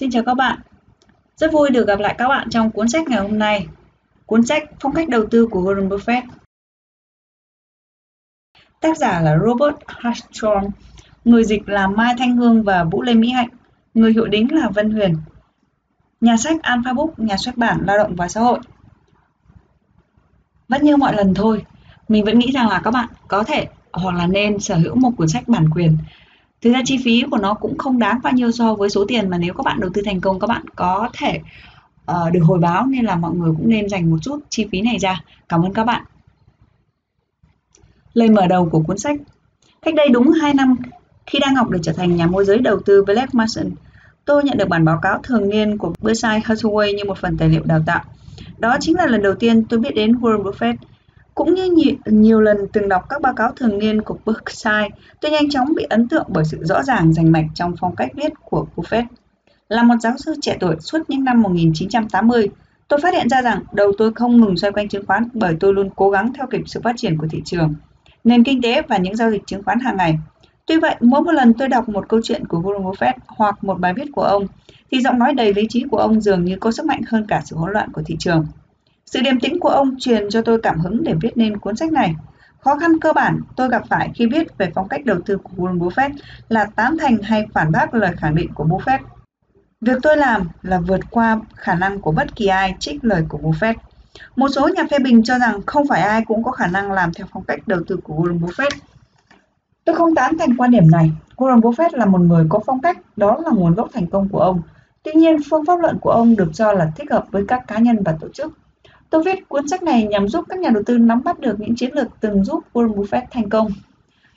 Xin chào các bạn. Rất vui được gặp lại các bạn trong cuốn sách ngày hôm nay. Cuốn sách Phong cách đầu tư của Warren Buffett. Tác giả là Robert Hartstrong, người dịch là Mai Thanh Hương và Vũ Lê Mỹ Hạnh, người hiệu đính là Vân Huyền. Nhà sách Alpha Book, nhà xuất bản Lao động và Xã hội. Vẫn như mọi lần thôi, mình vẫn nghĩ rằng là các bạn có thể hoặc là nên sở hữu một cuốn sách bản quyền Thực ra chi phí của nó cũng không đáng bao nhiêu so với số tiền mà nếu các bạn đầu tư thành công các bạn có thể uh, được hồi báo nên là mọi người cũng nên dành một chút chi phí này ra. Cảm ơn các bạn. Lời mở đầu của cuốn sách Cách đây đúng 2 năm, khi đang học để trở thành nhà môi giới đầu tư Black Mason, tôi nhận được bản báo cáo thường niên của Berkshire Hathaway như một phần tài liệu đào tạo. Đó chính là lần đầu tiên tôi biết đến Warren Buffett cũng như nhiều, nhiều lần từng đọc các báo cáo thường niên của Berkshire, tôi nhanh chóng bị ấn tượng bởi sự rõ ràng rành mạch trong phong cách viết của Buffett. Là một giáo sư trẻ tuổi suốt những năm 1980, tôi phát hiện ra rằng đầu tôi không ngừng xoay quanh chứng khoán bởi tôi luôn cố gắng theo kịp sự phát triển của thị trường, nền kinh tế và những giao dịch chứng khoán hàng ngày. Tuy vậy, mỗi một lần tôi đọc một câu chuyện của Warren Buffett hoặc một bài viết của ông, thì giọng nói đầy lý trí của ông dường như có sức mạnh hơn cả sự hỗn loạn của thị trường. Sự điềm tĩnh của ông truyền cho tôi cảm hứng để viết nên cuốn sách này. Khó khăn cơ bản tôi gặp phải khi viết về phong cách đầu tư của Warren Buffett là tán thành hay phản bác lời khẳng định của Buffett. Việc tôi làm là vượt qua khả năng của bất kỳ ai trích lời của Buffett. Một số nhà phê bình cho rằng không phải ai cũng có khả năng làm theo phong cách đầu tư của Warren Buffett. Tôi không tán thành quan điểm này. Warren Buffett là một người có phong cách, đó là nguồn gốc thành công của ông. Tuy nhiên, phương pháp luận của ông được cho là thích hợp với các cá nhân và tổ chức. Tôi viết cuốn sách này nhằm giúp các nhà đầu tư nắm bắt được những chiến lược từng giúp Warren Buffett thành công.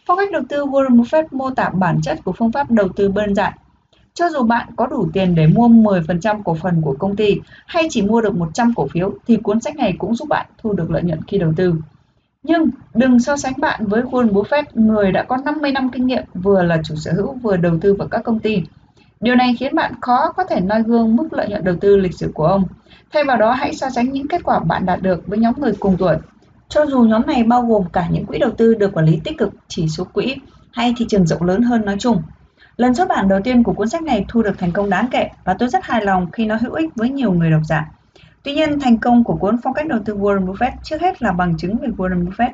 Phong cách đầu tư Warren Buffett mô tả bản chất của phương pháp đầu tư đơn giản. Cho dù bạn có đủ tiền để mua 10% cổ phần của công ty hay chỉ mua được 100 cổ phiếu thì cuốn sách này cũng giúp bạn thu được lợi nhuận khi đầu tư. Nhưng đừng so sánh bạn với Warren Buffett, người đã có 50 năm kinh nghiệm vừa là chủ sở hữu vừa đầu tư vào các công ty. Điều này khiến bạn khó có thể noi gương mức lợi nhuận đầu tư lịch sử của ông. Thay vào đó hãy so sánh những kết quả bạn đạt được với nhóm người cùng tuổi. Cho dù nhóm này bao gồm cả những quỹ đầu tư được quản lý tích cực, chỉ số quỹ hay thị trường rộng lớn hơn nói chung. Lần xuất bản đầu tiên của cuốn sách này thu được thành công đáng kể và tôi rất hài lòng khi nó hữu ích với nhiều người độc giả. Tuy nhiên, thành công của cuốn phong cách đầu tư Warren Buffett trước hết là bằng chứng về Warren Buffett.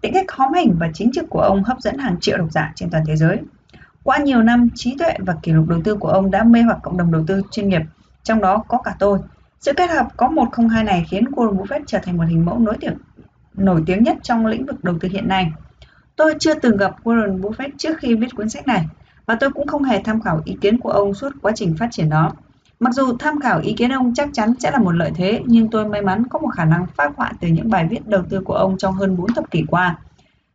Tính cách hóm hình và chính trực của ông hấp dẫn hàng triệu độc giả trên toàn thế giới. Qua nhiều năm, trí tuệ và kỷ lục đầu tư của ông đã mê hoặc cộng đồng đầu tư chuyên nghiệp, trong đó có cả tôi. Sự kết hợp có 102 này khiến Warren Buffett trở thành một hình mẫu nổi tiếng nổi tiếng nhất trong lĩnh vực đầu tư hiện nay. Tôi chưa từng gặp Warren Buffett trước khi viết cuốn sách này và tôi cũng không hề tham khảo ý kiến của ông suốt quá trình phát triển đó. Mặc dù tham khảo ý kiến ông chắc chắn sẽ là một lợi thế, nhưng tôi may mắn có một khả năng phát họa từ những bài viết đầu tư của ông trong hơn 4 thập kỷ qua.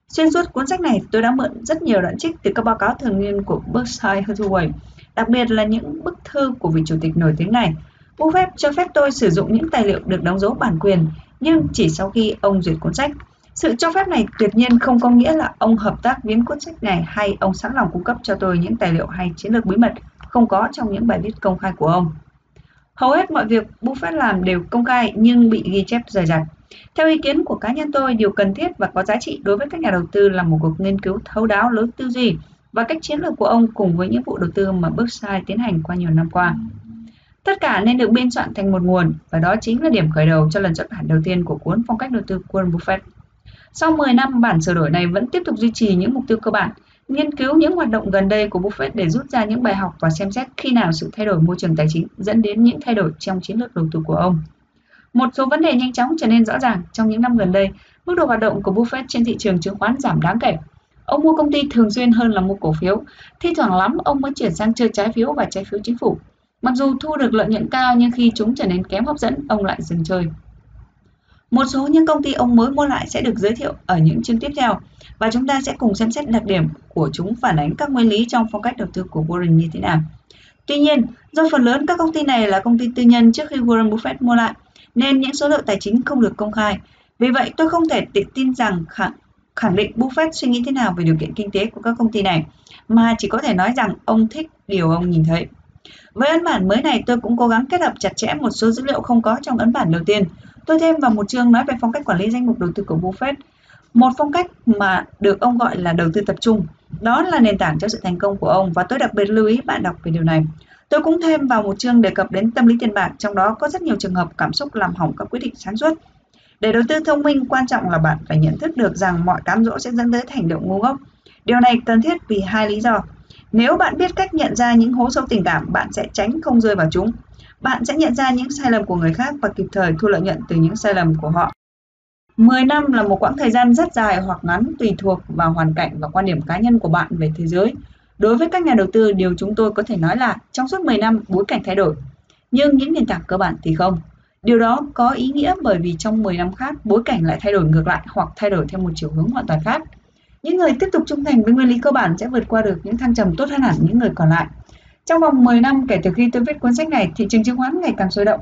Xuyên suốt cuốn sách này, tôi đã mượn rất nhiều đoạn trích từ các báo cáo thường niên của Berkshire Hathaway, đặc biệt là những bức thư của vị chủ tịch nổi tiếng này. Buffett cho phép tôi sử dụng những tài liệu được đóng dấu bản quyền, nhưng chỉ sau khi ông duyệt cuốn sách. Sự cho phép này tuyệt nhiên không có nghĩa là ông hợp tác biến cuốn sách này hay ông sẵn lòng cung cấp cho tôi những tài liệu hay chiến lược bí mật không có trong những bài viết công khai của ông. Hầu hết mọi việc Buffett làm đều công khai nhưng bị ghi chép rời rạc. Theo ý kiến của cá nhân tôi, điều cần thiết và có giá trị đối với các nhà đầu tư là một cuộc nghiên cứu thấu đáo lớn tư duy và cách chiến lược của ông cùng với những vụ đầu tư mà Berkshire tiến hành qua nhiều năm qua. Tất cả nên được biên soạn thành một nguồn và đó chính là điểm khởi đầu cho lần xuất bản đầu tiên của cuốn Phong cách đầu tư Warren Buffett. Sau 10 năm, bản sửa đổi này vẫn tiếp tục duy trì những mục tiêu cơ bản, nghiên cứu những hoạt động gần đây của Buffett để rút ra những bài học và xem xét khi nào sự thay đổi môi trường tài chính dẫn đến những thay đổi trong chiến lược đầu tư của ông. Một số vấn đề nhanh chóng trở nên rõ ràng trong những năm gần đây, mức độ hoạt động của Buffett trên thị trường chứng khoán giảm đáng kể. Ông mua công ty thường xuyên hơn là mua cổ phiếu, thi thoảng lắm ông mới chuyển sang chơi trái phiếu và trái phiếu chính phủ. Mặc dù thu được lợi nhuận cao nhưng khi chúng trở nên kém hấp dẫn, ông lại dừng chơi. Một số những công ty ông mới mua lại sẽ được giới thiệu ở những chương tiếp theo và chúng ta sẽ cùng xem xét đặc điểm của chúng phản ánh các nguyên lý trong phong cách đầu tư của Warren như thế nào. Tuy nhiên, do phần lớn các công ty này là công ty tư nhân trước khi Warren Buffett mua lại, nên những số liệu tài chính không được công khai. Vì vậy, tôi không thể tự tin rằng khẳng, khẳng định Buffett suy nghĩ thế nào về điều kiện kinh tế của các công ty này, mà chỉ có thể nói rằng ông thích điều ông nhìn thấy. Với ấn bản mới này, tôi cũng cố gắng kết hợp chặt chẽ một số dữ liệu không có trong ấn bản đầu tiên. Tôi thêm vào một chương nói về phong cách quản lý danh mục đầu tư của Buffett, một phong cách mà được ông gọi là đầu tư tập trung. Đó là nền tảng cho sự thành công của ông và tôi đặc biệt lưu ý bạn đọc về điều này. Tôi cũng thêm vào một chương đề cập đến tâm lý tiền bạc, trong đó có rất nhiều trường hợp cảm xúc làm hỏng các quyết định sáng suốt. Để đầu tư thông minh, quan trọng là bạn phải nhận thức được rằng mọi cám dỗ sẽ dẫn tới hành động ngu ngốc. Điều này cần thiết vì hai lý do. Nếu bạn biết cách nhận ra những hố sâu tình cảm, bạn sẽ tránh không rơi vào chúng. Bạn sẽ nhận ra những sai lầm của người khác và kịp thời thu lợi nhuận từ những sai lầm của họ. 10 năm là một quãng thời gian rất dài hoặc ngắn tùy thuộc vào hoàn cảnh và quan điểm cá nhân của bạn về thế giới. Đối với các nhà đầu tư, điều chúng tôi có thể nói là trong suốt 10 năm bối cảnh thay đổi, nhưng những nền tảng cơ bản thì không. Điều đó có ý nghĩa bởi vì trong 10 năm khác, bối cảnh lại thay đổi ngược lại hoặc thay đổi theo một chiều hướng hoàn toàn khác. Những người tiếp tục trung thành với nguyên lý cơ bản sẽ vượt qua được những thăng trầm tốt hơn hẳn những người còn lại. Trong vòng 10 năm kể từ khi tôi viết cuốn sách này, thị trường chứng khoán ngày càng sôi động.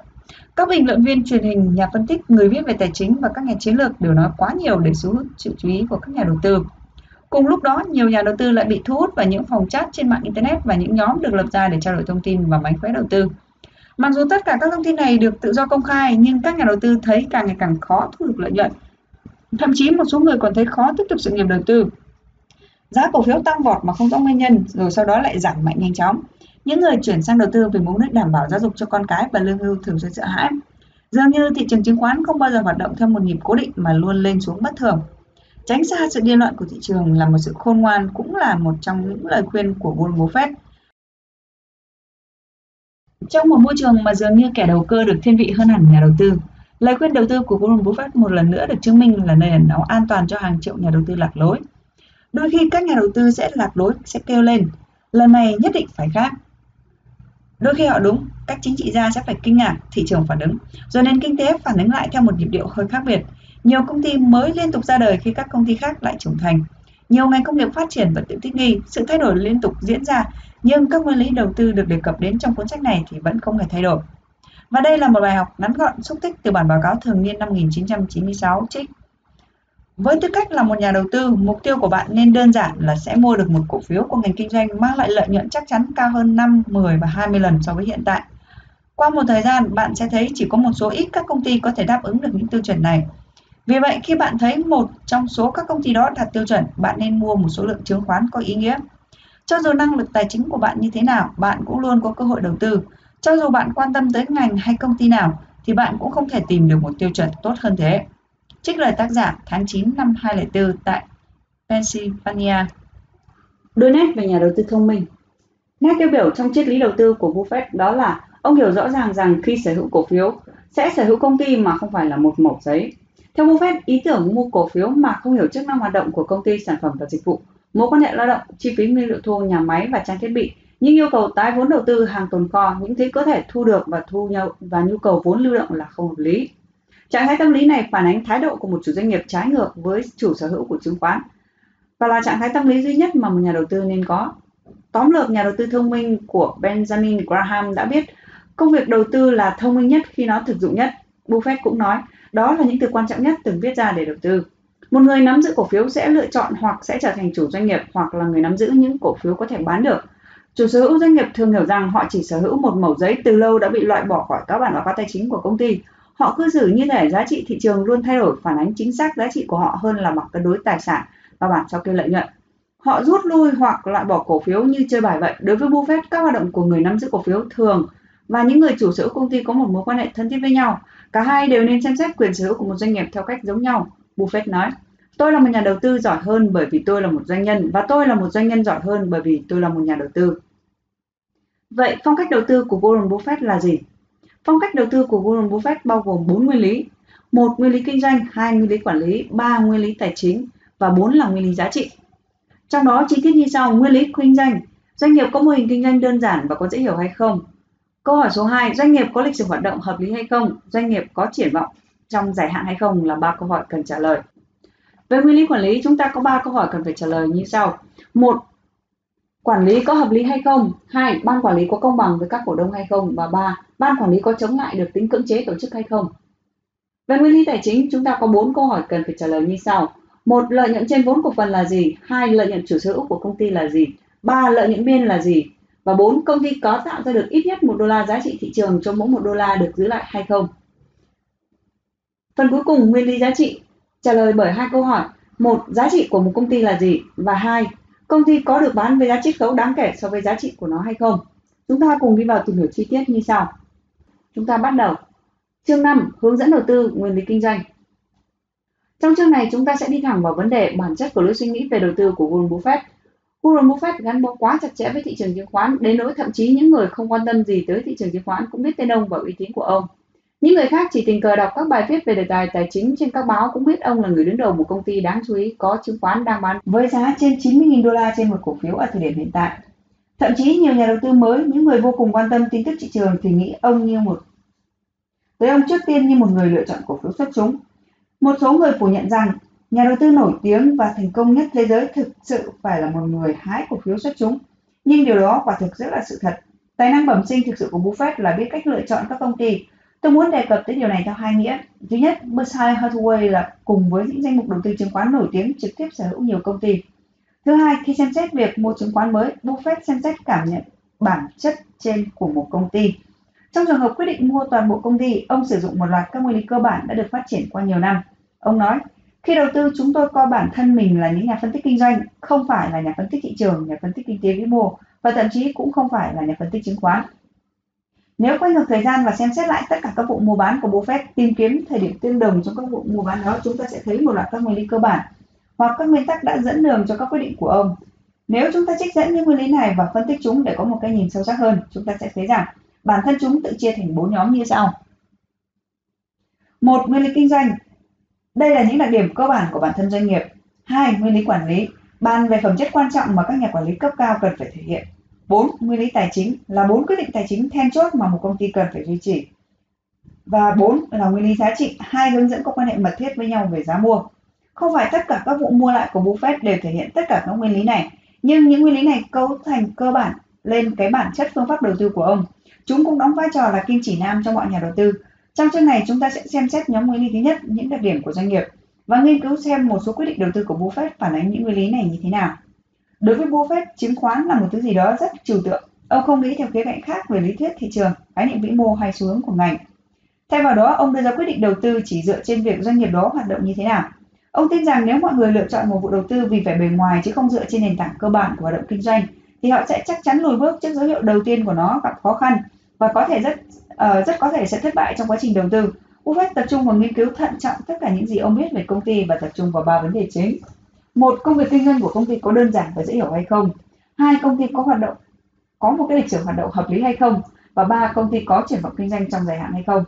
Các bình luận viên truyền hình, nhà phân tích, người viết về tài chính và các nhà chiến lược đều nói quá nhiều để thu hút sự chú ý của các nhà đầu tư. Cùng lúc đó, nhiều nhà đầu tư lại bị thu hút vào những phòng chat trên mạng Internet và những nhóm được lập ra để trao đổi thông tin và mánh khóe đầu tư. Mặc dù tất cả các thông tin này được tự do công khai, nhưng các nhà đầu tư thấy càng ngày càng khó thu được lợi nhuận. Thậm chí một số người còn thấy khó tiếp tục sự nghiệp đầu tư. Giá cổ phiếu tăng vọt mà không rõ nguyên nhân, rồi sau đó lại giảm mạnh nhanh chóng. Những người chuyển sang đầu tư vì mục đích đảm bảo giáo dục cho con cái và lương hưu thường xuyên sợ hãi. Dường như thị trường chứng khoán không bao giờ hoạt động theo một nhịp cố định mà luôn lên xuống bất thường. Tránh xa sự điên loạn của thị trường là một sự khôn ngoan cũng là một trong những lời khuyên của Warren Buffett. Trong một môi trường mà dường như kẻ đầu cơ được thiên vị hơn hẳn nhà đầu tư, lời khuyên đầu tư của Warren Buffett một lần nữa được chứng minh là nơi ẩn náu an toàn cho hàng triệu nhà đầu tư lạc lối. Đôi khi các nhà đầu tư sẽ lạc lối, sẽ kêu lên, lần này nhất định phải khác. Đôi khi họ đúng, các chính trị gia sẽ phải kinh ngạc, thị trường phản ứng, rồi nền kinh tế phản ứng lại theo một nhịp điệu hơi khác biệt. Nhiều công ty mới liên tục ra đời khi các công ty khác lại trưởng thành. Nhiều ngành công nghiệp phát triển và tự thích nghi, sự thay đổi liên tục diễn ra, nhưng các nguyên lý đầu tư được đề cập đến trong cuốn sách này thì vẫn không hề thay đổi. Và đây là một bài học ngắn gọn xúc tích từ bản báo cáo thường niên năm 1996 trích. Với tư cách là một nhà đầu tư, mục tiêu của bạn nên đơn giản là sẽ mua được một cổ phiếu của ngành kinh doanh mang lại lợi nhuận chắc chắn cao hơn 5, 10 và 20 lần so với hiện tại. Qua một thời gian, bạn sẽ thấy chỉ có một số ít các công ty có thể đáp ứng được những tiêu chuẩn này. Vì vậy, khi bạn thấy một trong số các công ty đó đạt tiêu chuẩn, bạn nên mua một số lượng chứng khoán có ý nghĩa. Cho dù năng lực tài chính của bạn như thế nào, bạn cũng luôn có cơ hội đầu tư. Cho dù bạn quan tâm tới ngành hay công ty nào, thì bạn cũng không thể tìm được một tiêu chuẩn tốt hơn thế. Trích lời tác giả tháng 9 năm 2004 tại Pennsylvania. Đôi nét về nhà đầu tư thông minh Nét tiêu biểu trong triết lý đầu tư của Buffett đó là ông hiểu rõ ràng rằng khi sở hữu cổ phiếu sẽ sở hữu công ty mà không phải là một mẩu giấy. Theo Buffett, ý tưởng mua cổ phiếu mà không hiểu chức năng hoạt động của công ty, sản phẩm và dịch vụ, mối quan hệ lao động, chi phí nguyên liệu thô, nhà máy và trang thiết bị, nhưng yêu cầu tái vốn đầu tư hàng tồn kho, những thứ có thể thu được và thu nhau và nhu cầu vốn lưu động là không hợp lý. Trạng thái tâm lý này phản ánh thái độ của một chủ doanh nghiệp trái ngược với chủ sở hữu của chứng khoán và là trạng thái tâm lý duy nhất mà một nhà đầu tư nên có. Tóm lược nhà đầu tư thông minh của Benjamin Graham đã biết công việc đầu tư là thông minh nhất khi nó thực dụng nhất. Buffett cũng nói đó là những từ quan trọng nhất từng viết ra để đầu tư. Một người nắm giữ cổ phiếu sẽ lựa chọn hoặc sẽ trở thành chủ doanh nghiệp hoặc là người nắm giữ những cổ phiếu có thể bán được. Chủ sở hữu doanh nghiệp thường hiểu rằng họ chỉ sở hữu một mẩu giấy từ lâu đã bị loại bỏ khỏi các bản báo cáo tài chính của công ty Họ cư xử như thể giá trị thị trường luôn thay đổi phản ánh chính xác giá trị của họ hơn là mặt cân đối tài sản và bản sao kê lợi nhuận. Họ rút lui hoặc loại bỏ cổ phiếu như chơi bài vậy. Đối với Buffett, các hoạt động của người nắm giữ cổ phiếu thường và những người chủ sở hữu công ty có một mối quan hệ thân thiết với nhau. Cả hai đều nên xem xét quyền sở hữu của một doanh nghiệp theo cách giống nhau. Buffett nói, tôi là một nhà đầu tư giỏi hơn bởi vì tôi là một doanh nhân và tôi là một doanh nhân giỏi hơn bởi vì tôi là một nhà đầu tư. Vậy phong cách đầu tư của Warren Buffett là gì? Phong cách đầu tư của Warren Buffett bao gồm 4 nguyên lý. một Nguyên lý kinh doanh, hai Nguyên lý quản lý, ba Nguyên lý tài chính và bốn là nguyên lý giá trị. Trong đó chi tiết như sau, nguyên lý kinh doanh, doanh nghiệp có mô hình kinh doanh đơn giản và có dễ hiểu hay không? Câu hỏi số 2, doanh nghiệp có lịch sử hoạt động hợp lý hay không? Doanh nghiệp có triển vọng trong dài hạn hay không là ba câu hỏi cần trả lời. Về nguyên lý quản lý, chúng ta có ba câu hỏi cần phải trả lời như sau. một Quản lý có hợp lý hay không? Hai, Ban quản lý có công bằng với các cổ đông hay không? Và ba, Ban quản lý có chống lại được tính cưỡng chế tổ chức hay không? Về nguyên lý tài chính, chúng ta có bốn câu hỏi cần phải trả lời như sau. một Lợi nhuận trên vốn cổ phần là gì? Hai, Lợi nhuận chủ sở hữu của công ty là gì? Ba, Lợi nhuận biên là gì? Và bốn, Công ty có tạo ra được ít nhất một đô la giá trị thị trường cho mỗi một đô la được giữ lại hay không? Phần cuối cùng, nguyên lý giá trị trả lời bởi hai câu hỏi. một Giá trị của một công ty là gì? Và hai Công ty có được bán với giá chiết khấu đáng kể so với giá trị của nó hay không? Chúng ta cùng đi vào tìm hiểu chi tiết như sau. Chúng ta bắt đầu. Chương 5. Hướng dẫn đầu tư, nguyên lý kinh doanh. Trong chương này chúng ta sẽ đi thẳng vào vấn đề bản chất của lối suy nghĩ về đầu tư của Warren Buffett. Warren Buffett gắn bó quá chặt chẽ với thị trường chứng khoán đến nỗi thậm chí những người không quan tâm gì tới thị trường chứng khoán cũng biết tên ông và uy tín của ông. Những người khác chỉ tình cờ đọc các bài viết về đề tài tài chính trên các báo cũng biết ông là người đứng đầu một công ty đáng chú ý có chứng khoán đang bán với giá trên 90.000 đô la trên một cổ phiếu ở thời điểm hiện tại. Thậm chí nhiều nhà đầu tư mới, những người vô cùng quan tâm tin tức thị trường thì nghĩ ông như một tới ông trước tiên như một người lựa chọn cổ phiếu xuất chúng. Một số người phủ nhận rằng nhà đầu tư nổi tiếng và thành công nhất thế giới thực sự phải là một người hái cổ phiếu xuất chúng. Nhưng điều đó quả thực rất là sự thật. Tài năng bẩm sinh thực sự của Buffett là biết cách lựa chọn các công ty Tôi muốn đề cập tới điều này theo hai nghĩa. Thứ nhất, Berkshire Hathaway là cùng với những danh mục đầu tư chứng khoán nổi tiếng trực tiếp sở hữu nhiều công ty. Thứ hai, khi xem xét việc mua chứng khoán mới, Buffett xem xét cảm nhận bản chất trên của một công ty. Trong trường hợp quyết định mua toàn bộ công ty, ông sử dụng một loạt các nguyên lý cơ bản đã được phát triển qua nhiều năm. Ông nói, khi đầu tư chúng tôi coi bản thân mình là những nhà phân tích kinh doanh, không phải là nhà phân tích thị trường, nhà phân tích kinh tế vĩ mô và thậm chí cũng không phải là nhà phân tích chứng khoán. Nếu quay ngược thời gian và xem xét lại tất cả các vụ mua bán của Buffett, tìm kiếm thời điểm tương đồng trong các vụ mua bán đó, chúng ta sẽ thấy một loạt các nguyên lý cơ bản hoặc các nguyên tắc đã dẫn đường cho các quyết định của ông. Nếu chúng ta trích dẫn những nguyên lý này và phân tích chúng để có một cái nhìn sâu sắc hơn, chúng ta sẽ thấy rằng bản thân chúng tự chia thành bốn nhóm như sau. Một, nguyên lý kinh doanh. Đây là những đặc điểm cơ bản của bản thân doanh nghiệp. Hai, nguyên lý quản lý. Bàn về phẩm chất quan trọng mà các nhà quản lý cấp cao cần phải thể hiện. 4. Nguyên lý tài chính là bốn quyết định tài chính then chốt mà một công ty cần phải duy trì. Và 4 là nguyên lý giá trị, hai hướng dẫn có quan hệ mật thiết với nhau về giá mua. Không phải tất cả các vụ mua lại của Buffett đều thể hiện tất cả các nguyên lý này, nhưng những nguyên lý này cấu thành cơ bản lên cái bản chất phương pháp đầu tư của ông. Chúng cũng đóng vai trò là kim chỉ nam cho mọi nhà đầu tư. Trong chương này chúng ta sẽ xem xét nhóm nguyên lý thứ nhất, những đặc điểm của doanh nghiệp và nghiên cứu xem một số quyết định đầu tư của Buffett phản ánh những nguyên lý này như thế nào. Đối với Buffett, chứng khoán là một thứ gì đó rất trừu tượng. Ông không nghĩ theo khía cạnh khác về lý thuyết thị trường, khái niệm vĩ mô hay xu hướng của ngành. Thay vào đó, ông đưa ra quyết định đầu tư chỉ dựa trên việc doanh nghiệp đó hoạt động như thế nào. Ông tin rằng nếu mọi người lựa chọn một vụ đầu tư vì vẻ bề ngoài chứ không dựa trên nền tảng cơ bản của hoạt động kinh doanh, thì họ sẽ chắc chắn lùi bước trước dấu hiệu đầu tiên của nó gặp khó khăn và có thể rất uh, rất có thể sẽ thất bại trong quá trình đầu tư. Buffett tập trung vào nghiên cứu thận trọng tất cả những gì ông biết về công ty và tập trung vào ba vấn đề chính một công việc kinh doanh của công ty có đơn giản và dễ hiểu hay không hai công ty có hoạt động có một cái lịch sử hoạt động hợp lý hay không và ba công ty có triển vọng kinh doanh trong dài hạn hay không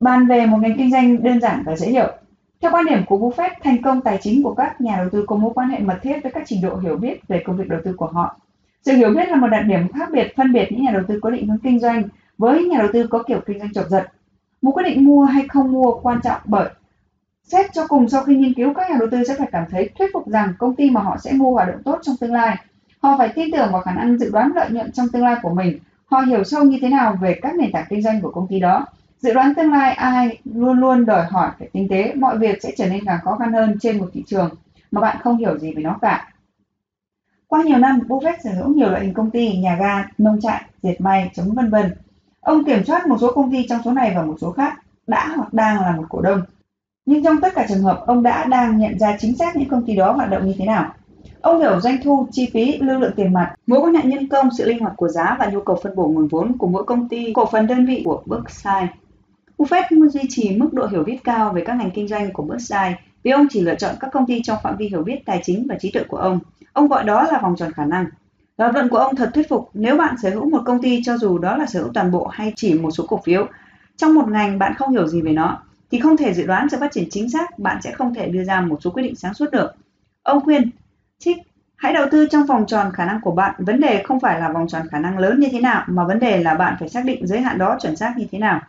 bàn về một ngành kinh doanh đơn giản và dễ hiểu theo quan điểm của Buffett, thành công tài chính của các nhà đầu tư có mối quan hệ mật thiết với các trình độ hiểu biết về công việc đầu tư của họ. Sự hiểu biết là một đặc điểm khác biệt phân biệt những nhà đầu tư có định hướng kinh doanh với nhà đầu tư có kiểu kinh doanh chọc giật. Một quyết định mua hay không mua quan trọng bởi Xét cho cùng sau khi nghiên cứu, các nhà đầu tư sẽ phải cảm thấy thuyết phục rằng công ty mà họ sẽ mua hoạt động tốt trong tương lai. Họ phải tin tưởng vào khả năng dự đoán lợi nhuận trong tương lai của mình. Họ hiểu sâu như thế nào về các nền tảng kinh doanh của công ty đó. Dự đoán tương lai ai luôn luôn đòi hỏi phải tinh tế, mọi việc sẽ trở nên càng khó khăn hơn trên một thị trường mà bạn không hiểu gì về nó cả. Qua nhiều năm, Buffett sở hữu nhiều loại hình công ty, nhà ga, nông trại, dệt may, chống vân vân. Ông kiểm soát một số công ty trong số này và một số khác, đã hoặc đang là một cổ đông. Nhưng trong tất cả trường hợp, ông đã đang nhận ra chính xác những công ty đó hoạt động như thế nào. Ông hiểu doanh thu, chi phí, lưu lượng tiền mặt, mối quan hệ nhân công, sự linh hoạt của giá và nhu cầu phân bổ nguồn vốn của mỗi công ty, cổ phần đơn vị của Berkshire. Buffett muốn duy trì mức độ hiểu biết cao về các ngành kinh doanh của Berkshire vì ông chỉ lựa chọn các công ty trong phạm vi hiểu biết tài chính và trí tuệ của ông. Ông gọi đó là vòng tròn khả năng. Lập luận của ông thật thuyết phục nếu bạn sở hữu một công ty cho dù đó là sở hữu toàn bộ hay chỉ một số cổ phiếu. Trong một ngành bạn không hiểu gì về nó, thì không thể dự đoán sự phát triển chính xác, bạn sẽ không thể đưa ra một số quyết định sáng suốt được. Ông khuyên, trích, hãy đầu tư trong vòng tròn khả năng của bạn. Vấn đề không phải là vòng tròn khả năng lớn như thế nào, mà vấn đề là bạn phải xác định giới hạn đó chuẩn xác như thế nào.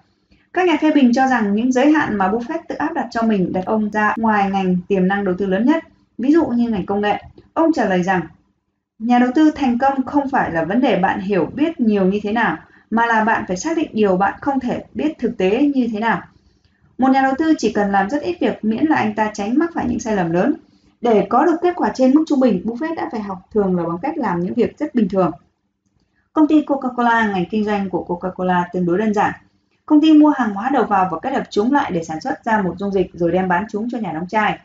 Các nhà phê bình cho rằng những giới hạn mà Buffett tự áp đặt cho mình đặt ông ra ngoài ngành tiềm năng đầu tư lớn nhất, ví dụ như ngành công nghệ. Ông trả lời rằng, nhà đầu tư thành công không phải là vấn đề bạn hiểu biết nhiều như thế nào, mà là bạn phải xác định điều bạn không thể biết thực tế như thế nào. Một nhà đầu tư chỉ cần làm rất ít việc miễn là anh ta tránh mắc phải những sai lầm lớn. Để có được kết quả trên mức trung bình, Buffett đã phải học thường là bằng cách làm những việc rất bình thường. Công ty Coca-Cola, ngành kinh doanh của Coca-Cola tương đối đơn giản. Công ty mua hàng hóa đầu vào và kết hợp chúng lại để sản xuất ra một dung dịch rồi đem bán chúng cho nhà đóng chai.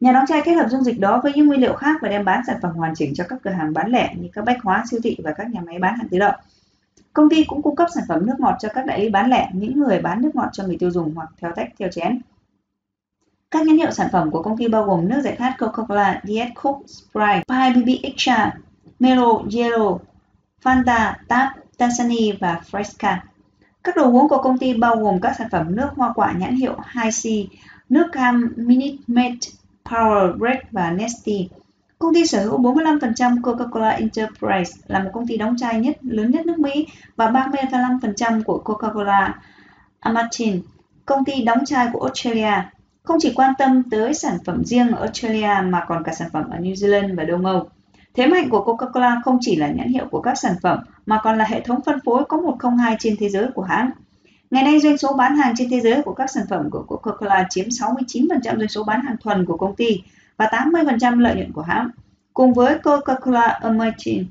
Nhà đóng chai kết hợp dung dịch đó với những nguyên liệu khác và đem bán sản phẩm hoàn chỉnh cho các cửa hàng bán lẻ như các bách hóa, siêu thị và các nhà máy bán hàng tự động. Công ty cũng cung cấp sản phẩm nước ngọt cho các đại lý bán lẻ, những người bán nước ngọt cho người tiêu dùng hoặc theo tách theo chén. Các nhãn hiệu sản phẩm của công ty bao gồm nước giải khát Coca-Cola, Diet Coke, Sprite, Pi BB Extra, Melo, Zero, Fanta, Tap, Dasani và Fresca. Các đồ uống của công ty bao gồm các sản phẩm nước hoa quả nhãn hiệu Hi-C, nước cam Minute Maid, Power Bread và Nestea. Công ty sở hữu 45% Coca-Cola Enterprise là một công ty đóng chai nhất lớn nhất nước Mỹ và 35% của Coca-Cola Amatin, công ty đóng chai của Australia. Không chỉ quan tâm tới sản phẩm riêng ở Australia mà còn cả sản phẩm ở New Zealand và Đông Âu. Thế mạnh của Coca-Cola không chỉ là nhãn hiệu của các sản phẩm mà còn là hệ thống phân phối có 102 trên thế giới của hãng. Ngày nay doanh số bán hàng trên thế giới của các sản phẩm của Coca-Cola chiếm 69% doanh số bán hàng thuần của công ty và 80% lợi nhuận của hãng. Cùng với Coca-Cola Amatil,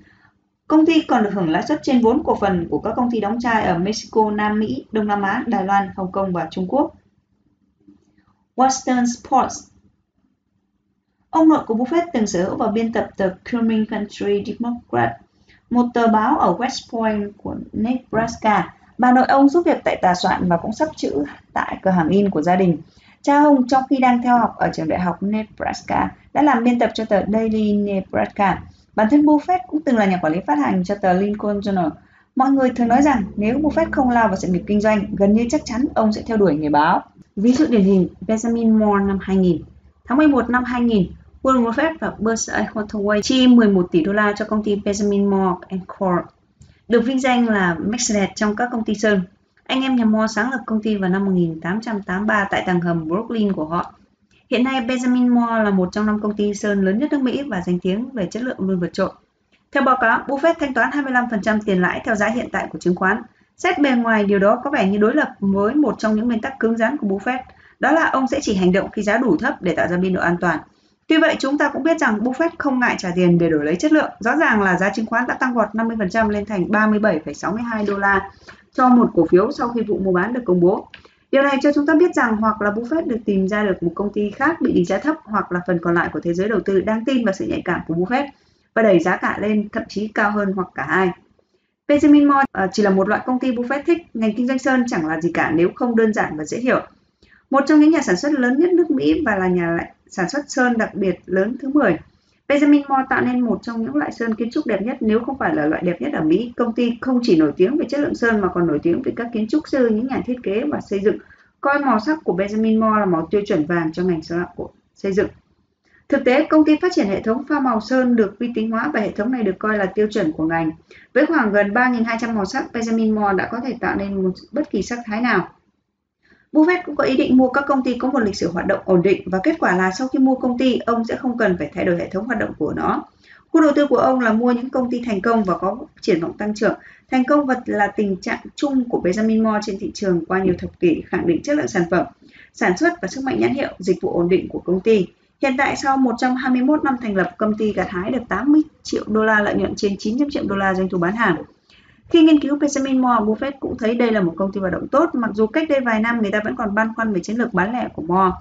công ty còn được hưởng lãi suất trên vốn cổ phần của các công ty đóng chai ở Mexico, Nam Mỹ, Đông Nam Á, Đài Loan, Hồng Kông và Trung Quốc. Western Sports Ông nội của Buffett từng sở hữu và biên tập tờ Cumming Country Democrat, một tờ báo ở West Point của Nebraska. Bà nội ông giúp việc tại tòa soạn và cũng sắp chữ tại cửa hàng in của gia đình. Cha Hùng trong khi đang theo học ở trường đại học Nebraska đã làm biên tập cho tờ Daily Nebraska. Bản thân Buffett cũng từng là nhà quản lý phát hành cho tờ Lincoln Journal. Mọi người thường nói rằng nếu Buffett không lao vào sự nghiệp kinh doanh, gần như chắc chắn ông sẽ theo đuổi nghề báo. Ví dụ điển hình Benjamin Moore năm 2000. Tháng 11 năm 2000, Warren Buffett và Berkshire Hathaway chi 11 tỷ đô la cho công ty Benjamin Moore Co. Được vinh danh là Mercedes trong các công ty sơn. Anh em nhà Moore sáng lập công ty vào năm 1883 tại tầng hầm Brooklyn của họ. Hiện nay, Benjamin Moore là một trong năm công ty sơn lớn nhất nước Mỹ và danh tiếng về chất lượng luôn vượt trội. Theo báo cáo, Buffett thanh toán 25% tiền lãi theo giá hiện tại của chứng khoán. Xét bề ngoài, điều đó có vẻ như đối lập với một trong những nguyên tắc cứng rắn của Buffett, đó là ông sẽ chỉ hành động khi giá đủ thấp để tạo ra biên độ an toàn. Tuy vậy, chúng ta cũng biết rằng Buffett không ngại trả tiền để đổi lấy chất lượng. Rõ ràng là giá chứng khoán đã tăng vọt 50% lên thành 37,62 đô la cho một cổ phiếu sau khi vụ mua bán được công bố. Điều này cho chúng ta biết rằng hoặc là Buffett được tìm ra được một công ty khác bị định giá thấp hoặc là phần còn lại của thế giới đầu tư đang tin vào sự nhạy cảm của Buffett và đẩy giá cả lên thậm chí cao hơn hoặc cả hai. Benjamin Moore à, chỉ là một loại công ty Buffett thích, ngành kinh doanh sơn chẳng là gì cả nếu không đơn giản và dễ hiểu. Một trong những nhà sản xuất lớn nhất nước Mỹ và là nhà sản xuất sơn đặc biệt lớn thứ 10. Benjamin Moore tạo nên một trong những loại sơn kiến trúc đẹp nhất nếu không phải là loại đẹp nhất ở Mỹ. Công ty không chỉ nổi tiếng về chất lượng sơn mà còn nổi tiếng về các kiến trúc sư, những nhà thiết kế và xây dựng. Coi màu sắc của Benjamin Moore là màu tiêu chuẩn vàng cho ngành của xây dựng. Thực tế, công ty phát triển hệ thống pha màu sơn được vi tính hóa và hệ thống này được coi là tiêu chuẩn của ngành. Với khoảng gần 3.200 màu sắc, Benjamin Moore đã có thể tạo nên một bất kỳ sắc thái nào. Buffett cũng có ý định mua các công ty có một lịch sử hoạt động ổn định và kết quả là sau khi mua công ty, ông sẽ không cần phải thay đổi hệ thống hoạt động của nó. Khu đầu tư của ông là mua những công ty thành công và có triển vọng tăng trưởng. Thành công vật là tình trạng chung của Benjamin Moore trên thị trường qua nhiều thập kỷ khẳng định chất lượng sản phẩm, sản xuất và sức mạnh nhãn hiệu, dịch vụ ổn định của công ty. Hiện tại sau 121 năm thành lập, công ty gặt hái được 80 triệu đô la lợi nhuận trên 900 triệu đô la doanh thu bán hàng. Khi nghiên cứu Benjamin Moore, Buffett cũng thấy đây là một công ty hoạt động tốt, mặc dù cách đây vài năm người ta vẫn còn băn khoăn về chiến lược bán lẻ của Moore.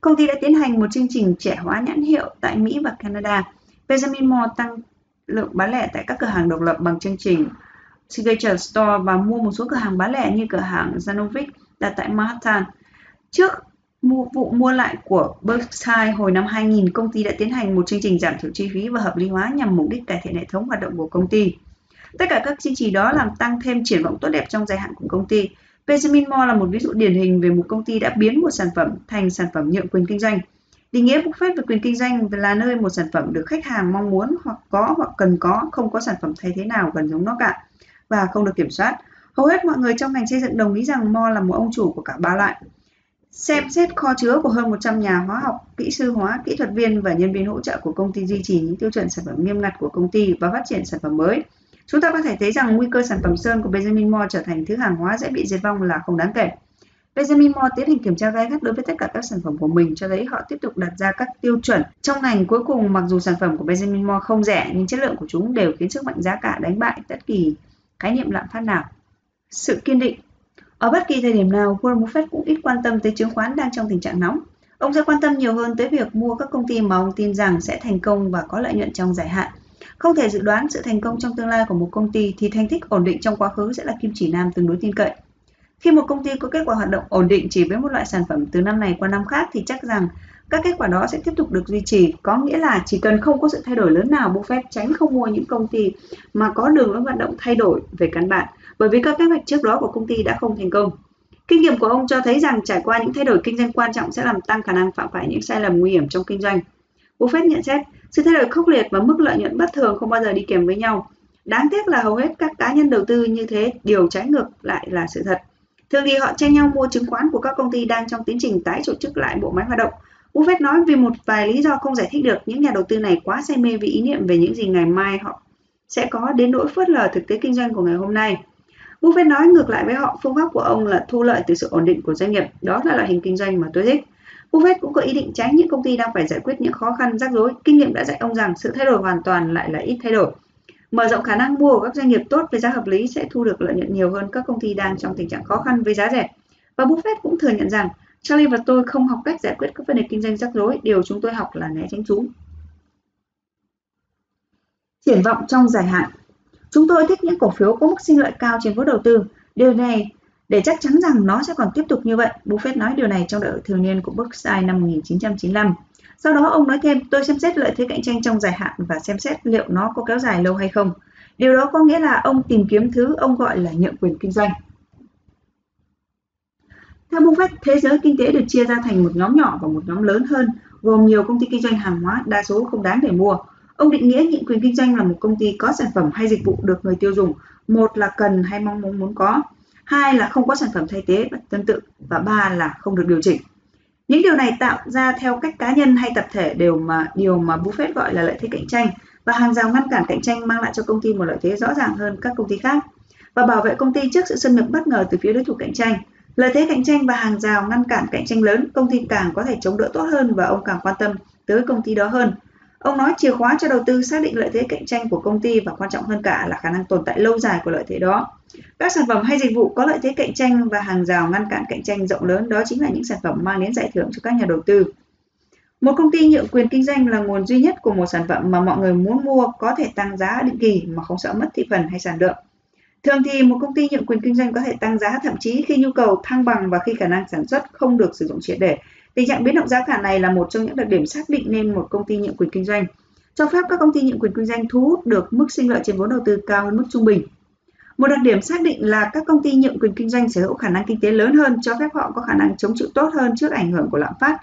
Công ty đã tiến hành một chương trình trẻ hóa nhãn hiệu tại Mỹ và Canada. Benjamin Moore tăng lượng bán lẻ tại các cửa hàng độc lập bằng chương trình Signature Store và mua một số cửa hàng bán lẻ như cửa hàng Zanovic đặt tại Manhattan. Trước vụ mua lại của Berkshire hồi năm 2000, công ty đã tiến hành một chương trình giảm thiểu chi phí và hợp lý hóa nhằm mục đích cải thiện hệ thống hoạt động của công ty. Tất cả các chương trình đó làm tăng thêm triển vọng tốt đẹp trong dài hạn của công ty. Benjamin Moore là một ví dụ điển hình về một công ty đã biến một sản phẩm thành sản phẩm nhượng quyền kinh doanh. Định nghĩa Buffett về quyền kinh doanh là nơi một sản phẩm được khách hàng mong muốn hoặc có hoặc cần có, không có sản phẩm thay thế nào gần giống nó cả và không được kiểm soát. Hầu hết mọi người trong ngành xây dựng đồng ý rằng Moore là một ông chủ của cả ba loại. Xem xét kho chứa của hơn 100 nhà hóa học, kỹ sư hóa, kỹ thuật viên và nhân viên hỗ trợ của công ty duy trì những tiêu chuẩn sản phẩm nghiêm ngặt của công ty và phát triển sản phẩm mới. Chúng ta có thể thấy rằng nguy cơ sản phẩm sơn của Benjamin Moore trở thành thứ hàng hóa dễ bị diệt vong là không đáng kể. Benjamin Moore tiến hành kiểm tra gai gắt đối với tất cả các sản phẩm của mình cho thấy họ tiếp tục đặt ra các tiêu chuẩn. Trong ngành cuối cùng, mặc dù sản phẩm của Benjamin Moore không rẻ nhưng chất lượng của chúng đều khiến sức mạnh giá cả đánh bại tất kỳ khái niệm lạm phát nào. Sự kiên định Ở bất kỳ thời điểm nào, Warren Buffett cũng ít quan tâm tới chứng khoán đang trong tình trạng nóng. Ông sẽ quan tâm nhiều hơn tới việc mua các công ty mà ông tin rằng sẽ thành công và có lợi nhuận trong dài hạn. Không thể dự đoán sự thành công trong tương lai của một công ty thì thành tích ổn định trong quá khứ sẽ là kim chỉ nam tương đối tin cậy. Khi một công ty có kết quả hoạt động ổn định chỉ với một loại sản phẩm từ năm này qua năm khác thì chắc rằng các kết quả đó sẽ tiếp tục được duy trì, có nghĩa là chỉ cần không có sự thay đổi lớn nào, Buffett tránh không mua những công ty mà có đường lối hoạt động thay đổi về căn bản, bởi vì các kế hoạch trước đó của công ty đã không thành công. Kinh nghiệm của ông cho thấy rằng trải qua những thay đổi kinh doanh quan trọng sẽ làm tăng khả năng phạm phải những sai lầm nguy hiểm trong kinh doanh. Buffett nhận xét, sự thay đổi khốc liệt và mức lợi nhuận bất thường không bao giờ đi kèm với nhau. Đáng tiếc là hầu hết các cá nhân đầu tư như thế điều trái ngược lại là sự thật. Thường thì họ tranh nhau mua chứng khoán của các công ty đang trong tiến trình tái tổ chức lại bộ máy hoạt động. Buffett nói vì một vài lý do không giải thích được, những nhà đầu tư này quá say mê vì ý niệm về những gì ngày mai họ sẽ có đến nỗi phớt lờ thực tế kinh doanh của ngày hôm nay. Buffett nói ngược lại với họ, phương pháp của ông là thu lợi từ sự ổn định của doanh nghiệp. Đó là loại hình kinh doanh mà tôi thích. Buffett cũng có ý định tránh những công ty đang phải giải quyết những khó khăn rắc rối. Kinh nghiệm đã dạy ông rằng sự thay đổi hoàn toàn lại là ít thay đổi. Mở rộng khả năng mua của các doanh nghiệp tốt với giá hợp lý sẽ thu được lợi nhuận nhiều hơn các công ty đang trong tình trạng khó khăn với giá rẻ. Và Buffett cũng thừa nhận rằng Charlie và tôi không học cách giải quyết các vấn đề kinh doanh rắc rối, điều chúng tôi học là né tránh chúng. Triển vọng trong dài hạn Chúng tôi thích những cổ phiếu có mức sinh lợi cao trên vốn đầu tư. Điều này để chắc chắn rằng nó sẽ còn tiếp tục như vậy. Buffett nói điều này trong đợi thường niên của Berkshire năm 1995. Sau đó ông nói thêm, tôi xem xét lợi thế cạnh tranh trong dài hạn và xem xét liệu nó có kéo dài lâu hay không. Điều đó có nghĩa là ông tìm kiếm thứ ông gọi là nhượng quyền kinh doanh. Theo Buffett, thế giới kinh tế được chia ra thành một nhóm nhỏ và một nhóm lớn hơn, gồm nhiều công ty kinh doanh hàng hóa, đa số không đáng để mua. Ông định nghĩa nhượng quyền kinh doanh là một công ty có sản phẩm hay dịch vụ được người tiêu dùng, một là cần hay mong muốn muốn có, hai là không có sản phẩm thay thế và tương tự và ba là không được điều chỉnh. Những điều này tạo ra theo cách cá nhân hay tập thể đều mà điều mà Buffett gọi là lợi thế cạnh tranh và hàng rào ngăn cản cạnh tranh mang lại cho công ty một lợi thế rõ ràng hơn các công ty khác và bảo vệ công ty trước sự xâm nhập bất ngờ từ phía đối thủ cạnh tranh. Lợi thế cạnh tranh và hàng rào ngăn cản cạnh tranh lớn, công ty càng có thể chống đỡ tốt hơn và ông càng quan tâm tới công ty đó hơn. Ông nói chìa khóa cho đầu tư xác định lợi thế cạnh tranh của công ty và quan trọng hơn cả là khả năng tồn tại lâu dài của lợi thế đó. Các sản phẩm hay dịch vụ có lợi thế cạnh tranh và hàng rào ngăn cản cạnh tranh rộng lớn, đó chính là những sản phẩm mang đến giải thưởng cho các nhà đầu tư. Một công ty nhượng quyền kinh doanh là nguồn duy nhất của một sản phẩm mà mọi người muốn mua có thể tăng giá định kỳ mà không sợ mất thị phần hay sản lượng. Thường thì một công ty nhượng quyền kinh doanh có thể tăng giá, thậm chí khi nhu cầu thăng bằng và khi khả năng sản xuất không được sử dụng triệt để. Tình trạng biến động giá cả này là một trong những đặc điểm xác định nên một công ty nhượng quyền kinh doanh, cho phép các công ty nhượng quyền kinh doanh thu hút được mức sinh lợi trên vốn đầu tư cao hơn mức trung bình. Một đặc điểm xác định là các công ty nhượng quyền kinh doanh sở hữu khả năng kinh tế lớn hơn cho phép họ có khả năng chống chịu tốt hơn trước ảnh hưởng của lạm phát.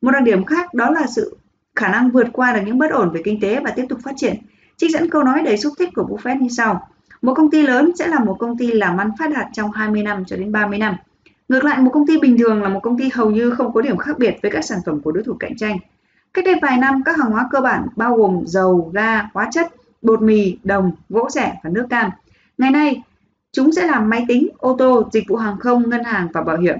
Một đặc điểm khác đó là sự khả năng vượt qua được những bất ổn về kinh tế và tiếp tục phát triển. Trích dẫn câu nói đầy xúc tích của Buffett như sau. Một công ty lớn sẽ là một công ty làm ăn phát đạt trong 20 năm cho đến 30 năm. Ngược lại, một công ty bình thường là một công ty hầu như không có điểm khác biệt với các sản phẩm của đối thủ cạnh tranh. Cách đây vài năm, các hàng hóa cơ bản bao gồm dầu, ga, hóa chất, bột mì, đồng, gỗ rẻ và nước cam. Ngày nay, chúng sẽ làm máy tính, ô tô, dịch vụ hàng không, ngân hàng và bảo hiểm.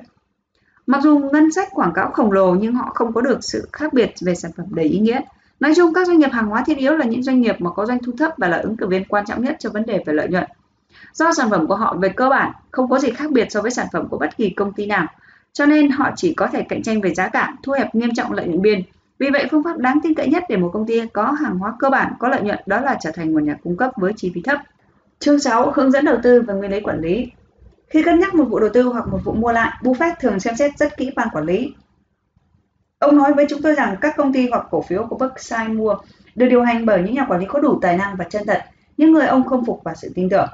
Mặc dù ngân sách quảng cáo khổng lồ nhưng họ không có được sự khác biệt về sản phẩm đầy ý nghĩa. Nói chung, các doanh nghiệp hàng hóa thiết yếu là những doanh nghiệp mà có doanh thu thấp và là ứng cử viên quan trọng nhất cho vấn đề về lợi nhuận. Do sản phẩm của họ về cơ bản không có gì khác biệt so với sản phẩm của bất kỳ công ty nào, cho nên họ chỉ có thể cạnh tranh về giá cả, thu hẹp nghiêm trọng lợi nhuận biên. Vì vậy, phương pháp đáng tin cậy nhất để một công ty có hàng hóa cơ bản có lợi nhuận đó là trở thành một nhà cung cấp với chi phí thấp. Chương 6. Hướng dẫn đầu tư và nguyên lý quản lý Khi cân nhắc một vụ đầu tư hoặc một vụ mua lại, Buffett thường xem xét rất kỹ ban quản lý. Ông nói với chúng tôi rằng các công ty hoặc cổ phiếu của Berkshire mua được điều hành bởi những nhà quản lý có đủ tài năng và chân thật, những người ông không phục và sự tin tưởng.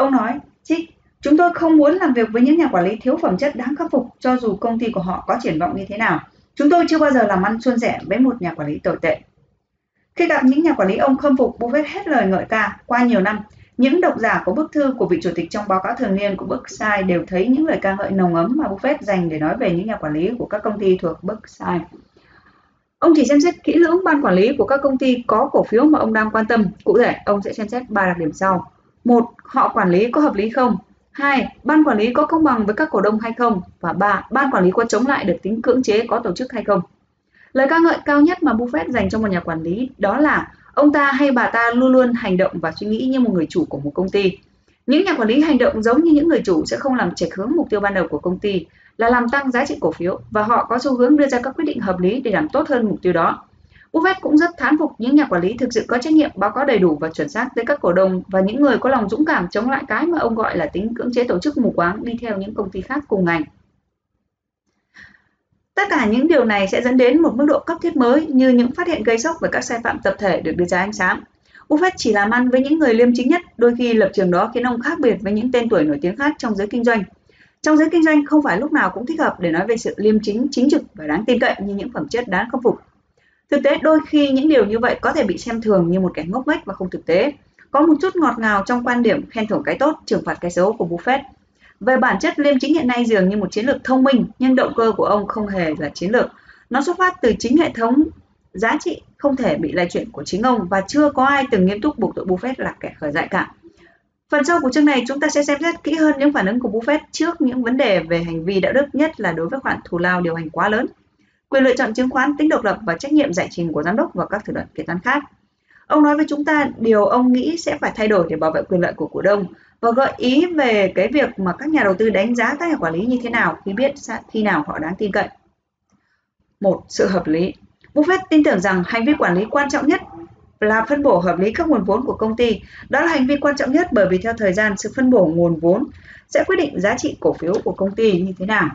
Ông nói, Trích, chúng tôi không muốn làm việc với những nhà quản lý thiếu phẩm chất đáng khắc phục cho dù công ty của họ có triển vọng như thế nào. Chúng tôi chưa bao giờ làm ăn suôn sẻ với một nhà quản lý tồi tệ. Khi gặp những nhà quản lý ông khâm phục, Buffett hết lời ngợi ca qua nhiều năm. Những độc giả của bức thư của vị chủ tịch trong báo cáo thường niên của Berkshire đều thấy những lời ca ngợi nồng ấm mà Buffett dành để nói về những nhà quản lý của các công ty thuộc Berkshire. Ông chỉ xem xét kỹ lưỡng ban quản lý của các công ty có cổ phiếu mà ông đang quan tâm. Cụ thể, ông sẽ xem xét ba đặc điểm sau một, họ quản lý có hợp lý không? Hai, ban quản lý có công bằng với các cổ đông hay không? Và ba, ban quản lý có chống lại được tính cưỡng chế có tổ chức hay không? Lời ca ngợi cao nhất mà Buffett dành cho một nhà quản lý đó là, ông ta hay bà ta luôn luôn hành động và suy nghĩ như một người chủ của một công ty. Những nhà quản lý hành động giống như những người chủ sẽ không làm chệch hướng mục tiêu ban đầu của công ty, là làm tăng giá trị cổ phiếu, và họ có xu hướng đưa ra các quyết định hợp lý để làm tốt hơn mục tiêu đó. Buffett cũng rất thán phục những nhà quản lý thực sự có trách nhiệm báo cáo đầy đủ và chuẩn xác tới các cổ đông và những người có lòng dũng cảm chống lại cái mà ông gọi là tính cưỡng chế tổ chức mù quáng đi theo những công ty khác cùng ngành. Tất cả những điều này sẽ dẫn đến một mức độ cấp thiết mới như những phát hiện gây sốc về các sai phạm tập thể được đưa ra ánh sáng. Buffett chỉ làm ăn với những người liêm chính nhất, đôi khi lập trường đó khiến ông khác biệt với những tên tuổi nổi tiếng khác trong giới kinh doanh. Trong giới kinh doanh không phải lúc nào cũng thích hợp để nói về sự liêm chính, chính trực và đáng tin cậy như những phẩm chất đáng khâm phục. Thực tế đôi khi những điều như vậy có thể bị xem thường như một kẻ ngốc nghếch và không thực tế. Có một chút ngọt ngào trong quan điểm khen thưởng cái tốt, trừng phạt cái xấu của Buffett. Về bản chất liêm chính hiện nay dường như một chiến lược thông minh, nhưng động cơ của ông không hề là chiến lược. Nó xuất phát từ chính hệ thống giá trị không thể bị lay chuyển của chính ông và chưa có ai từng nghiêm túc buộc tội Buffett là kẻ khởi dại cả. Phần sau của chương này chúng ta sẽ xem xét kỹ hơn những phản ứng của Buffett trước những vấn đề về hành vi đạo đức nhất là đối với khoản thù lao điều hành quá lớn, quyền lựa chọn chứng khoán, tính độc lập và trách nhiệm giải trình của giám đốc và các thủ đoạn kế toán khác. Ông nói với chúng ta điều ông nghĩ sẽ phải thay đổi để bảo vệ quyền lợi của cổ đông và gợi ý về cái việc mà các nhà đầu tư đánh giá các nhà quản lý như thế nào khi biết khi nào họ đáng tin cậy. Một, sự hợp lý. Buffett tin tưởng rằng hành vi quản lý quan trọng nhất là phân bổ hợp lý các nguồn vốn của công ty. Đó là hành vi quan trọng nhất bởi vì theo thời gian sự phân bổ nguồn vốn sẽ quyết định giá trị cổ phiếu của công ty như thế nào.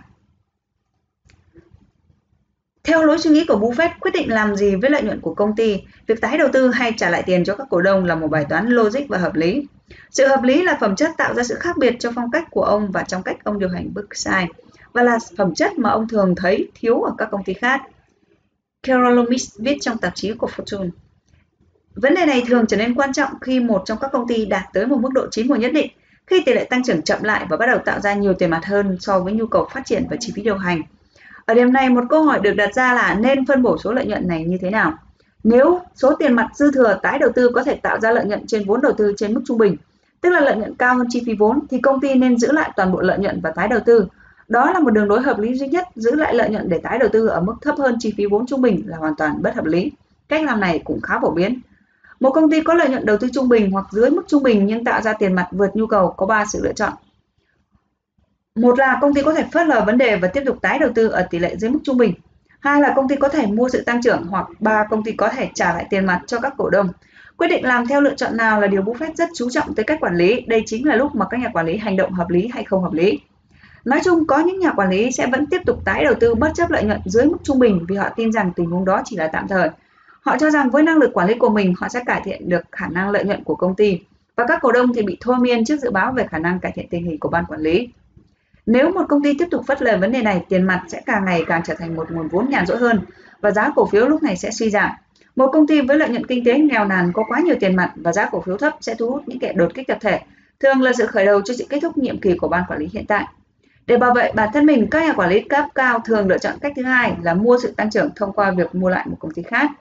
Theo lối suy nghĩ của Buffett, quyết định làm gì với lợi nhuận của công ty, việc tái đầu tư hay trả lại tiền cho các cổ đông là một bài toán logic và hợp lý. Sự hợp lý là phẩm chất tạo ra sự khác biệt trong phong cách của ông và trong cách ông điều hành Berkshire, và là phẩm chất mà ông thường thấy thiếu ở các công ty khác. Carol Loomis viết trong tạp chí của Fortune. Vấn đề này thường trở nên quan trọng khi một trong các công ty đạt tới một mức độ chín mùi nhất định, khi tỷ lệ tăng trưởng chậm lại và bắt đầu tạo ra nhiều tiền mặt hơn so với nhu cầu phát triển và chi phí điều hành. Ở điểm này một câu hỏi được đặt ra là nên phân bổ số lợi nhuận này như thế nào? Nếu số tiền mặt dư thừa tái đầu tư có thể tạo ra lợi nhuận trên vốn đầu tư trên mức trung bình, tức là lợi nhuận cao hơn chi phí vốn thì công ty nên giữ lại toàn bộ lợi nhuận và tái đầu tư. Đó là một đường lối hợp lý duy nhất, giữ lại lợi nhuận để tái đầu tư ở mức thấp hơn chi phí vốn trung bình là hoàn toàn bất hợp lý. Cách làm này cũng khá phổ biến. Một công ty có lợi nhuận đầu tư trung bình hoặc dưới mức trung bình nhưng tạo ra tiền mặt vượt nhu cầu có 3 sự lựa chọn. Một là công ty có thể phớt lờ vấn đề và tiếp tục tái đầu tư ở tỷ lệ dưới mức trung bình. Hai là công ty có thể mua sự tăng trưởng, hoặc ba, công ty có thể trả lại tiền mặt cho các cổ đông. Quyết định làm theo lựa chọn nào là điều Buffett rất chú trọng tới cách quản lý. Đây chính là lúc mà các nhà quản lý hành động hợp lý hay không hợp lý. Nói chung, có những nhà quản lý sẽ vẫn tiếp tục tái đầu tư bất chấp lợi nhuận dưới mức trung bình vì họ tin rằng tình huống đó chỉ là tạm thời. Họ cho rằng với năng lực quản lý của mình, họ sẽ cải thiện được khả năng lợi nhuận của công ty và các cổ đông thì bị thôi miên trước dự báo về khả năng cải thiện tình hình của ban quản lý. Nếu một công ty tiếp tục phất lờ vấn đề này, tiền mặt sẽ càng ngày càng trở thành một nguồn vốn nhàn rỗi hơn và giá cổ phiếu lúc này sẽ suy giảm. Một công ty với lợi nhuận kinh tế nghèo nàn có quá nhiều tiền mặt và giá cổ phiếu thấp sẽ thu hút những kẻ đột kích tập thể, thường là sự khởi đầu cho sự kết thúc nhiệm kỳ của ban quản lý hiện tại. Để bảo vệ bản thân mình, các nhà quản lý cấp cao thường lựa chọn cách thứ hai là mua sự tăng trưởng thông qua việc mua lại một công ty khác.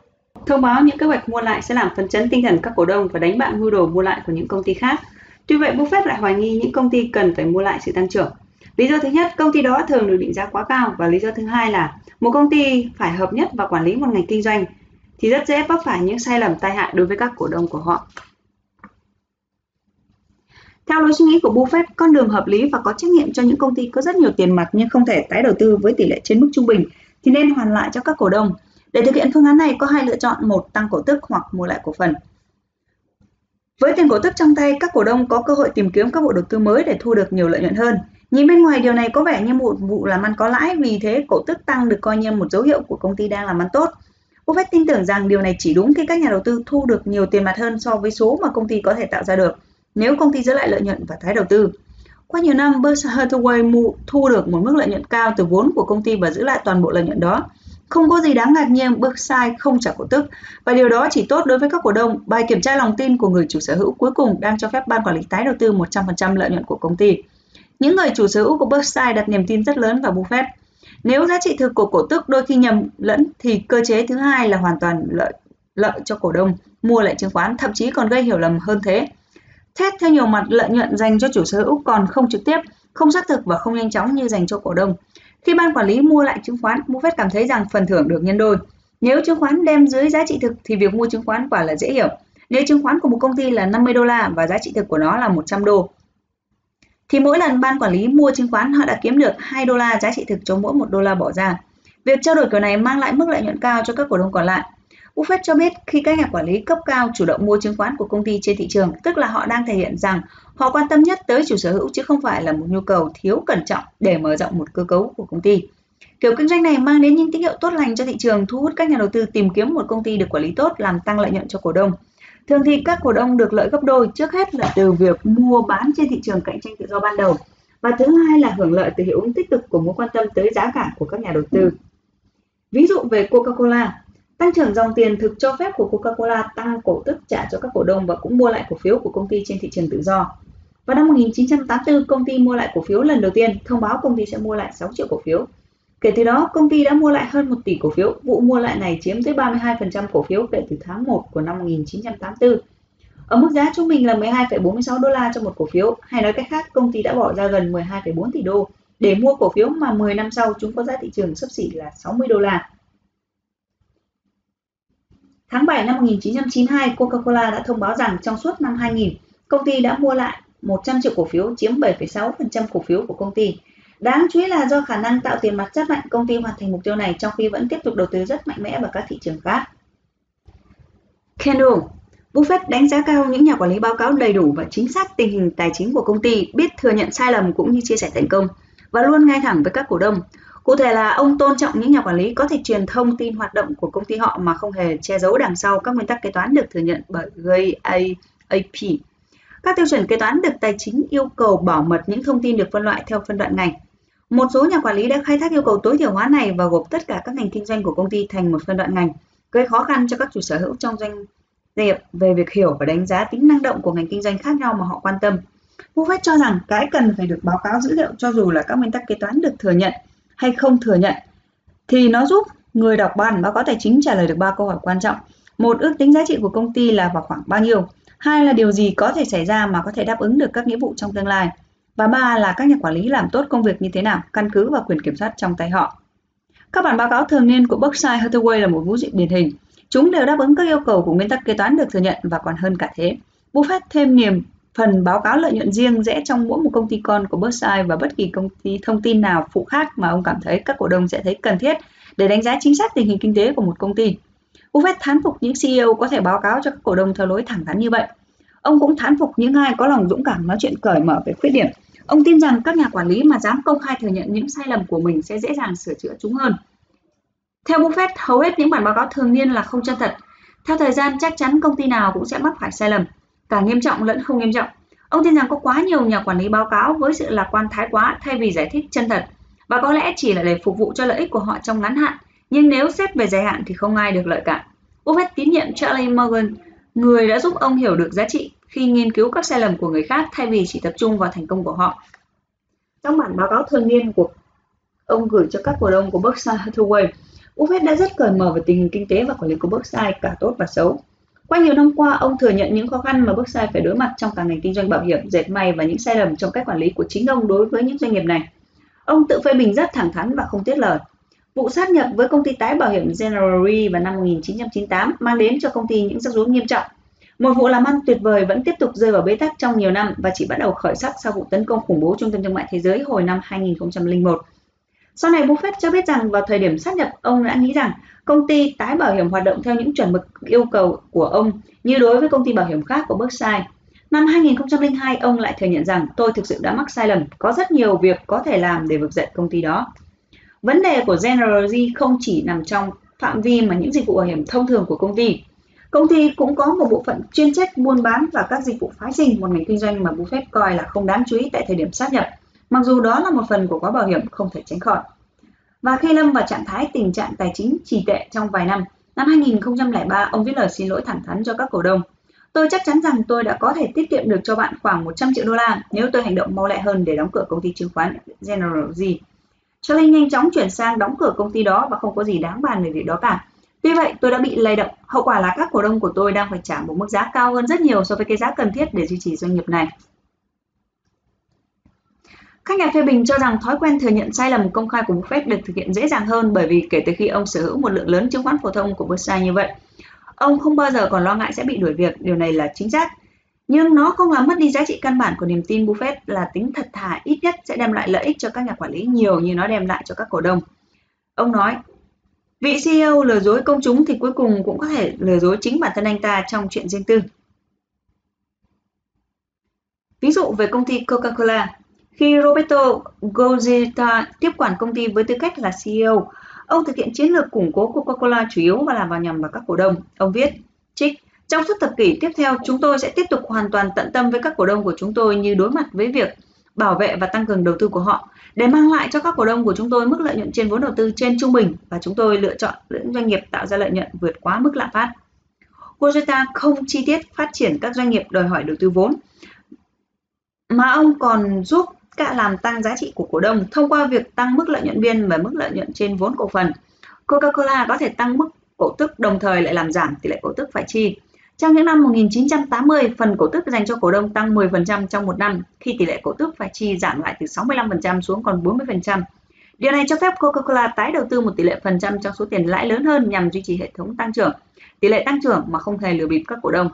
Thông báo những kế hoạch mua lại sẽ làm phấn chấn tinh thần các cổ đông và đánh bại mưu đồ mua lại của những công ty khác. Tuy vậy, Buffett lại hoài nghi những công ty cần phải mua lại sự tăng trưởng. Lý do thứ nhất, công ty đó thường được định giá quá cao và lý do thứ hai là một công ty phải hợp nhất và quản lý một ngành kinh doanh thì rất dễ vấp phải những sai lầm tai hại đối với các cổ đông của họ. Theo lối suy nghĩ của Buffett, con đường hợp lý và có trách nhiệm cho những công ty có rất nhiều tiền mặt nhưng không thể tái đầu tư với tỷ lệ trên mức trung bình thì nên hoàn lại cho các cổ đông. Để thực hiện phương án này có hai lựa chọn, một tăng cổ tức hoặc mua lại cổ phần. Với tiền cổ tức trong tay, các cổ đông có cơ hội tìm kiếm các bộ đầu tư mới để thu được nhiều lợi nhuận hơn. Nhìn bên ngoài điều này có vẻ như một vụ làm ăn có lãi vì thế cổ tức tăng được coi như một dấu hiệu của công ty đang làm ăn tốt. Buffett tin tưởng rằng điều này chỉ đúng khi các nhà đầu tư thu được nhiều tiền mặt hơn so với số mà công ty có thể tạo ra được nếu công ty giữ lại lợi nhuận và tái đầu tư. Qua nhiều năm, Berkshire Hathaway thu được một mức lợi nhuận cao từ vốn của công ty và giữ lại toàn bộ lợi nhuận đó. Không có gì đáng ngạc nhiên Berkshire không trả cổ tức và điều đó chỉ tốt đối với các cổ đông. Bài kiểm tra lòng tin của người chủ sở hữu cuối cùng đang cho phép ban quản lý tái đầu tư 100% lợi nhuận của công ty. Những người chủ sở hữu của Berkshire đặt niềm tin rất lớn vào Buffett. Nếu giá trị thực của cổ tức đôi khi nhầm lẫn thì cơ chế thứ hai là hoàn toàn lợi lợi cho cổ đông mua lại chứng khoán, thậm chí còn gây hiểu lầm hơn thế. Thét theo nhiều mặt lợi nhuận dành cho chủ sở hữu còn không trực tiếp, không xác thực và không nhanh chóng như dành cho cổ đông. Khi ban quản lý mua lại chứng khoán, Buffett cảm thấy rằng phần thưởng được nhân đôi. Nếu chứng khoán đem dưới giá trị thực thì việc mua chứng khoán quả là dễ hiểu. Nếu chứng khoán của một công ty là 50 đô la và giá trị thực của nó là 100 đô, thì mỗi lần ban quản lý mua chứng khoán họ đã kiếm được 2 đô la giá trị thực cho mỗi 1 đô la bỏ ra. Việc trao đổi kiểu này mang lại mức lợi nhuận cao cho các cổ đông còn lại. Buffett cho biết khi các nhà quản lý cấp cao chủ động mua chứng khoán của công ty trên thị trường, tức là họ đang thể hiện rằng họ quan tâm nhất tới chủ sở hữu chứ không phải là một nhu cầu thiếu cẩn trọng để mở rộng một cơ cấu của công ty. Kiểu kinh doanh này mang đến những tín hiệu tốt lành cho thị trường, thu hút các nhà đầu tư tìm kiếm một công ty được quản lý tốt làm tăng lợi nhuận cho cổ đông. Thường thì các cổ đông được lợi gấp đôi, trước hết là từ việc mua bán trên thị trường cạnh tranh tự do ban đầu và thứ hai là hưởng lợi từ hiệu ứng tích cực của mối quan tâm tới giá cả của các nhà đầu tư. Ví dụ về Coca-Cola, tăng trưởng dòng tiền thực cho phép của Coca-Cola tăng cổ tức trả cho các cổ đông và cũng mua lại cổ phiếu của công ty trên thị trường tự do. Vào năm 1984, công ty mua lại cổ phiếu lần đầu tiên, thông báo công ty sẽ mua lại 6 triệu cổ phiếu. Kể từ đó, công ty đã mua lại hơn 1 tỷ cổ phiếu. Vụ mua lại này chiếm tới 32% cổ phiếu kể từ tháng 1 của năm 1984. Ở mức giá trung bình là 12,46 đô la cho một cổ phiếu, hay nói cách khác, công ty đã bỏ ra gần 12,4 tỷ đô để mua cổ phiếu mà 10 năm sau chúng có giá thị trường sấp xỉ là 60 đô la. Tháng 7 năm 1992, Coca-Cola đã thông báo rằng trong suốt năm 2000, công ty đã mua lại 100 triệu cổ phiếu chiếm 7,6% cổ phiếu của công ty. Đáng chú ý là do khả năng tạo tiền mặt rất mạnh, công ty hoàn thành mục tiêu này trong khi vẫn tiếp tục đầu tư rất mạnh mẽ vào các thị trường khác. Kendall Buffett đánh giá cao những nhà quản lý báo cáo đầy đủ và chính xác tình hình tài chính của công ty, biết thừa nhận sai lầm cũng như chia sẻ thành công và luôn ngay thẳng với các cổ đông. Cụ thể là ông tôn trọng những nhà quản lý có thể truyền thông tin hoạt động của công ty họ mà không hề che giấu đằng sau các nguyên tắc kế toán được thừa nhận bởi GAAP. Các tiêu chuẩn kế toán được tài chính yêu cầu bảo mật những thông tin được phân loại theo phân đoạn ngành. Một số nhà quản lý đã khai thác yêu cầu tối thiểu hóa này và gộp tất cả các ngành kinh doanh của công ty thành một phân đoạn ngành, gây khó khăn cho các chủ sở hữu trong doanh nghiệp về việc hiểu và đánh giá tính năng động của ngành kinh doanh khác nhau mà họ quan tâm. Buffett cho rằng cái cần phải được báo cáo dữ liệu cho dù là các nguyên tắc kế toán được thừa nhận hay không thừa nhận thì nó giúp người đọc bản báo cáo tài chính trả lời được ba câu hỏi quan trọng. Một, ước tính giá trị của công ty là vào khoảng bao nhiêu? Hai là điều gì có thể xảy ra mà có thể đáp ứng được các nghĩa vụ trong tương lai? Và ba là các nhà quản lý làm tốt công việc như thế nào, căn cứ vào quyền kiểm soát trong tay họ. Các bản báo cáo thường niên của Berkshire Hathaway là một ví dụ điển hình. Chúng đều đáp ứng các yêu cầu của nguyên tắc kế toán được thừa nhận và còn hơn cả thế. Buffett thêm niềm phần báo cáo lợi nhuận riêng rẽ trong mỗi một công ty con của Berkshire và bất kỳ công ty thông tin nào phụ khác mà ông cảm thấy các cổ đông sẽ thấy cần thiết để đánh giá chính xác tình hình kinh tế của một công ty. Buffett thán phục những CEO có thể báo cáo cho các cổ đông theo lối thẳng thắn như vậy. Ông cũng thán phục những ai có lòng dũng cảm nói chuyện cởi mở về khuyết điểm. Ông tin rằng các nhà quản lý mà dám công khai thừa nhận những sai lầm của mình sẽ dễ dàng sửa chữa chúng hơn. Theo Buffett, hầu hết những bản báo cáo thường niên là không chân thật. Theo thời gian, chắc chắn công ty nào cũng sẽ mắc phải sai lầm, cả nghiêm trọng lẫn không nghiêm trọng. Ông tin rằng có quá nhiều nhà quản lý báo cáo với sự lạc quan thái quá thay vì giải thích chân thật, và có lẽ chỉ là để phục vụ cho lợi ích của họ trong ngắn hạn, nhưng nếu xét về dài hạn thì không ai được lợi cả. Buffett tín nhiệm Charlie Morgan, người đã giúp ông hiểu được giá trị khi nghiên cứu các sai lầm của người khác thay vì chỉ tập trung vào thành công của họ. Trong bản báo cáo thường niên của ông gửi cho các cổ đông của Berkshire Hathaway, Buffett đã rất cởi mở về tình hình kinh tế và quản lý của Berkshire cả tốt và xấu. Qua nhiều năm qua, ông thừa nhận những khó khăn mà Berkshire phải đối mặt trong cả ngành kinh doanh bảo hiểm, dệt may và những sai lầm trong cách quản lý của chính ông đối với những doanh nghiệp này. Ông tự phê bình rất thẳng thắn và không tiết lời. Vụ sát nhập với công ty tái bảo hiểm General Re vào năm 1998 mang đến cho công ty những rắc rối nghiêm trọng. Một vụ làm ăn tuyệt vời vẫn tiếp tục rơi vào bế tắc trong nhiều năm và chỉ bắt đầu khởi sắc sau vụ tấn công khủng bố trung tâm thương mại thế giới hồi năm 2001. Sau này Buffett cho biết rằng vào thời điểm sát nhập, ông đã nghĩ rằng công ty tái bảo hiểm hoạt động theo những chuẩn mực yêu cầu của ông như đối với công ty bảo hiểm khác của Berkshire. Năm 2002, ông lại thừa nhận rằng tôi thực sự đã mắc sai lầm, có rất nhiều việc có thể làm để vực dậy công ty đó. Vấn đề của General G không chỉ nằm trong phạm vi mà những dịch vụ bảo hiểm thông thường của công ty. Công ty cũng có một bộ phận chuyên trách buôn bán và các dịch vụ phái sinh, một ngành kinh doanh mà Buffett coi là không đáng chú ý tại thời điểm sát nhập mặc dù đó là một phần của gói bảo hiểm không thể tránh khỏi. Và khi lâm vào trạng thái tình trạng tài chính trì tệ trong vài năm, năm 2003 ông viết lời xin lỗi thẳng thắn cho các cổ đông. Tôi chắc chắn rằng tôi đã có thể tiết kiệm được cho bạn khoảng 100 triệu đô la nếu tôi hành động mau lẹ hơn để đóng cửa công ty chứng khoán General cho nên nhanh chóng chuyển sang đóng cửa công ty đó và không có gì đáng bàn về việc đó cả. Tuy vậy, tôi đã bị lay động. Hậu quả là các cổ đông của tôi đang phải trả một mức giá cao hơn rất nhiều so với cái giá cần thiết để duy trì doanh nghiệp này. Các nhà phê bình cho rằng thói quen thừa nhận sai lầm công khai của Buffett được thực hiện dễ dàng hơn bởi vì kể từ khi ông sở hữu một lượng lớn chứng khoán phổ thông của Berkshire như vậy, ông không bao giờ còn lo ngại sẽ bị đuổi việc, điều này là chính xác. Nhưng nó không làm mất đi giá trị căn bản của niềm tin Buffett là tính thật thà ít nhất sẽ đem lại lợi ích cho các nhà quản lý nhiều như nó đem lại cho các cổ đông. Ông nói, vị CEO lừa dối công chúng thì cuối cùng cũng có thể lừa dối chính bản thân anh ta trong chuyện riêng tư. Ví dụ về công ty Coca-Cola, khi Roberto Gozita tiếp quản công ty với tư cách là CEO, ông thực hiện chiến lược củng cố Coca-Cola chủ yếu và làm vào nhằm vào các cổ đông. Ông viết, trích, trong suốt thập kỷ tiếp theo, chúng tôi sẽ tiếp tục hoàn toàn tận tâm với các cổ đông của chúng tôi như đối mặt với việc bảo vệ và tăng cường đầu tư của họ để mang lại cho các cổ đông của chúng tôi mức lợi nhuận trên vốn đầu tư trên trung bình và chúng tôi lựa chọn những doanh nghiệp tạo ra lợi nhuận vượt quá mức lạm phát. Gojeta không chi tiết phát triển các doanh nghiệp đòi hỏi đầu tư vốn mà ông còn giúp cả làm tăng giá trị của cổ đông thông qua việc tăng mức lợi nhuận biên và mức lợi nhuận trên vốn cổ phần. Coca-Cola có thể tăng mức cổ tức đồng thời lại làm giảm tỷ lệ cổ tức phải chi. Trong những năm 1980, phần cổ tức dành cho cổ đông tăng 10% trong một năm, khi tỷ lệ cổ tức phải chi giảm lại từ 65% xuống còn 40%. Điều này cho phép Coca-Cola tái đầu tư một tỷ lệ phần trăm trong số tiền lãi lớn hơn nhằm duy trì hệ thống tăng trưởng, tỷ lệ tăng trưởng mà không hề lừa bịp các cổ đông.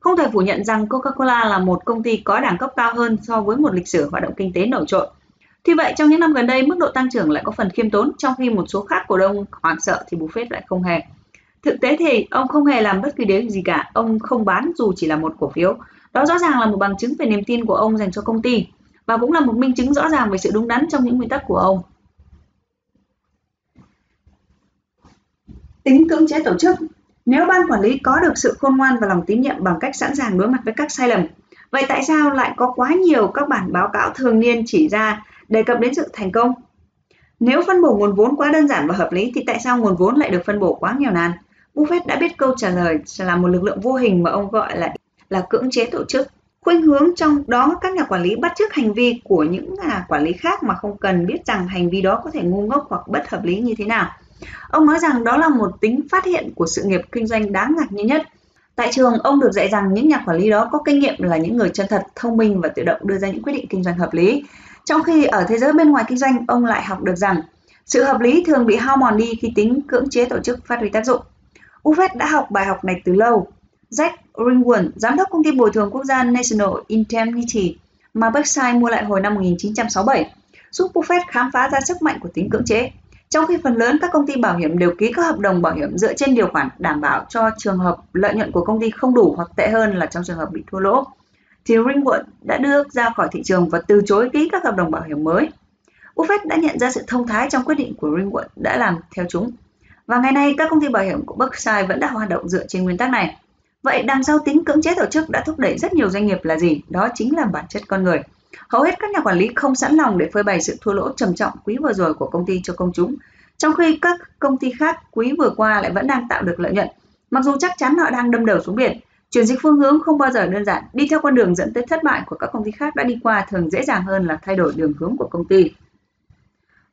Không thể phủ nhận rằng Coca-Cola là một công ty có đẳng cấp cao hơn so với một lịch sử hoạt động kinh tế nổi trội. Tuy vậy, trong những năm gần đây, mức độ tăng trưởng lại có phần khiêm tốn, trong khi một số khác cổ đông hoảng sợ thì Buffett lại không hề. Thực tế thì ông không hề làm bất kỳ điều gì cả, ông không bán dù chỉ là một cổ phiếu. Đó rõ ràng là một bằng chứng về niềm tin của ông dành cho công ty và cũng là một minh chứng rõ ràng về sự đúng đắn trong những nguyên tắc của ông. Tính cưỡng chế tổ chức Nếu ban quản lý có được sự khôn ngoan và lòng tín nhiệm bằng cách sẵn sàng đối mặt với các sai lầm, vậy tại sao lại có quá nhiều các bản báo cáo thường niên chỉ ra đề cập đến sự thành công? Nếu phân bổ nguồn vốn quá đơn giản và hợp lý thì tại sao nguồn vốn lại được phân bổ quá nghèo nàn? Buffett đã biết câu trả lời là một lực lượng vô hình mà ông gọi là là cưỡng chế tổ chức. Khuynh hướng trong đó các nhà quản lý bắt chước hành vi của những nhà quản lý khác mà không cần biết rằng hành vi đó có thể ngu ngốc hoặc bất hợp lý như thế nào. Ông nói rằng đó là một tính phát hiện của sự nghiệp kinh doanh đáng ngạc nhiên nhất. Tại trường, ông được dạy rằng những nhà quản lý đó có kinh nghiệm là những người chân thật, thông minh và tự động đưa ra những quyết định kinh doanh hợp lý. Trong khi ở thế giới bên ngoài kinh doanh, ông lại học được rằng sự hợp lý thường bị hao mòn đi khi tính cưỡng chế tổ chức phát huy tác dụng. Buffett đã học bài học này từ lâu. Jack Ringwood, giám đốc công ty bồi thường quốc gia National Indemnity mà Berkshire mua lại hồi năm 1967, giúp Buffett khám phá ra sức mạnh của tính cưỡng chế. Trong khi phần lớn các công ty bảo hiểm đều ký các hợp đồng bảo hiểm dựa trên điều khoản đảm bảo cho trường hợp lợi nhuận của công ty không đủ hoặc tệ hơn là trong trường hợp bị thua lỗ, thì Ringwood đã đưa ra khỏi thị trường và từ chối ký các hợp đồng bảo hiểm mới. Buffett đã nhận ra sự thông thái trong quyết định của Ringwood đã làm theo chúng. Và ngày nay, các công ty bảo hiểm của Berkshire vẫn đang hoạt động dựa trên nguyên tắc này. Vậy đằng sau tính cưỡng chế tổ chức đã thúc đẩy rất nhiều doanh nghiệp là gì? Đó chính là bản chất con người. Hầu hết các nhà quản lý không sẵn lòng để phơi bày sự thua lỗ trầm trọng quý vừa rồi của công ty cho công chúng, trong khi các công ty khác quý vừa qua lại vẫn đang tạo được lợi nhuận. Mặc dù chắc chắn họ đang đâm đầu xuống biển, chuyển dịch phương hướng không bao giờ đơn giản, đi theo con đường dẫn tới thất bại của các công ty khác đã đi qua thường dễ dàng hơn là thay đổi đường hướng của công ty.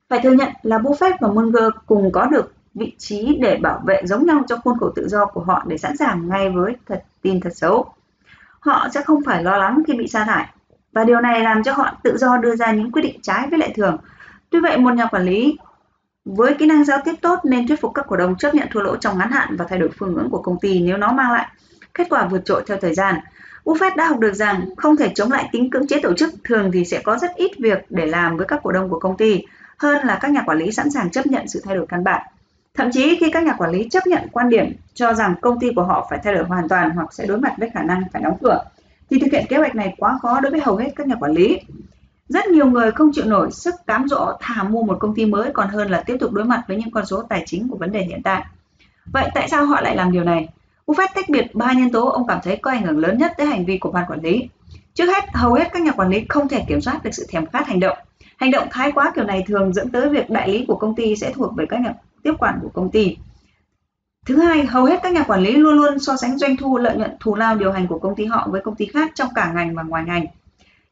Phải thừa nhận là Buffett và Munger cùng có được vị trí để bảo vệ giống nhau cho khuôn khổ tự do của họ để sẵn sàng ngay với thật tin thật xấu. Họ sẽ không phải lo lắng khi bị sa thải và điều này làm cho họ tự do đưa ra những quyết định trái với lệ thường. Tuy vậy, một nhà quản lý với kỹ năng giao tiếp tốt nên thuyết phục các cổ đông chấp nhận thua lỗ trong ngắn hạn và thay đổi phương hướng của công ty nếu nó mang lại kết quả vượt trội theo thời gian. Buffett đã học được rằng không thể chống lại tính cưỡng chế tổ chức, thường thì sẽ có rất ít việc để làm với các cổ đông của công ty hơn là các nhà quản lý sẵn sàng chấp nhận sự thay đổi căn bản. Thậm chí khi các nhà quản lý chấp nhận quan điểm cho rằng công ty của họ phải thay đổi hoàn toàn hoặc sẽ đối mặt với khả năng phải đóng cửa, thì thực hiện kế hoạch này quá khó đối với hầu hết các nhà quản lý. Rất nhiều người không chịu nổi sức cám dỗ thà mua một công ty mới còn hơn là tiếp tục đối mặt với những con số tài chính của vấn đề hiện tại. Vậy tại sao họ lại làm điều này? Buffett tách biệt ba nhân tố ông cảm thấy có ảnh hưởng lớn nhất tới hành vi của ban quản lý. Trước hết, hầu hết các nhà quản lý không thể kiểm soát được sự thèm khát hành động. Hành động thái quá kiểu này thường dẫn tới việc đại lý của công ty sẽ thuộc về các nhà tiếp quản của công ty. Thứ hai, hầu hết các nhà quản lý luôn luôn so sánh doanh thu, lợi nhuận, thù lao điều hành của công ty họ với công ty khác trong cả ngành và ngoài ngành.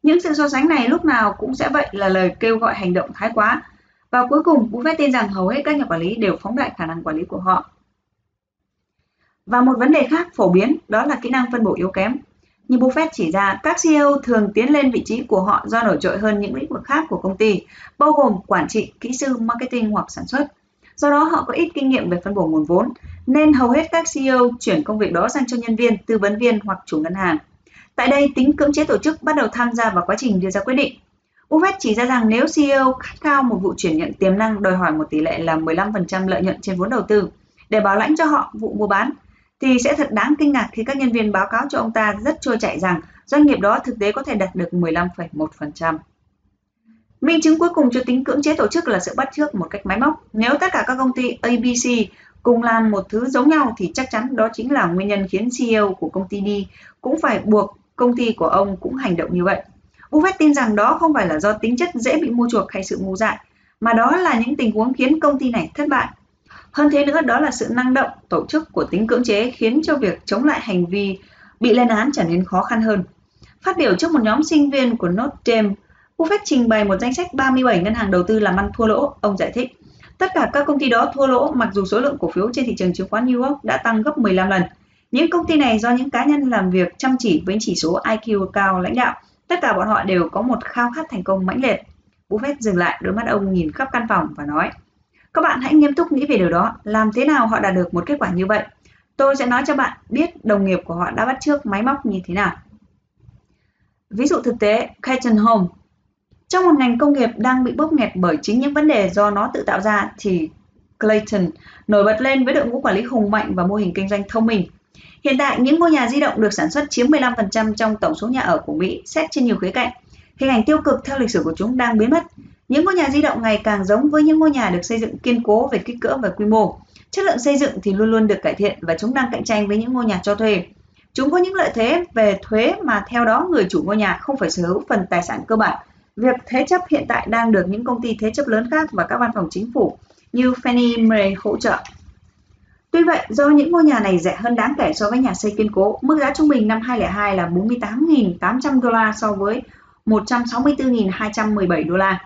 Những sự so sánh này lúc nào cũng sẽ vậy là lời kêu gọi hành động thái quá. Và cuối cùng, Buffett tin rằng hầu hết các nhà quản lý đều phóng đại khả năng quản lý của họ. Và một vấn đề khác phổ biến đó là kỹ năng phân bổ yếu kém. Như Buffett chỉ ra, các CEO thường tiến lên vị trí của họ do nổi trội hơn những lĩnh vực khác của công ty, bao gồm quản trị, kỹ sư, marketing hoặc sản xuất. Do đó họ có ít kinh nghiệm về phân bổ nguồn vốn, nên hầu hết các CEO chuyển công việc đó sang cho nhân viên, tư vấn viên hoặc chủ ngân hàng. Tại đây, tính cưỡng chế tổ chức bắt đầu tham gia vào quá trình đưa ra quyết định. Buffett chỉ ra rằng nếu CEO khát khao một vụ chuyển nhượng tiềm năng đòi hỏi một tỷ lệ là 15% lợi nhuận trên vốn đầu tư để bảo lãnh cho họ vụ mua bán, thì sẽ thật đáng kinh ngạc khi các nhân viên báo cáo cho ông ta rất trôi chảy rằng doanh nghiệp đó thực tế có thể đạt được 15,1%. Minh chứng cuối cùng cho tính cưỡng chế tổ chức là sự bắt chước một cách máy móc. Nếu tất cả các công ty ABC cùng làm một thứ giống nhau thì chắc chắn đó chính là nguyên nhân khiến CEO của công ty đi cũng phải buộc công ty của ông cũng hành động như vậy. Buffett tin rằng đó không phải là do tính chất dễ bị mua chuộc hay sự ngu dại, mà đó là những tình huống khiến công ty này thất bại. Hơn thế nữa đó là sự năng động, tổ chức của tính cưỡng chế khiến cho việc chống lại hành vi bị lên án trở nên khó khăn hơn. Phát biểu trước một nhóm sinh viên của Notre Dame, Buffett trình bày một danh sách 37 ngân hàng đầu tư làm ăn thua lỗ. Ông giải thích, tất cả các công ty đó thua lỗ mặc dù số lượng cổ phiếu trên thị trường chứng khoán New York đã tăng gấp 15 lần. Những công ty này do những cá nhân làm việc chăm chỉ với chỉ số IQ cao lãnh đạo Tất cả bọn họ đều có một khao khát thành công mãnh liệt. Buffett dừng lại, đôi mắt ông nhìn khắp căn phòng và nói, các bạn hãy nghiêm túc nghĩ về điều đó, làm thế nào họ đạt được một kết quả như vậy. Tôi sẽ nói cho bạn biết đồng nghiệp của họ đã bắt trước máy móc như thế nào. Ví dụ thực tế, Clayton Home. Trong một ngành công nghiệp đang bị bóp nghẹt bởi chính những vấn đề do nó tự tạo ra thì Clayton nổi bật lên với đội ngũ quản lý hùng mạnh và mô hình kinh doanh thông minh. Hiện tại, những ngôi nhà di động được sản xuất chiếm 15% trong tổng số nhà ở của Mỹ, xét trên nhiều khía cạnh. Hình ảnh tiêu cực theo lịch sử của chúng đang biến mất. Những ngôi nhà di động ngày càng giống với những ngôi nhà được xây dựng kiên cố về kích cỡ và quy mô. Chất lượng xây dựng thì luôn luôn được cải thiện và chúng đang cạnh tranh với những ngôi nhà cho thuê. Chúng có những lợi thế về thuế mà theo đó người chủ ngôi nhà không phải sở hữu phần tài sản cơ bản. Việc thế chấp hiện tại đang được những công ty thế chấp lớn khác và các văn phòng chính phủ như Fannie Mae hỗ trợ. Tuy vậy, do những ngôi nhà này rẻ hơn đáng kể so với nhà xây kiên cố, mức giá trung bình năm 2002 là 48.800 đô la so với 164.217 đô la.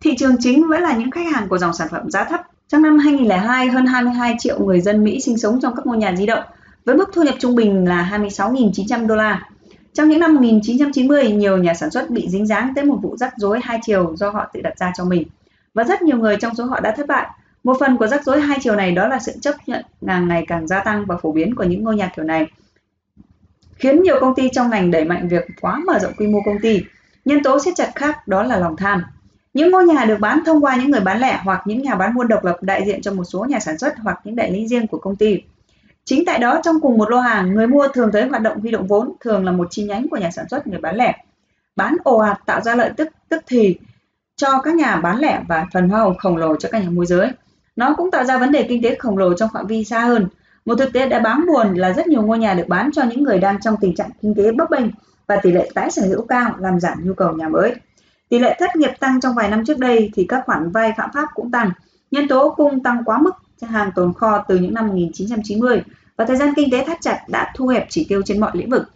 Thị trường chính vẫn là những khách hàng của dòng sản phẩm giá thấp. Trong năm 2002, hơn 22 triệu người dân Mỹ sinh sống trong các ngôi nhà di động, với mức thu nhập trung bình là 26.900 đô la. Trong những năm 1990, nhiều nhà sản xuất bị dính dáng tới một vụ rắc rối hai chiều do họ tự đặt ra cho mình. Và rất nhiều người trong số họ đã thất bại một phần của rắc rối hai chiều này đó là sự chấp nhận càng ngày càng gia tăng và phổ biến của những ngôi nhà kiểu này khiến nhiều công ty trong ngành đẩy mạnh việc quá mở rộng quy mô công ty. Nhân tố siết chặt khác đó là lòng tham. Những ngôi nhà được bán thông qua những người bán lẻ hoặc những nhà bán buôn độc lập đại diện cho một số nhà sản xuất hoặc những đại lý riêng của công ty. Chính tại đó trong cùng một lô hàng, người mua thường thấy hoạt động huy động vốn thường là một chi nhánh của nhà sản xuất người bán lẻ. Bán ồ ạt tạo ra lợi tức tức thì cho các nhà bán lẻ và phần hoa hồng khổng lồ cho các nhà môi giới. Nó cũng tạo ra vấn đề kinh tế khổng lồ trong phạm vi xa hơn. Một thực tế đã bám buồn là rất nhiều ngôi nhà được bán cho những người đang trong tình trạng kinh tế bấp bênh và tỷ lệ tái sở hữu cao làm giảm nhu cầu nhà mới. Tỷ lệ thất nghiệp tăng trong vài năm trước đây thì các khoản vay phạm pháp cũng tăng. Nhân tố cung tăng quá mức hàng tồn kho từ những năm 1990 và thời gian kinh tế thắt chặt đã thu hẹp chỉ tiêu trên mọi lĩnh vực,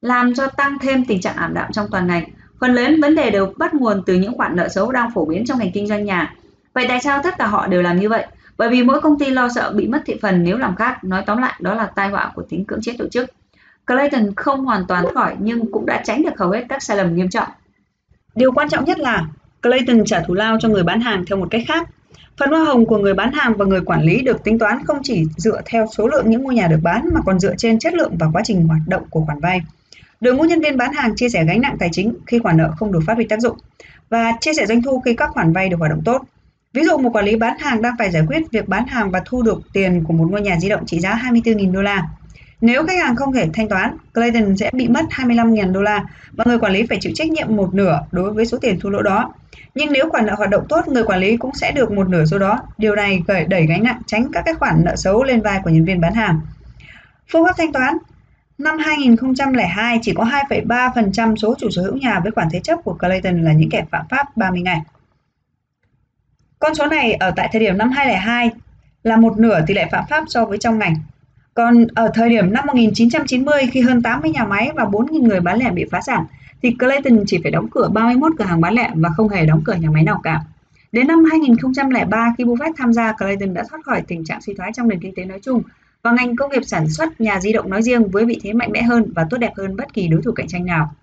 làm cho tăng thêm tình trạng ảm đạm trong toàn ngành. Phần lớn vấn đề đều bắt nguồn từ những khoản nợ xấu đang phổ biến trong ngành kinh doanh nhà Vậy tại sao tất cả họ đều làm như vậy? Bởi vì mỗi công ty lo sợ bị mất thị phần nếu làm khác, nói tóm lại đó là tai họa của tính cưỡng chế tổ chức. Clayton không hoàn toàn khỏi nhưng cũng đã tránh được hầu hết các sai lầm nghiêm trọng. Điều quan trọng nhất là Clayton trả thù lao cho người bán hàng theo một cách khác. Phần hoa hồng của người bán hàng và người quản lý được tính toán không chỉ dựa theo số lượng những ngôi nhà được bán mà còn dựa trên chất lượng và quá trình hoạt động của khoản vay. Đội ngũ nhân viên bán hàng chia sẻ gánh nặng tài chính khi khoản nợ không được phát huy tác dụng và chia sẻ doanh thu khi các khoản vay được hoạt động tốt. Ví dụ, một quản lý bán hàng đang phải giải quyết việc bán hàng và thu được tiền của một ngôi nhà di động trị giá 24.000 đô la. Nếu khách hàng không thể thanh toán, Clayton sẽ bị mất 25.000 đô la và người quản lý phải chịu trách nhiệm một nửa đối với số tiền thua lỗ đó. Nhưng nếu khoản nợ hoạt động tốt, người quản lý cũng sẽ được một nửa số đó. Điều này gợi đẩy gánh nặng tránh các cái khoản nợ xấu lên vai của nhân viên bán hàng. Phương pháp thanh toán Năm 2002, chỉ có 2,3% số chủ sở hữu nhà với khoản thế chấp của Clayton là những kẻ phạm pháp 30 ngày. Con số này ở tại thời điểm năm 2002 là một nửa tỷ lệ phạm pháp so với trong ngành. Còn ở thời điểm năm 1990 khi hơn 80 nhà máy và 4.000 người bán lẻ bị phá sản thì Clayton chỉ phải đóng cửa 31 cửa hàng bán lẻ và không hề đóng cửa nhà máy nào cả. Đến năm 2003 khi Buffett tham gia, Clayton đã thoát khỏi tình trạng suy thoái trong nền kinh tế nói chung và ngành công nghiệp sản xuất nhà di động nói riêng với vị thế mạnh mẽ hơn và tốt đẹp hơn bất kỳ đối thủ cạnh tranh nào.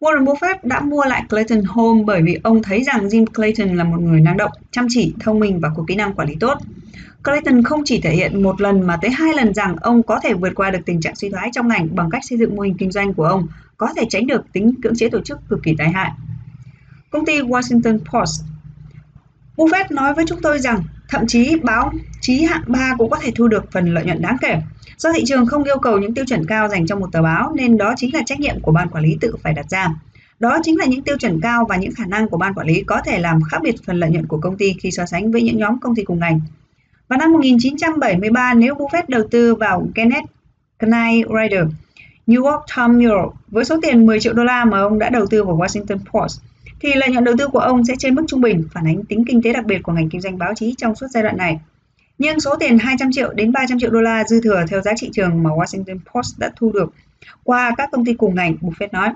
Warren Buffett đã mua lại Clayton Home bởi vì ông thấy rằng Jim Clayton là một người năng động, chăm chỉ, thông minh và có kỹ năng quản lý tốt. Clayton không chỉ thể hiện một lần mà tới hai lần rằng ông có thể vượt qua được tình trạng suy thoái trong ngành bằng cách xây dựng mô hình kinh doanh của ông, có thể tránh được tính cưỡng chế tổ chức cực kỳ tai hại. Công ty Washington Post, Buffett nói với chúng tôi rằng thậm chí báo chí hạng 3 cũng có thể thu được phần lợi nhuận đáng kể. Do thị trường không yêu cầu những tiêu chuẩn cao dành cho một tờ báo, nên đó chính là trách nhiệm của ban quản lý tự phải đặt ra. Đó chính là những tiêu chuẩn cao và những khả năng của ban quản lý có thể làm khác biệt phần lợi nhuận của công ty khi so sánh với những nhóm công ty cùng ngành. Vào năm 1973, nếu Buffett đầu tư vào Kenneth Knight Rider, New York Times Europe với số tiền 10 triệu đô la mà ông đã đầu tư vào Washington Post, thì lợi nhuận đầu tư của ông sẽ trên mức trung bình, phản ánh tính kinh tế đặc biệt của ngành kinh doanh báo chí trong suốt giai đoạn này. Nhưng số tiền 200 triệu đến 300 triệu đô la dư thừa theo giá trị trường mà Washington Post đã thu được qua các công ty cùng ngành, Buffett nói.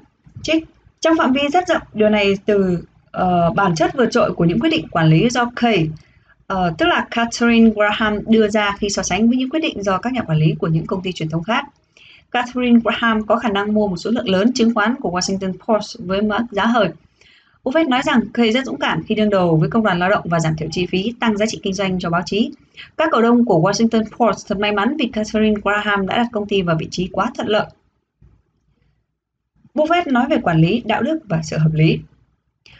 Trích trong phạm vi rất rộng, điều này từ uh, bản chất vượt trội của những quyết định quản lý do Kay, uh, tức là Catherine Graham đưa ra khi so sánh với những quyết định do các nhà quản lý của những công ty truyền thông khác. Catherine Graham có khả năng mua một số lượng lớn chứng khoán của Washington Post với mức giá hời. Buffett nói rằng Kay rất dũng cảm khi đương đầu với công đoàn lao động và giảm thiểu chi phí, tăng giá trị kinh doanh cho báo chí. Các cổ đông của Washington Post thật may mắn vì Catherine Graham đã đặt công ty vào vị trí quá thuận lợi Buffett nói về quản lý, đạo đức và sự hợp lý.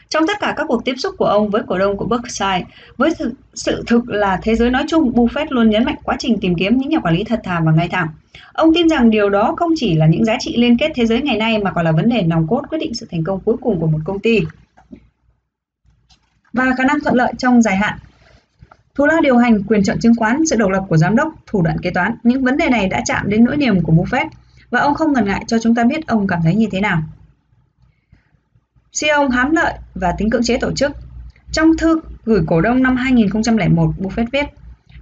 Trong tất cả các cuộc tiếp xúc của ông với cổ đông của Berkshire, với sự, sự thực là thế giới nói chung, Buffett luôn nhấn mạnh quá trình tìm kiếm những nhà quản lý thật thà và ngay thẳng. Ông tin rằng điều đó không chỉ là những giá trị liên kết thế giới ngày nay mà còn là vấn đề nòng cốt quyết định sự thành công cuối cùng của một công ty. Và khả năng thuận lợi trong dài hạn. Thù lao điều hành, quyền chọn chứng khoán, sự độc lập của giám đốc, thủ đoạn kế toán, những vấn đề này đã chạm đến nỗi niềm của Buffett – và ông không ngần ngại cho chúng ta biết ông cảm thấy như thế nào. CEO hám lợi và tính cưỡng chế tổ chức. Trong thư gửi cổ đông năm 2001, Buffett viết,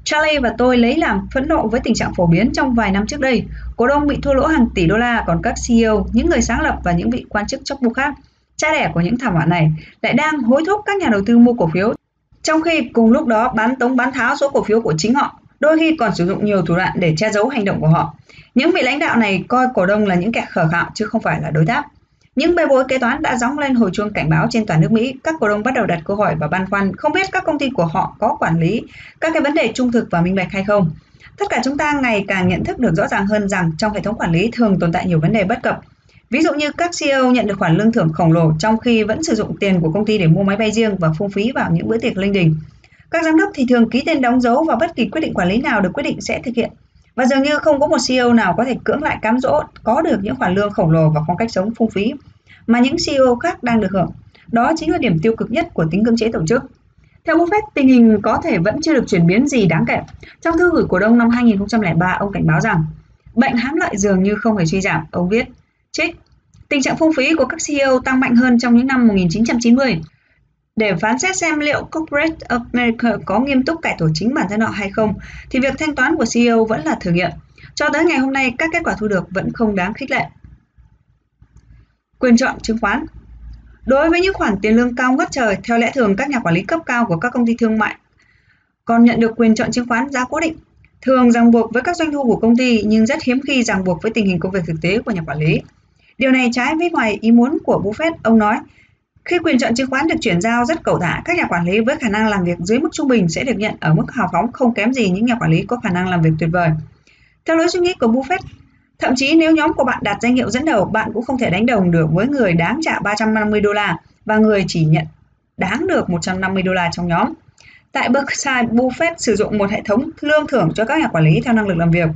Charlie và tôi lấy làm phẫn nộ với tình trạng phổ biến trong vài năm trước đây. Cổ đông bị thua lỗ hàng tỷ đô la, còn các CEO, những người sáng lập và những vị quan chức chóc bu khác, cha đẻ của những thảm họa này, lại đang hối thúc các nhà đầu tư mua cổ phiếu, trong khi cùng lúc đó bán tống bán tháo số cổ phiếu của chính họ, đôi khi còn sử dụng nhiều thủ đoạn để che giấu hành động của họ. Những vị lãnh đạo này coi cổ đông là những kẻ khờ khạo chứ không phải là đối tác. Những bê bối kế toán đã gióng lên hồi chuông cảnh báo trên toàn nước Mỹ, các cổ đông bắt đầu đặt câu hỏi và băn khoăn không biết các công ty của họ có quản lý các cái vấn đề trung thực và minh bạch hay không. Tất cả chúng ta ngày càng nhận thức được rõ ràng hơn rằng trong hệ thống quản lý thường tồn tại nhiều vấn đề bất cập. Ví dụ như các CEO nhận được khoản lương thưởng khổng lồ trong khi vẫn sử dụng tiền của công ty để mua máy bay riêng và phung phí vào những bữa tiệc linh đình. Các giám đốc thì thường ký tên đóng dấu vào bất kỳ quyết định quản lý nào được quyết định sẽ thực hiện và dường như không có một CEO nào có thể cưỡng lại cám dỗ có được những khoản lương khổng lồ và phong cách sống phung phí mà những CEO khác đang được hưởng. Đó chính là điểm tiêu cực nhất của tính cưỡng chế tổ chức. Theo Buffett, tình hình có thể vẫn chưa được chuyển biến gì đáng kể. Trong thư gửi cổ đông năm 2003, ông cảnh báo rằng bệnh hám lợi dường như không hề suy giảm. Ông viết, trích, tình trạng phung phí của các CEO tăng mạnh hơn trong những năm 1990 để phán xét xem liệu Corporate America có nghiêm túc cải tổ chính bản thân họ hay không, thì việc thanh toán của CEO vẫn là thử nghiệm. Cho tới ngày hôm nay, các kết quả thu được vẫn không đáng khích lệ. Quyền chọn chứng khoán Đối với những khoản tiền lương cao ngất trời, theo lẽ thường các nhà quản lý cấp cao của các công ty thương mại còn nhận được quyền chọn chứng khoán giá cố định, thường ràng buộc với các doanh thu của công ty nhưng rất hiếm khi ràng buộc với tình hình công việc thực tế của nhà quản lý. Điều này trái với ngoài ý muốn của Buffett, ông nói, khi quyền chọn chứng khoán được chuyển giao rất cầu thả, các nhà quản lý với khả năng làm việc dưới mức trung bình sẽ được nhận ở mức hào phóng không kém gì những nhà quản lý có khả năng làm việc tuyệt vời. Theo lối suy nghĩ của Buffett, thậm chí nếu nhóm của bạn đạt danh hiệu dẫn đầu, bạn cũng không thể đánh đồng được với người đáng trả 350 đô la và người chỉ nhận đáng được 150 đô la trong nhóm. Tại Berkshire, Buffett sử dụng một hệ thống lương thưởng cho các nhà quản lý theo năng lực làm việc.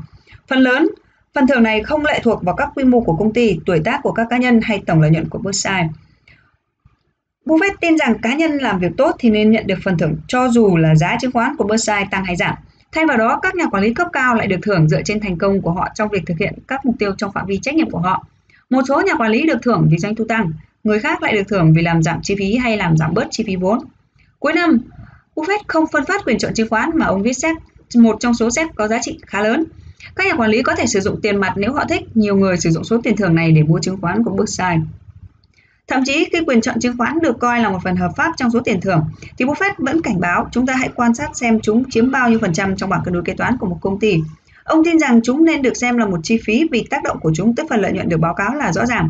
Phần lớn, phần thưởng này không lệ thuộc vào các quy mô của công ty, tuổi tác của các cá nhân hay tổng lợi nhuận của Berkshire. Buffett tin rằng cá nhân làm việc tốt thì nên nhận được phần thưởng cho dù là giá chứng khoán của Berkshire tăng hay giảm. Thay vào đó, các nhà quản lý cấp cao lại được thưởng dựa trên thành công của họ trong việc thực hiện các mục tiêu trong phạm vi trách nhiệm của họ. Một số nhà quản lý được thưởng vì doanh thu tăng, người khác lại được thưởng vì làm giảm chi phí hay làm giảm bớt chi phí vốn. Cuối năm, Buffett không phân phát quyền chọn chứng khoán mà ông viết xét một trong số xét có giá trị khá lớn. Các nhà quản lý có thể sử dụng tiền mặt nếu họ thích, nhiều người sử dụng số tiền thưởng này để mua chứng khoán của Berkshire. Thậm chí khi quyền chọn chứng khoán được coi là một phần hợp pháp trong số tiền thưởng, thì Buffett vẫn cảnh báo chúng ta hãy quan sát xem chúng chiếm bao nhiêu phần trăm trong bảng cân đối kế toán của một công ty. Ông tin rằng chúng nên được xem là một chi phí vì tác động của chúng tới phần lợi nhuận được báo cáo là rõ ràng.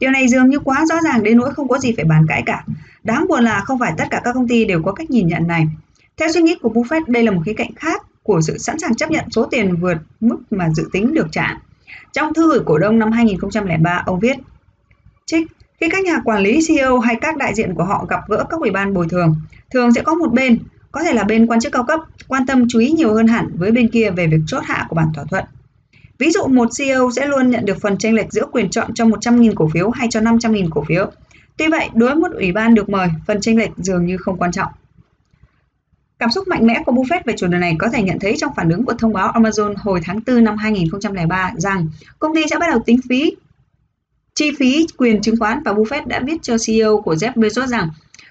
Điều này dường như quá rõ ràng đến nỗi không có gì phải bàn cãi cả. Đáng buồn là không phải tất cả các công ty đều có cách nhìn nhận này. Theo suy nghĩ của Buffett, đây là một khía cạnh khác của sự sẵn sàng chấp nhận số tiền vượt mức mà dự tính được trả. Trong thư gửi cổ đông năm 2003, ông viết, Trích, khi các nhà quản lý CEO hay các đại diện của họ gặp gỡ các ủy ban bồi thường, thường sẽ có một bên, có thể là bên quan chức cao cấp, quan tâm chú ý nhiều hơn hẳn với bên kia về việc chốt hạ của bản thỏa thuận. Ví dụ một CEO sẽ luôn nhận được phần tranh lệch giữa quyền chọn cho 100.000 cổ phiếu hay cho 500.000 cổ phiếu. Tuy vậy, đối với một ủy ban được mời, phần tranh lệch dường như không quan trọng. Cảm xúc mạnh mẽ của Buffett về chủ đề này có thể nhận thấy trong phản ứng của thông báo Amazon hồi tháng 4 năm 2003 rằng công ty sẽ bắt đầu tính phí chi phí quyền chứng khoán và Buffett đã viết cho CEO của Jeff Bezos rằng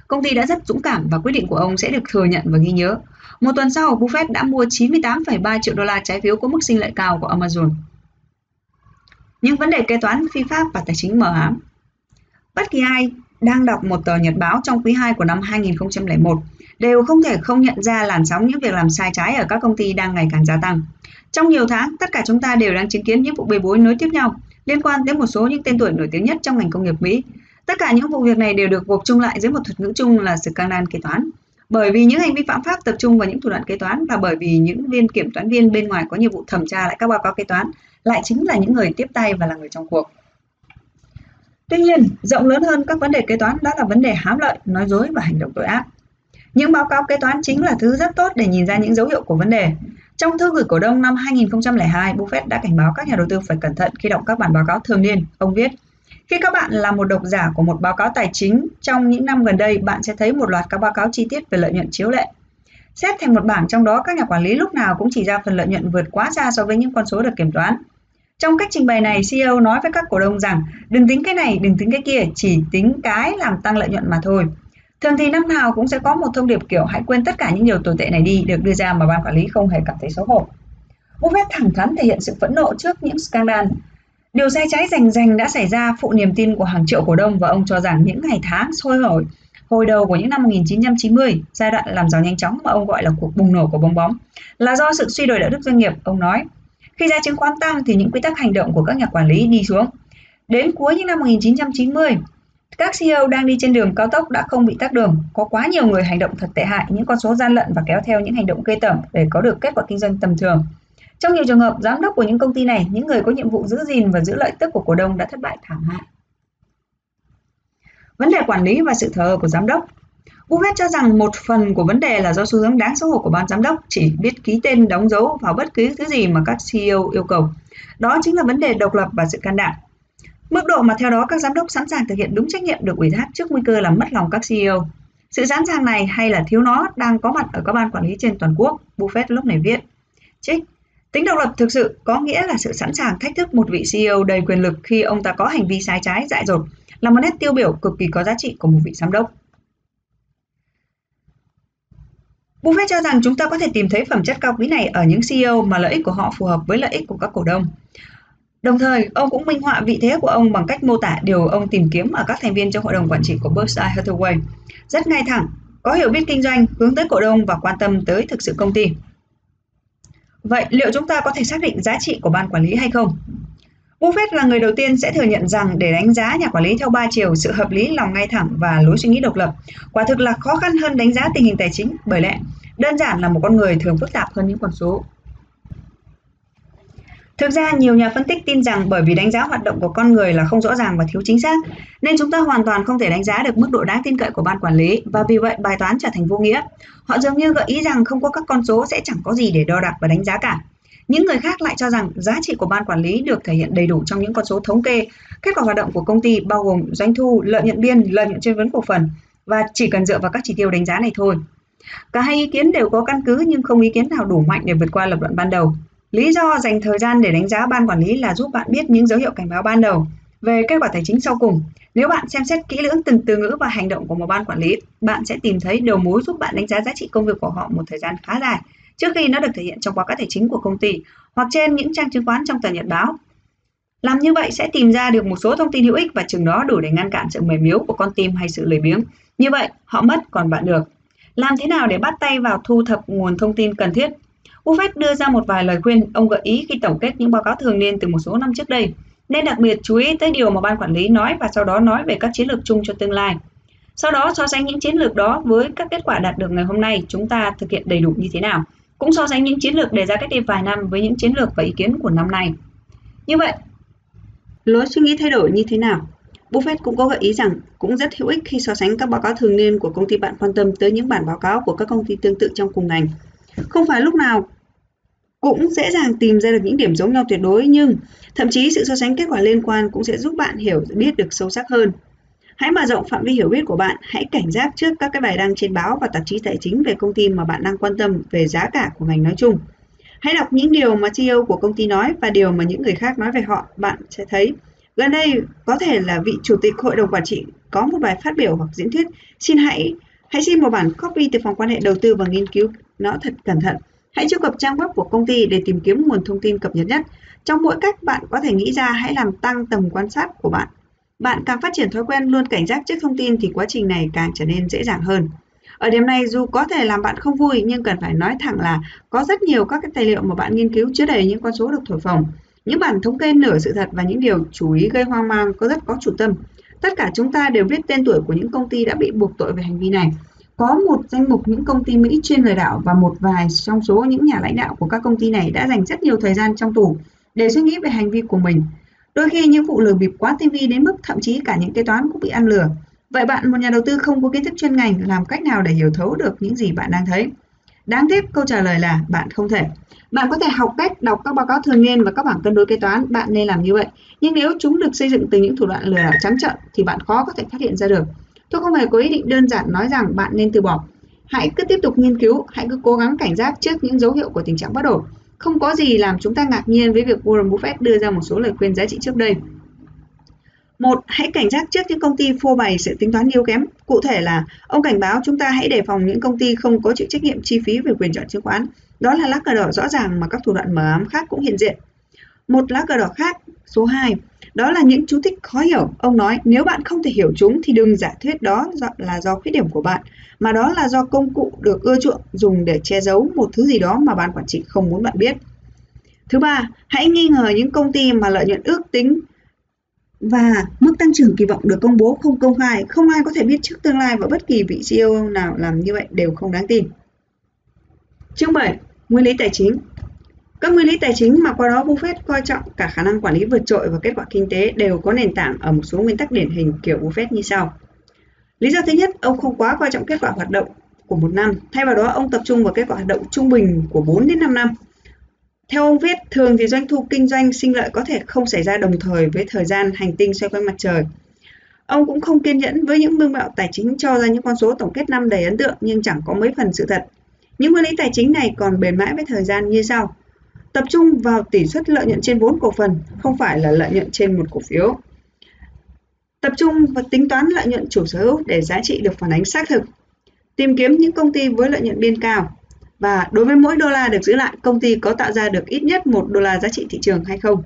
công ty đã rất dũng cảm và quyết định của ông sẽ được thừa nhận và ghi nhớ. Một tuần sau, Buffett đã mua 98,3 triệu đô la trái phiếu có mức sinh lợi cao của Amazon. Những vấn đề kế toán, phi pháp và tài chính mờ ám. Bất kỳ ai đang đọc một tờ nhật báo trong quý 2 của năm 2001 đều không thể không nhận ra làn sóng những việc làm sai trái ở các công ty đang ngày càng gia tăng. Trong nhiều tháng, tất cả chúng ta đều đang chứng kiến những vụ bê bối nối tiếp nhau liên quan đến một số những tên tuổi nổi tiếng nhất trong ngành công nghiệp Mỹ. Tất cả những vụ việc này đều được gộp chung lại dưới một thuật ngữ chung là scandal kế toán. Bởi vì những hành vi phạm pháp tập trung vào những thủ đoạn kế toán và bởi vì những viên kiểm toán viên bên ngoài có nhiệm vụ thẩm tra lại các báo cáo kế toán lại chính là những người tiếp tay và là người trong cuộc. Tuy nhiên, rộng lớn hơn các vấn đề kế toán đó là vấn đề hám lợi, nói dối và hành động tội ác. Những báo cáo kế toán chính là thứ rất tốt để nhìn ra những dấu hiệu của vấn đề. Trong thư gửi cổ đông năm 2002, Buffett đã cảnh báo các nhà đầu tư phải cẩn thận khi đọc các bản báo cáo thường niên. Ông viết, khi các bạn là một độc giả của một báo cáo tài chính trong những năm gần đây, bạn sẽ thấy một loạt các báo cáo chi tiết về lợi nhuận chiếu lệ. Xét thành một bảng trong đó, các nhà quản lý lúc nào cũng chỉ ra phần lợi nhuận vượt quá xa so với những con số được kiểm toán. Trong cách trình bày này, CEO nói với các cổ đông rằng đừng tính cái này, đừng tính cái kia, chỉ tính cái làm tăng lợi nhuận mà thôi. Thường thì năm nào cũng sẽ có một thông điệp kiểu hãy quên tất cả những điều tồi tệ này đi được đưa ra mà ban quản lý không hề cảm thấy xấu hổ. Buffett thẳng thắn thể hiện sự phẫn nộ trước những scandal. Điều sai trái rành rành đã xảy ra phụ niềm tin của hàng triệu cổ đông và ông cho rằng những ngày tháng sôi nổi hồi đầu của những năm 1990, giai đoạn làm giàu nhanh chóng mà ông gọi là cuộc bùng nổ của bong bóng, là do sự suy đồi đạo đức doanh nghiệp, ông nói. Khi giá chứng khoán tăng thì những quy tắc hành động của các nhà quản lý đi xuống. Đến cuối những năm 1990, các CEO đang đi trên đường cao tốc đã không bị tắc đường. Có quá nhiều người hành động thật tệ hại, những con số gian lận và kéo theo những hành động gây tởm để có được kết quả kinh doanh tầm thường. Trong nhiều trường hợp, giám đốc của những công ty này, những người có nhiệm vụ giữ gìn và giữ lợi tức của cổ đông đã thất bại thảm hại. Vấn đề quản lý và sự thờ của giám đốc Buffett cho rằng một phần của vấn đề là do xu hướng đáng xấu hổ của ban giám đốc chỉ biết ký tên đóng dấu vào bất cứ thứ gì mà các CEO yêu cầu. Đó chính là vấn đề độc lập và sự can đảm. Mức độ mà theo đó các giám đốc sẵn sàng thực hiện đúng trách nhiệm được ủy thác trước nguy cơ làm mất lòng các CEO. Sự sẵn sàng này hay là thiếu nó đang có mặt ở các ban quản lý trên toàn quốc, Buffett lúc này viết. Trích, tính độc lập thực sự có nghĩa là sự sẵn sàng thách thức một vị CEO đầy quyền lực khi ông ta có hành vi sai trái dại dột, là một nét tiêu biểu cực kỳ có giá trị của một vị giám đốc. Buffett cho rằng chúng ta có thể tìm thấy phẩm chất cao quý này ở những CEO mà lợi ích của họ phù hợp với lợi ích của các cổ đông. Đồng thời, ông cũng minh họa vị thế của ông bằng cách mô tả điều ông tìm kiếm ở các thành viên trong hội đồng quản trị của Berkshire Hathaway. Rất ngay thẳng, có hiểu biết kinh doanh, hướng tới cổ đông và quan tâm tới thực sự công ty. Vậy liệu chúng ta có thể xác định giá trị của ban quản lý hay không? Buffett là người đầu tiên sẽ thừa nhận rằng để đánh giá nhà quản lý theo ba chiều, sự hợp lý, lòng ngay thẳng và lối suy nghĩ độc lập, quả thực là khó khăn hơn đánh giá tình hình tài chính bởi lẽ đơn giản là một con người thường phức tạp hơn những con số. Thực ra, nhiều nhà phân tích tin rằng bởi vì đánh giá hoạt động của con người là không rõ ràng và thiếu chính xác, nên chúng ta hoàn toàn không thể đánh giá được mức độ đáng tin cậy của ban quản lý và vì vậy bài toán trở thành vô nghĩa. Họ dường như gợi ý rằng không có các con số sẽ chẳng có gì để đo đạc và đánh giá cả. Những người khác lại cho rằng giá trị của ban quản lý được thể hiện đầy đủ trong những con số thống kê, kết quả hoạt động của công ty bao gồm doanh thu, lợi nhuận biên, lợi nhuận trên vốn cổ phần và chỉ cần dựa vào các chỉ tiêu đánh giá này thôi. Cả hai ý kiến đều có căn cứ nhưng không ý kiến nào đủ mạnh để vượt qua lập luận ban đầu. Lý do dành thời gian để đánh giá ban quản lý là giúp bạn biết những dấu hiệu cảnh báo ban đầu về kết quả tài chính sau cùng. Nếu bạn xem xét kỹ lưỡng từng từ ngữ và hành động của một ban quản lý, bạn sẽ tìm thấy đầu mối giúp bạn đánh giá giá trị công việc của họ một thời gian khá dài trước khi nó được thể hiện trong báo cáo tài chính của công ty hoặc trên những trang chứng khoán trong tờ nhật báo. Làm như vậy sẽ tìm ra được một số thông tin hữu ích và chừng đó đủ để ngăn cản sự mềm yếu của con tim hay sự lười biếng. Như vậy, họ mất còn bạn được. Làm thế nào để bắt tay vào thu thập nguồn thông tin cần thiết? Buffett đưa ra một vài lời khuyên ông gợi ý khi tổng kết những báo cáo thường niên từ một số năm trước đây. Nên đặc biệt chú ý tới điều mà ban quản lý nói và sau đó nói về các chiến lược chung cho tương lai. Sau đó so sánh những chiến lược đó với các kết quả đạt được ngày hôm nay chúng ta thực hiện đầy đủ như thế nào cũng so sánh những chiến lược đề ra cách đây vài năm với những chiến lược và ý kiến của năm nay. Như vậy, lối suy nghĩ thay đổi như thế nào? Buffett cũng có gợi ý rằng cũng rất hữu ích khi so sánh các báo cáo thường niên của công ty bạn quan tâm tới những bản báo cáo của các công ty tương tự trong cùng ngành. Không phải lúc nào cũng dễ dàng tìm ra được những điểm giống nhau tuyệt đối nhưng thậm chí sự so sánh kết quả liên quan cũng sẽ giúp bạn hiểu biết được sâu sắc hơn. Hãy mở rộng phạm vi hiểu biết của bạn, hãy cảnh giác trước các cái bài đăng trên báo và tạp chí tài chính về công ty mà bạn đang quan tâm về giá cả của ngành nói chung. Hãy đọc những điều mà CEO của công ty nói và điều mà những người khác nói về họ, bạn sẽ thấy Gần đây có thể là vị chủ tịch hội đồng quản trị có một bài phát biểu hoặc diễn thuyết. Xin hãy hãy xin một bản copy từ phòng quan hệ đầu tư và nghiên cứu nó thật cẩn thận. Hãy truy cập trang web của công ty để tìm kiếm nguồn thông tin cập nhật nhất. Trong mỗi cách, bạn có thể nghĩ ra hãy làm tăng tầm quan sát của bạn. Bạn càng phát triển thói quen luôn cảnh giác trước thông tin thì quá trình này càng trở nên dễ dàng hơn. Ở điểm này, dù có thể làm bạn không vui, nhưng cần phải nói thẳng là có rất nhiều các cái tài liệu mà bạn nghiên cứu chứa đầy những con số được thổi phồng. Những bản thống kê nửa sự thật và những điều chú ý gây hoang mang có rất có chủ tâm. Tất cả chúng ta đều biết tên tuổi của những công ty đã bị buộc tội về hành vi này. Có một danh mục những công ty Mỹ chuyên lừa đảo và một vài trong số những nhà lãnh đạo của các công ty này đã dành rất nhiều thời gian trong tù để suy nghĩ về hành vi của mình. Đôi khi những vụ lừa bịp quá tinh vi đến mức thậm chí cả những kế toán cũng bị ăn lừa. Vậy bạn, một nhà đầu tư không có kiến thức chuyên ngành, làm cách nào để hiểu thấu được những gì bạn đang thấy? Đáng tiếc câu trả lời là bạn không thể. Bạn có thể học cách đọc các báo cáo thường niên và các bảng cân đối kế toán, bạn nên làm như vậy. Nhưng nếu chúng được xây dựng từ những thủ đoạn lừa đảo trắng trợn thì bạn khó có thể phát hiện ra được. Tôi không hề có ý định đơn giản nói rằng bạn nên từ bỏ. Hãy cứ tiếp tục nghiên cứu, hãy cứ cố gắng cảnh giác trước những dấu hiệu của tình trạng bất ổn. Không có gì làm chúng ta ngạc nhiên với việc Warren Buffett đưa ra một số lời khuyên giá trị trước đây. Một, hãy cảnh giác trước những công ty phô bày sự tính toán yếu kém. Cụ thể là, ông cảnh báo chúng ta hãy đề phòng những công ty không có chịu trách nhiệm chi phí về quyền chọn chứng khoán. Đó là lá cờ đỏ rõ ràng mà các thủ đoạn mờ ám khác cũng hiện diện. Một lá cờ đỏ khác, số 2, đó là những chú thích khó hiểu. Ông nói nếu bạn không thể hiểu chúng thì đừng giả thuyết đó là do khuyết điểm của bạn, mà đó là do công cụ được ưa chuộng dùng để che giấu một thứ gì đó mà ban quản trị không muốn bạn biết. Thứ ba, hãy nghi ngờ những công ty mà lợi nhuận ước tính và mức tăng trưởng kỳ vọng được công bố không công khai, không ai có thể biết trước tương lai và bất kỳ vị CEO nào làm như vậy đều không đáng tin. Chương 7. Nguyên lý tài chính các nguyên lý tài chính mà qua đó Buffett coi trọng cả khả năng quản lý vượt trội và kết quả kinh tế đều có nền tảng ở một số nguyên tắc điển hình kiểu Buffett như sau. Lý do thứ nhất, ông không quá coi trọng kết quả hoạt động của một năm, thay vào đó ông tập trung vào kết quả hoạt động trung bình của 4 đến 5 năm. Theo ông viết, thường thì doanh thu kinh doanh sinh lợi có thể không xảy ra đồng thời với thời gian hành tinh xoay quanh mặt trời. Ông cũng không kiên nhẫn với những mưu mạo tài chính cho ra những con số tổng kết năm đầy ấn tượng nhưng chẳng có mấy phần sự thật. Những nguyên lý tài chính này còn bền mãi với thời gian như sau. Tập trung vào tỷ suất lợi nhuận trên vốn cổ phần, không phải là lợi nhuận trên một cổ phiếu. Tập trung và tính toán lợi nhuận chủ sở hữu để giá trị được phản ánh xác thực. Tìm kiếm những công ty với lợi nhuận biên cao, và đối với mỗi đô la được giữ lại, công ty có tạo ra được ít nhất một đô la giá trị thị trường hay không.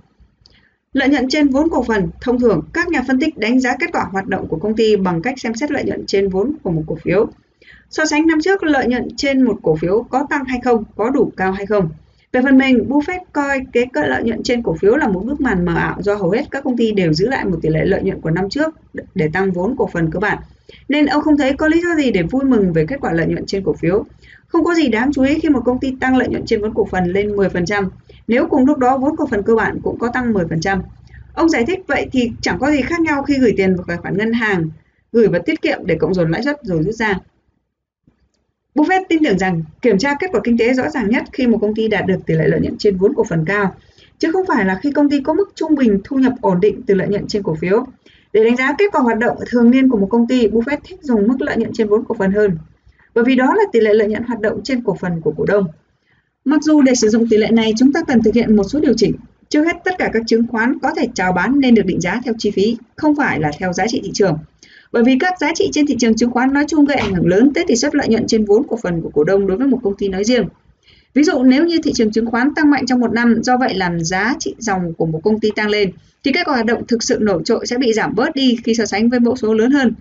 Lợi nhuận trên vốn cổ phần, thông thường các nhà phân tích đánh giá kết quả hoạt động của công ty bằng cách xem xét lợi nhuận trên vốn của một cổ phiếu. So sánh năm trước lợi nhuận trên một cổ phiếu có tăng hay không, có đủ cao hay không. Về phần mình, Buffett coi cái lợi nhuận trên cổ phiếu là một bức màn mờ ảo do hầu hết các công ty đều giữ lại một tỷ lệ lợi nhuận của năm trước để tăng vốn cổ phần cơ bản. Nên ông không thấy có lý do gì để vui mừng về kết quả lợi nhuận trên cổ phiếu. Không có gì đáng chú ý khi một công ty tăng lợi nhuận trên vốn cổ phần lên 10%, nếu cùng lúc đó vốn cổ phần cơ bản cũng có tăng 10%. Ông giải thích vậy thì chẳng có gì khác nhau khi gửi tiền vào tài khoản ngân hàng, gửi vào tiết kiệm để cộng dồn lãi suất rồi rút ra. Buffett tin tưởng rằng kiểm tra kết quả kinh tế rõ ràng nhất khi một công ty đạt được tỷ lệ lợi nhuận trên vốn cổ phần cao, chứ không phải là khi công ty có mức trung bình thu nhập ổn định từ lợi nhuận trên cổ phiếu. Để đánh giá kết quả hoạt động thường niên của một công ty, Buffett thích dùng mức lợi nhuận trên vốn cổ phần hơn bởi vì đó là tỷ lệ lợi nhuận hoạt động trên cổ phần của cổ đông. Mặc dù để sử dụng tỷ lệ này chúng ta cần thực hiện một số điều chỉnh. Trước hết tất cả các chứng khoán có thể chào bán nên được định giá theo chi phí, không phải là theo giá trị thị trường. Bởi vì các giá trị trên thị trường chứng khoán nói chung gây ảnh hưởng lớn tới tỷ suất lợi nhuận trên vốn cổ phần của cổ đông đối với một công ty nói riêng. Ví dụ nếu như thị trường chứng khoán tăng mạnh trong một năm do vậy làm giá trị dòng của một công ty tăng lên thì kết quả hoạt động thực sự nổi trội sẽ bị giảm bớt đi khi so sánh với mẫu số lớn hơn.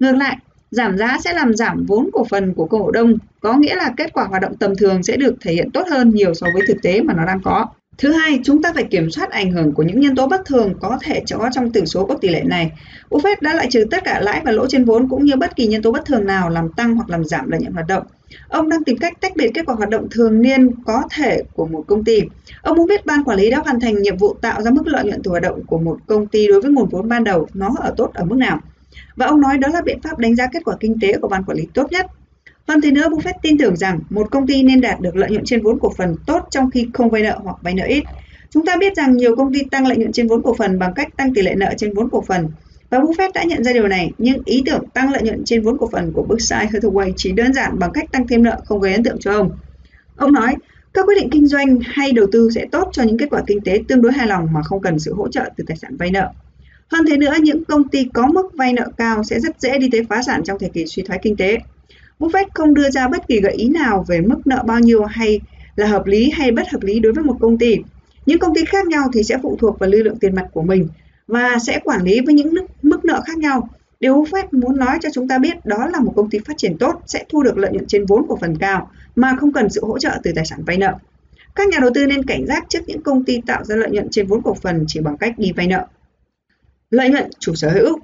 Ngược lại, Giảm giá sẽ làm giảm vốn cổ phần của cổ đông, có nghĩa là kết quả hoạt động tầm thường sẽ được thể hiện tốt hơn nhiều so với thực tế mà nó đang có. Thứ hai, chúng ta phải kiểm soát ảnh hưởng của những nhân tố bất thường có thể có trong tử số có tỷ lệ này. Buffett đã loại trừ tất cả lãi và lỗ trên vốn cũng như bất kỳ nhân tố bất thường nào làm tăng hoặc làm giảm lợi nhuận hoạt động. Ông đang tìm cách tách biệt kết quả hoạt động thường niên có thể của một công ty. Ông muốn biết ban quản lý đã hoàn thành nhiệm vụ tạo ra mức lợi nhuận từ hoạt động của một công ty đối với nguồn vốn ban đầu nó ở tốt ở mức nào. Và ông nói đó là biện pháp đánh giá kết quả kinh tế của ban quản lý tốt nhất. Hơn thế nữa, Buffett tin tưởng rằng một công ty nên đạt được lợi nhuận trên vốn cổ phần tốt trong khi không vay nợ hoặc vay nợ ít. Chúng ta biết rằng nhiều công ty tăng lợi nhuận trên vốn cổ phần bằng cách tăng tỷ lệ nợ trên vốn cổ phần. Và Buffett đã nhận ra điều này, nhưng ý tưởng tăng lợi nhuận trên vốn cổ phần của Berkshire Hathaway chỉ đơn giản bằng cách tăng thêm nợ không gây ấn tượng cho ông. Ông nói, các quyết định kinh doanh hay đầu tư sẽ tốt cho những kết quả kinh tế tương đối hài lòng mà không cần sự hỗ trợ từ tài sản vay nợ. Hơn thế nữa, những công ty có mức vay nợ cao sẽ rất dễ đi tới phá sản trong thời kỳ suy thoái kinh tế. Buffett không đưa ra bất kỳ gợi ý nào về mức nợ bao nhiêu hay là hợp lý hay bất hợp lý đối với một công ty. Những công ty khác nhau thì sẽ phụ thuộc vào lưu lượng tiền mặt của mình và sẽ quản lý với những mức nợ khác nhau. Điều Buffett muốn nói cho chúng ta biết đó là một công ty phát triển tốt, sẽ thu được lợi nhuận trên vốn của phần cao mà không cần sự hỗ trợ từ tài sản vay nợ. Các nhà đầu tư nên cảnh giác trước những công ty tạo ra lợi nhuận trên vốn cổ phần chỉ bằng cách đi vay nợ. Lợi nhuận chủ sở hữu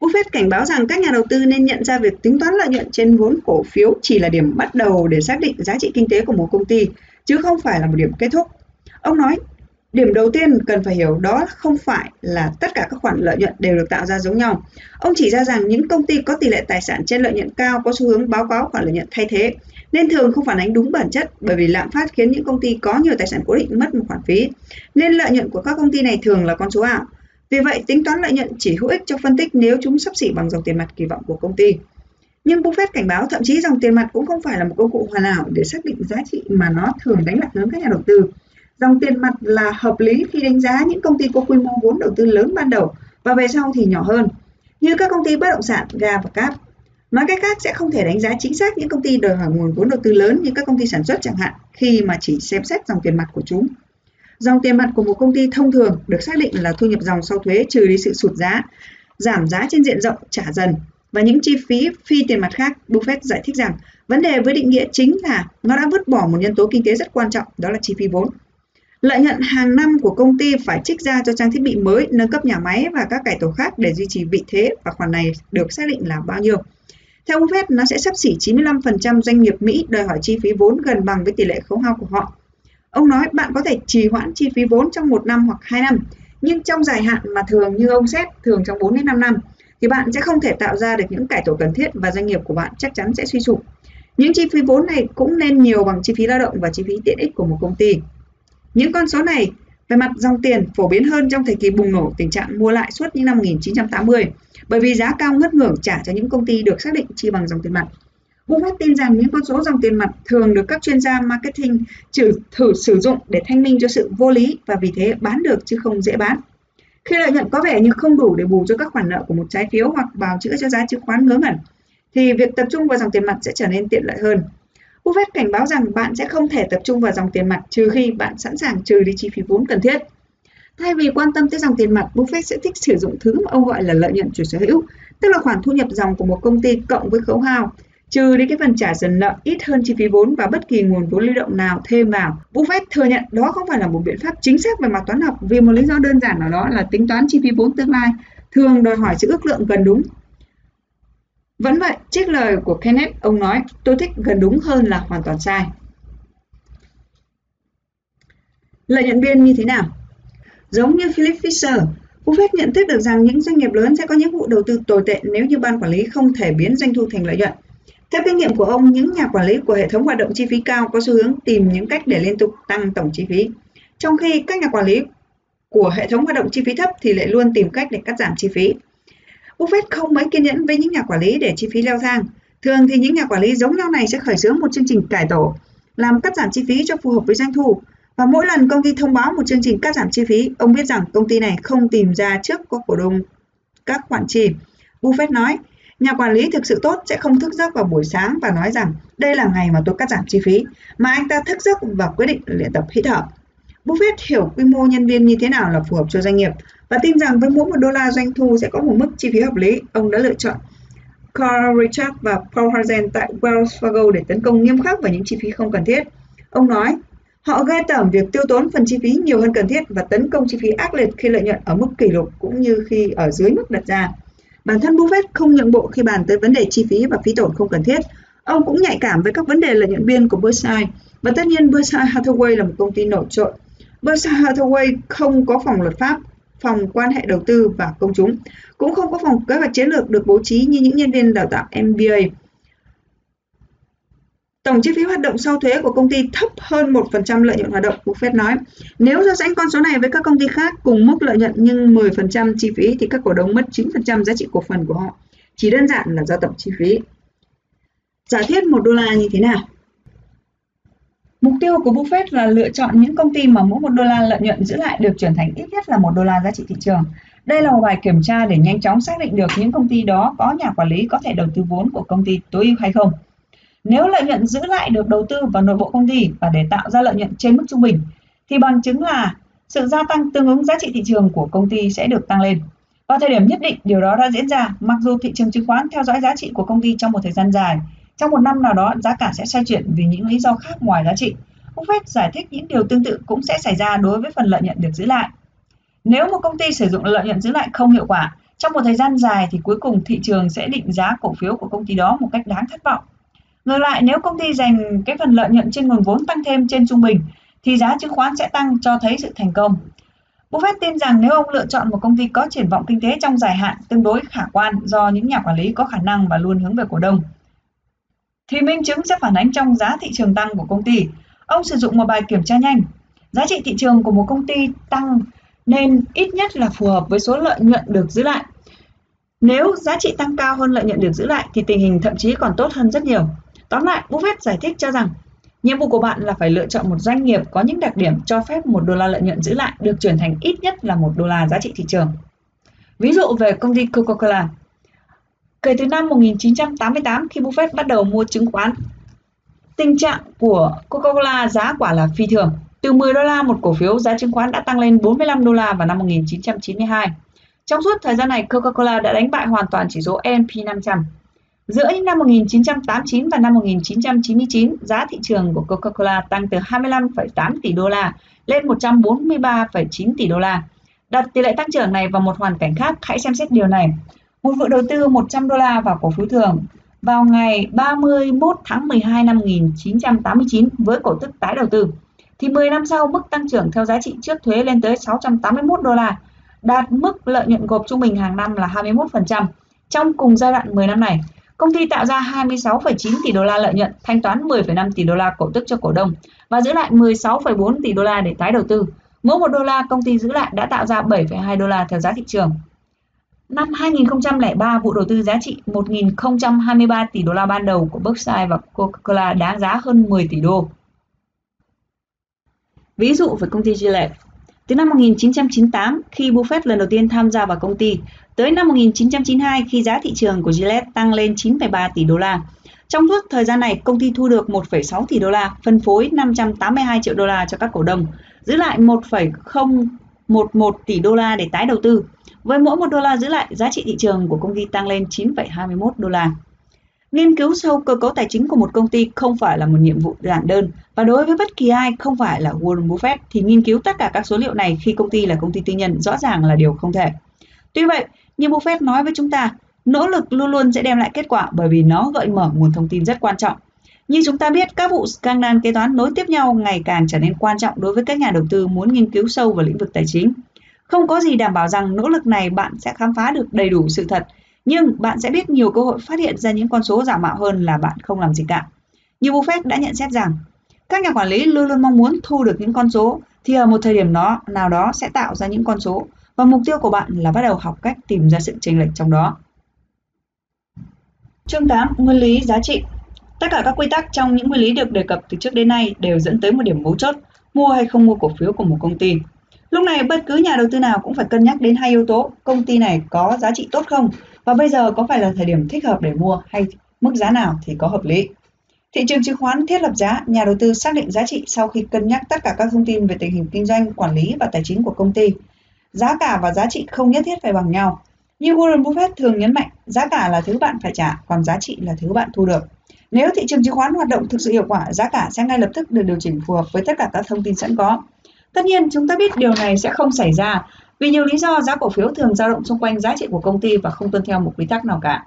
Buffett cảnh báo rằng các nhà đầu tư nên nhận ra việc tính toán lợi nhuận trên vốn cổ phiếu chỉ là điểm bắt đầu để xác định giá trị kinh tế của một công ty, chứ không phải là một điểm kết thúc. Ông nói, điểm đầu tiên cần phải hiểu đó không phải là tất cả các khoản lợi nhuận đều được tạo ra giống nhau. Ông chỉ ra rằng những công ty có tỷ lệ tài sản trên lợi nhuận cao có xu hướng báo cáo khoản lợi nhuận thay thế, nên thường không phản ánh đúng bản chất bởi vì lạm phát khiến những công ty có nhiều tài sản cố định mất một khoản phí. Nên lợi nhuận của các công ty này thường là con số ảo. Vì vậy, tính toán lợi nhuận chỉ hữu ích cho phân tích nếu chúng sắp xỉ bằng dòng tiền mặt kỳ vọng của công ty. Nhưng Buffett cảnh báo thậm chí dòng tiền mặt cũng không phải là một công cụ hoàn hảo để xác định giá trị mà nó thường đánh lạc hướng các nhà đầu tư. Dòng tiền mặt là hợp lý khi đánh giá những công ty có quy mô vốn đầu tư lớn ban đầu và về sau thì nhỏ hơn, như các công ty bất động sản, ga và cáp. Nói cách khác sẽ không thể đánh giá chính xác những công ty đòi hỏi nguồn vốn đầu tư lớn như các công ty sản xuất chẳng hạn khi mà chỉ xem xét dòng tiền mặt của chúng. Dòng tiền mặt của một công ty thông thường được xác định là thu nhập dòng sau thuế trừ đi sự sụt giá, giảm giá trên diện rộng trả dần và những chi phí phi tiền mặt khác. Buffett giải thích rằng vấn đề với định nghĩa chính là nó đã vứt bỏ một nhân tố kinh tế rất quan trọng đó là chi phí vốn. Lợi nhuận hàng năm của công ty phải trích ra cho trang thiết bị mới, nâng cấp nhà máy và các cải tổ khác để duy trì vị thế và khoản này được xác định là bao nhiêu. Theo Buffett, nó sẽ sắp xỉ 95% doanh nghiệp Mỹ đòi hỏi chi phí vốn gần bằng với tỷ lệ khấu hao của họ. Ông nói bạn có thể trì hoãn chi phí vốn trong một năm hoặc 2 năm, nhưng trong dài hạn mà thường như ông xét, thường trong 4 đến 5 năm, thì bạn sẽ không thể tạo ra được những cải tổ cần thiết và doanh nghiệp của bạn chắc chắn sẽ suy sụp. Những chi phí vốn này cũng nên nhiều bằng chi phí lao động và chi phí tiện ích của một công ty. Những con số này về mặt dòng tiền phổ biến hơn trong thời kỳ bùng nổ tình trạng mua lại suốt những năm 1980 bởi vì giá cao ngất ngưởng trả cho những công ty được xác định chi bằng dòng tiền mặt. Buffett tin rằng những con số dòng tiền mặt thường được các chuyên gia marketing trừ thử sử dụng để thanh minh cho sự vô lý và vì thế bán được chứ không dễ bán. Khi lợi nhuận có vẻ như không đủ để bù cho các khoản nợ của một trái phiếu hoặc bào chữa cho giá chứng khoán ngớ ngẩn, thì việc tập trung vào dòng tiền mặt sẽ trở nên tiện lợi hơn. Buffett cảnh báo rằng bạn sẽ không thể tập trung vào dòng tiền mặt trừ khi bạn sẵn sàng trừ đi chi phí vốn cần thiết. Thay vì quan tâm tới dòng tiền mặt, Buffett sẽ thích sử dụng thứ mà ông gọi là lợi nhuận chủ sở hữu, tức là khoản thu nhập dòng của một công ty cộng với khấu hao trừ đi cái phần trả dần nợ ít hơn chi phí vốn và bất kỳ nguồn vốn lưu động nào thêm vào. Buffett thừa nhận đó không phải là một biện pháp chính xác về mặt toán học vì một lý do đơn giản nào đó là tính toán chi phí vốn tương lai thường đòi hỏi sự ước lượng gần đúng. Vẫn vậy, trích lời của Kenneth, ông nói, tôi thích gần đúng hơn là hoàn toàn sai. Lợi nhuận biên như thế nào? Giống như Philip Fisher, Buffett nhận thức được rằng những doanh nghiệp lớn sẽ có những vụ đầu tư tồi tệ nếu như ban quản lý không thể biến doanh thu thành lợi nhuận. Theo kinh nghiệm của ông, những nhà quản lý của hệ thống hoạt động chi phí cao có xu hướng tìm những cách để liên tục tăng tổng chi phí. Trong khi các nhà quản lý của hệ thống hoạt động chi phí thấp thì lại luôn tìm cách để cắt giảm chi phí. Buffett không mấy kiên nhẫn với những nhà quản lý để chi phí leo thang. Thường thì những nhà quản lý giống nhau này sẽ khởi xướng một chương trình cải tổ, làm cắt giảm chi phí cho phù hợp với doanh thu. Và mỗi lần công ty thông báo một chương trình cắt giảm chi phí, ông biết rằng công ty này không tìm ra trước có cổ đông các khoản chi. Buffett nói, Nhà quản lý thực sự tốt sẽ không thức giấc vào buổi sáng và nói rằng đây là ngày mà tôi cắt giảm chi phí, mà anh ta thức giấc và quyết định luyện tập hít thở. Buffett hiểu quy mô nhân viên như thế nào là phù hợp cho doanh nghiệp và tin rằng với mỗi một đô la doanh thu sẽ có một mức chi phí hợp lý. Ông đã lựa chọn Carl Richard và Paul Hazen tại Wells Fargo để tấn công nghiêm khắc vào những chi phí không cần thiết. Ông nói, Họ ghê tởm việc tiêu tốn phần chi phí nhiều hơn cần thiết và tấn công chi phí ác liệt khi lợi nhuận ở mức kỷ lục cũng như khi ở dưới mức đặt ra. Bản thân Buffett không nhượng bộ khi bàn tới vấn đề chi phí và phí tổn không cần thiết. Ông cũng nhạy cảm với các vấn đề lợi nhuận biên của Berkshire và tất nhiên Berkshire Hathaway là một công ty nổi trội. Berkshire Hathaway không có phòng luật pháp, phòng quan hệ đầu tư và công chúng, cũng không có phòng kế hoạch chiến lược được bố trí như những nhân viên đào tạo MBA. Tổng chi phí hoạt động sau thuế của công ty thấp hơn 1% lợi nhuận hoạt động, Buffett nói. Nếu so sánh con số này với các công ty khác cùng mức lợi nhuận nhưng 10% chi phí thì các cổ đông mất 9% giá trị cổ phần của họ. Chỉ đơn giản là do tổng chi phí. Giả thiết 1 đô la như thế nào? Mục tiêu của Buffett là lựa chọn những công ty mà mỗi một đô la lợi nhuận giữ lại được chuyển thành ít nhất là một đô la giá trị thị trường. Đây là một bài kiểm tra để nhanh chóng xác định được những công ty đó có nhà quản lý có thể đầu tư vốn của công ty tối ưu hay không. Nếu lợi nhuận giữ lại được đầu tư vào nội bộ công ty và để tạo ra lợi nhuận trên mức trung bình, thì bằng chứng là sự gia tăng tương ứng giá trị thị trường của công ty sẽ được tăng lên. Vào thời điểm nhất định, điều đó đã diễn ra mặc dù thị trường chứng khoán theo dõi giá trị của công ty trong một thời gian dài. Trong một năm nào đó, giá cả sẽ xoay chuyển vì những lý do khác ngoài giá trị. Buffett giải thích những điều tương tự cũng sẽ xảy ra đối với phần lợi nhuận được giữ lại. Nếu một công ty sử dụng lợi nhuận giữ lại không hiệu quả, trong một thời gian dài thì cuối cùng thị trường sẽ định giá cổ phiếu của công ty đó một cách đáng thất vọng. Ngược lại, nếu công ty dành cái phần lợi nhuận trên nguồn vốn tăng thêm trên trung bình, thì giá chứng khoán sẽ tăng cho thấy sự thành công. Buffett tin rằng nếu ông lựa chọn một công ty có triển vọng kinh tế trong dài hạn tương đối khả quan do những nhà quản lý có khả năng và luôn hướng về cổ đông, thì minh chứng sẽ phản ánh trong giá thị trường tăng của công ty. Ông sử dụng một bài kiểm tra nhanh. Giá trị thị trường của một công ty tăng nên ít nhất là phù hợp với số lợi nhuận được giữ lại. Nếu giá trị tăng cao hơn lợi nhuận được giữ lại thì tình hình thậm chí còn tốt hơn rất nhiều. Tóm lại, Buffett giải thích cho rằng nhiệm vụ của bạn là phải lựa chọn một doanh nghiệp có những đặc điểm cho phép một đô la lợi nhuận giữ lại được chuyển thành ít nhất là một đô la giá trị thị trường. Ví dụ về công ty Coca-Cola. Kể từ năm 1988 khi Buffett bắt đầu mua chứng khoán, tình trạng của Coca-Cola giá quả là phi thường. Từ 10 đô la một cổ phiếu, giá chứng khoán đã tăng lên 45 đô la vào năm 1992. Trong suốt thời gian này, Coca-Cola đã đánh bại hoàn toàn chỉ số S&P 500. Giữa những năm 1989 và năm 1999, giá thị trường của Coca-Cola tăng từ 25,8 tỷ đô la lên 143,9 tỷ đô la. Đặt tỷ lệ tăng trưởng này vào một hoàn cảnh khác, hãy xem xét điều này. Một vụ đầu tư 100 đô la vào cổ phiếu thường vào ngày 31 tháng 12 năm 1989 với cổ tức tái đầu tư, thì 10 năm sau mức tăng trưởng theo giá trị trước thuế lên tới 681 đô la, đạt mức lợi nhuận gộp trung bình hàng năm là 21%. Trong cùng giai đoạn 10 năm này, Công ty tạo ra 26,9 tỷ đô la lợi nhuận, thanh toán 10,5 tỷ đô la cổ tức cho cổ đông và giữ lại 16,4 tỷ đô la để tái đầu tư. Mỗi một đô la công ty giữ lại đã tạo ra 7,2 đô la theo giá thị trường. Năm 2003, vụ đầu tư giá trị 1.023 tỷ đô la ban đầu của Berkshire và Coca-Cola đáng giá hơn 10 tỷ đô. Ví dụ về công ty Gillette, từ năm 1998, khi Buffett lần đầu tiên tham gia vào công ty, tới năm 1992 khi giá thị trường của Gillette tăng lên 9,3 tỷ đô la. Trong suốt thời gian này, công ty thu được 1,6 tỷ đô la, phân phối 582 triệu đô la cho các cổ đông, giữ lại 1,011 tỷ đô la để tái đầu tư. Với mỗi 1 đô la giữ lại, giá trị thị trường của công ty tăng lên 9,21 đô la. Nghiên cứu sâu cơ cấu tài chính của một công ty không phải là một nhiệm vụ giản đơn và đối với bất kỳ ai không phải là Warren Buffett thì nghiên cứu tất cả các số liệu này khi công ty là công ty tư nhân rõ ràng là điều không thể. Tuy vậy, như Buffett nói với chúng ta, nỗ lực luôn luôn sẽ đem lại kết quả bởi vì nó gợi mở nguồn thông tin rất quan trọng. Như chúng ta biết, các vụ scandal kế toán nối tiếp nhau ngày càng trở nên quan trọng đối với các nhà đầu tư muốn nghiên cứu sâu vào lĩnh vực tài chính. Không có gì đảm bảo rằng nỗ lực này bạn sẽ khám phá được đầy đủ sự thật nhưng bạn sẽ biết nhiều cơ hội phát hiện ra những con số giả mạo hơn là bạn không làm gì cả. Như Buffett đã nhận xét rằng, các nhà quản lý luôn luôn mong muốn thu được những con số thì ở một thời điểm đó nào đó sẽ tạo ra những con số và mục tiêu của bạn là bắt đầu học cách tìm ra sự chênh lệch trong đó. Chương 8. Nguyên lý giá trị Tất cả các quy tắc trong những nguyên lý được đề cập từ trước đến nay đều dẫn tới một điểm mấu chốt, mua hay không mua cổ phiếu của một công ty. Lúc này bất cứ nhà đầu tư nào cũng phải cân nhắc đến hai yếu tố, công ty này có giá trị tốt không và bây giờ có phải là thời điểm thích hợp để mua hay mức giá nào thì có hợp lý. Thị trường chứng khoán thiết lập giá, nhà đầu tư xác định giá trị sau khi cân nhắc tất cả các thông tin về tình hình kinh doanh, quản lý và tài chính của công ty. Giá cả và giá trị không nhất thiết phải bằng nhau. Như Warren Buffett thường nhấn mạnh, giá cả là thứ bạn phải trả, còn giá trị là thứ bạn thu được. Nếu thị trường chứng khoán hoạt động thực sự hiệu quả, giá cả sẽ ngay lập tức được điều chỉnh phù hợp với tất cả các thông tin sẵn có. Tất nhiên, chúng ta biết điều này sẽ không xảy ra vì nhiều lý do giá cổ phiếu thường dao động xung quanh giá trị của công ty và không tuân theo một quy tắc nào cả.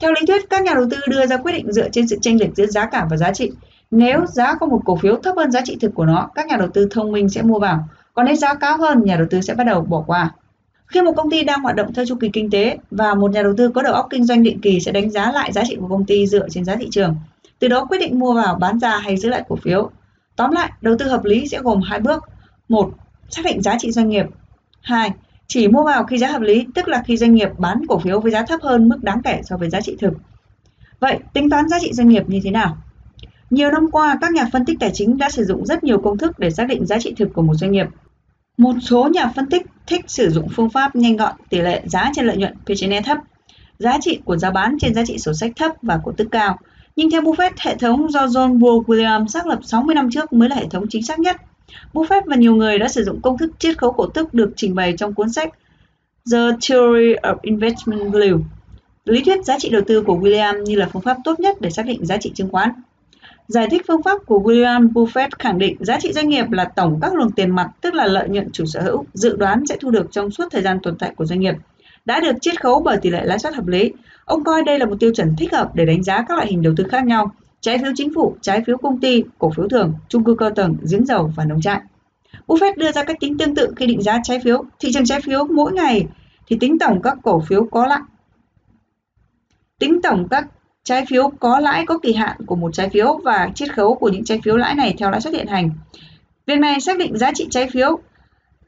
Theo lý thuyết, các nhà đầu tư đưa ra quyết định dựa trên sự chênh lệch giữa giá cả và giá trị. Nếu giá của một cổ phiếu thấp hơn giá trị thực của nó, các nhà đầu tư thông minh sẽ mua vào. Còn nếu giá cao hơn, nhà đầu tư sẽ bắt đầu bỏ qua. Khi một công ty đang hoạt động theo chu kỳ kinh tế và một nhà đầu tư có đầu óc kinh doanh định kỳ sẽ đánh giá lại giá trị của công ty dựa trên giá thị trường, từ đó quyết định mua vào, bán ra hay giữ lại cổ phiếu. Tóm lại, đầu tư hợp lý sẽ gồm hai bước. một, Xác định giá trị doanh nghiệp. 2. Chỉ mua vào khi giá hợp lý, tức là khi doanh nghiệp bán cổ phiếu với giá thấp hơn mức đáng kể so với giá trị thực. Vậy, tính toán giá trị doanh nghiệp như thế nào? Nhiều năm qua, các nhà phân tích tài chính đã sử dụng rất nhiều công thức để xác định giá trị thực của một doanh nghiệp. Một số nhà phân tích thích sử dụng phương pháp nhanh gọn tỷ lệ giá trên lợi nhuận (P/E) thấp, giá trị của giá bán trên giá trị sổ sách thấp và cổ tức cao. Nhưng theo Buffett, hệ thống do John Wall Williams xác lập 60 năm trước mới là hệ thống chính xác nhất. Buffett và nhiều người đã sử dụng công thức chiết khấu cổ tức được trình bày trong cuốn sách The Theory of Investment Value. Lý thuyết giá trị đầu tư của William như là phương pháp tốt nhất để xác định giá trị chứng khoán. Giải thích phương pháp của William Buffett khẳng định giá trị doanh nghiệp là tổng các luồng tiền mặt, tức là lợi nhuận chủ sở hữu, dự đoán sẽ thu được trong suốt thời gian tồn tại của doanh nghiệp, đã được chiết khấu bởi tỷ lệ lãi suất hợp lý. Ông coi đây là một tiêu chuẩn thích hợp để đánh giá các loại hình đầu tư khác nhau, trái phiếu chính phủ, trái phiếu công ty, cổ phiếu thường, chung cư cao tầng, giếng dầu và nông trại. Buffett đưa ra cách tính tương tự khi định giá trái phiếu. Thị trường trái phiếu mỗi ngày thì tính tổng các cổ phiếu có lãi. Tính tổng các trái phiếu có lãi có kỳ hạn của một trái phiếu và chiết khấu của những trái phiếu lãi này theo lãi suất hiện hành. Việc này xác định giá trị trái phiếu.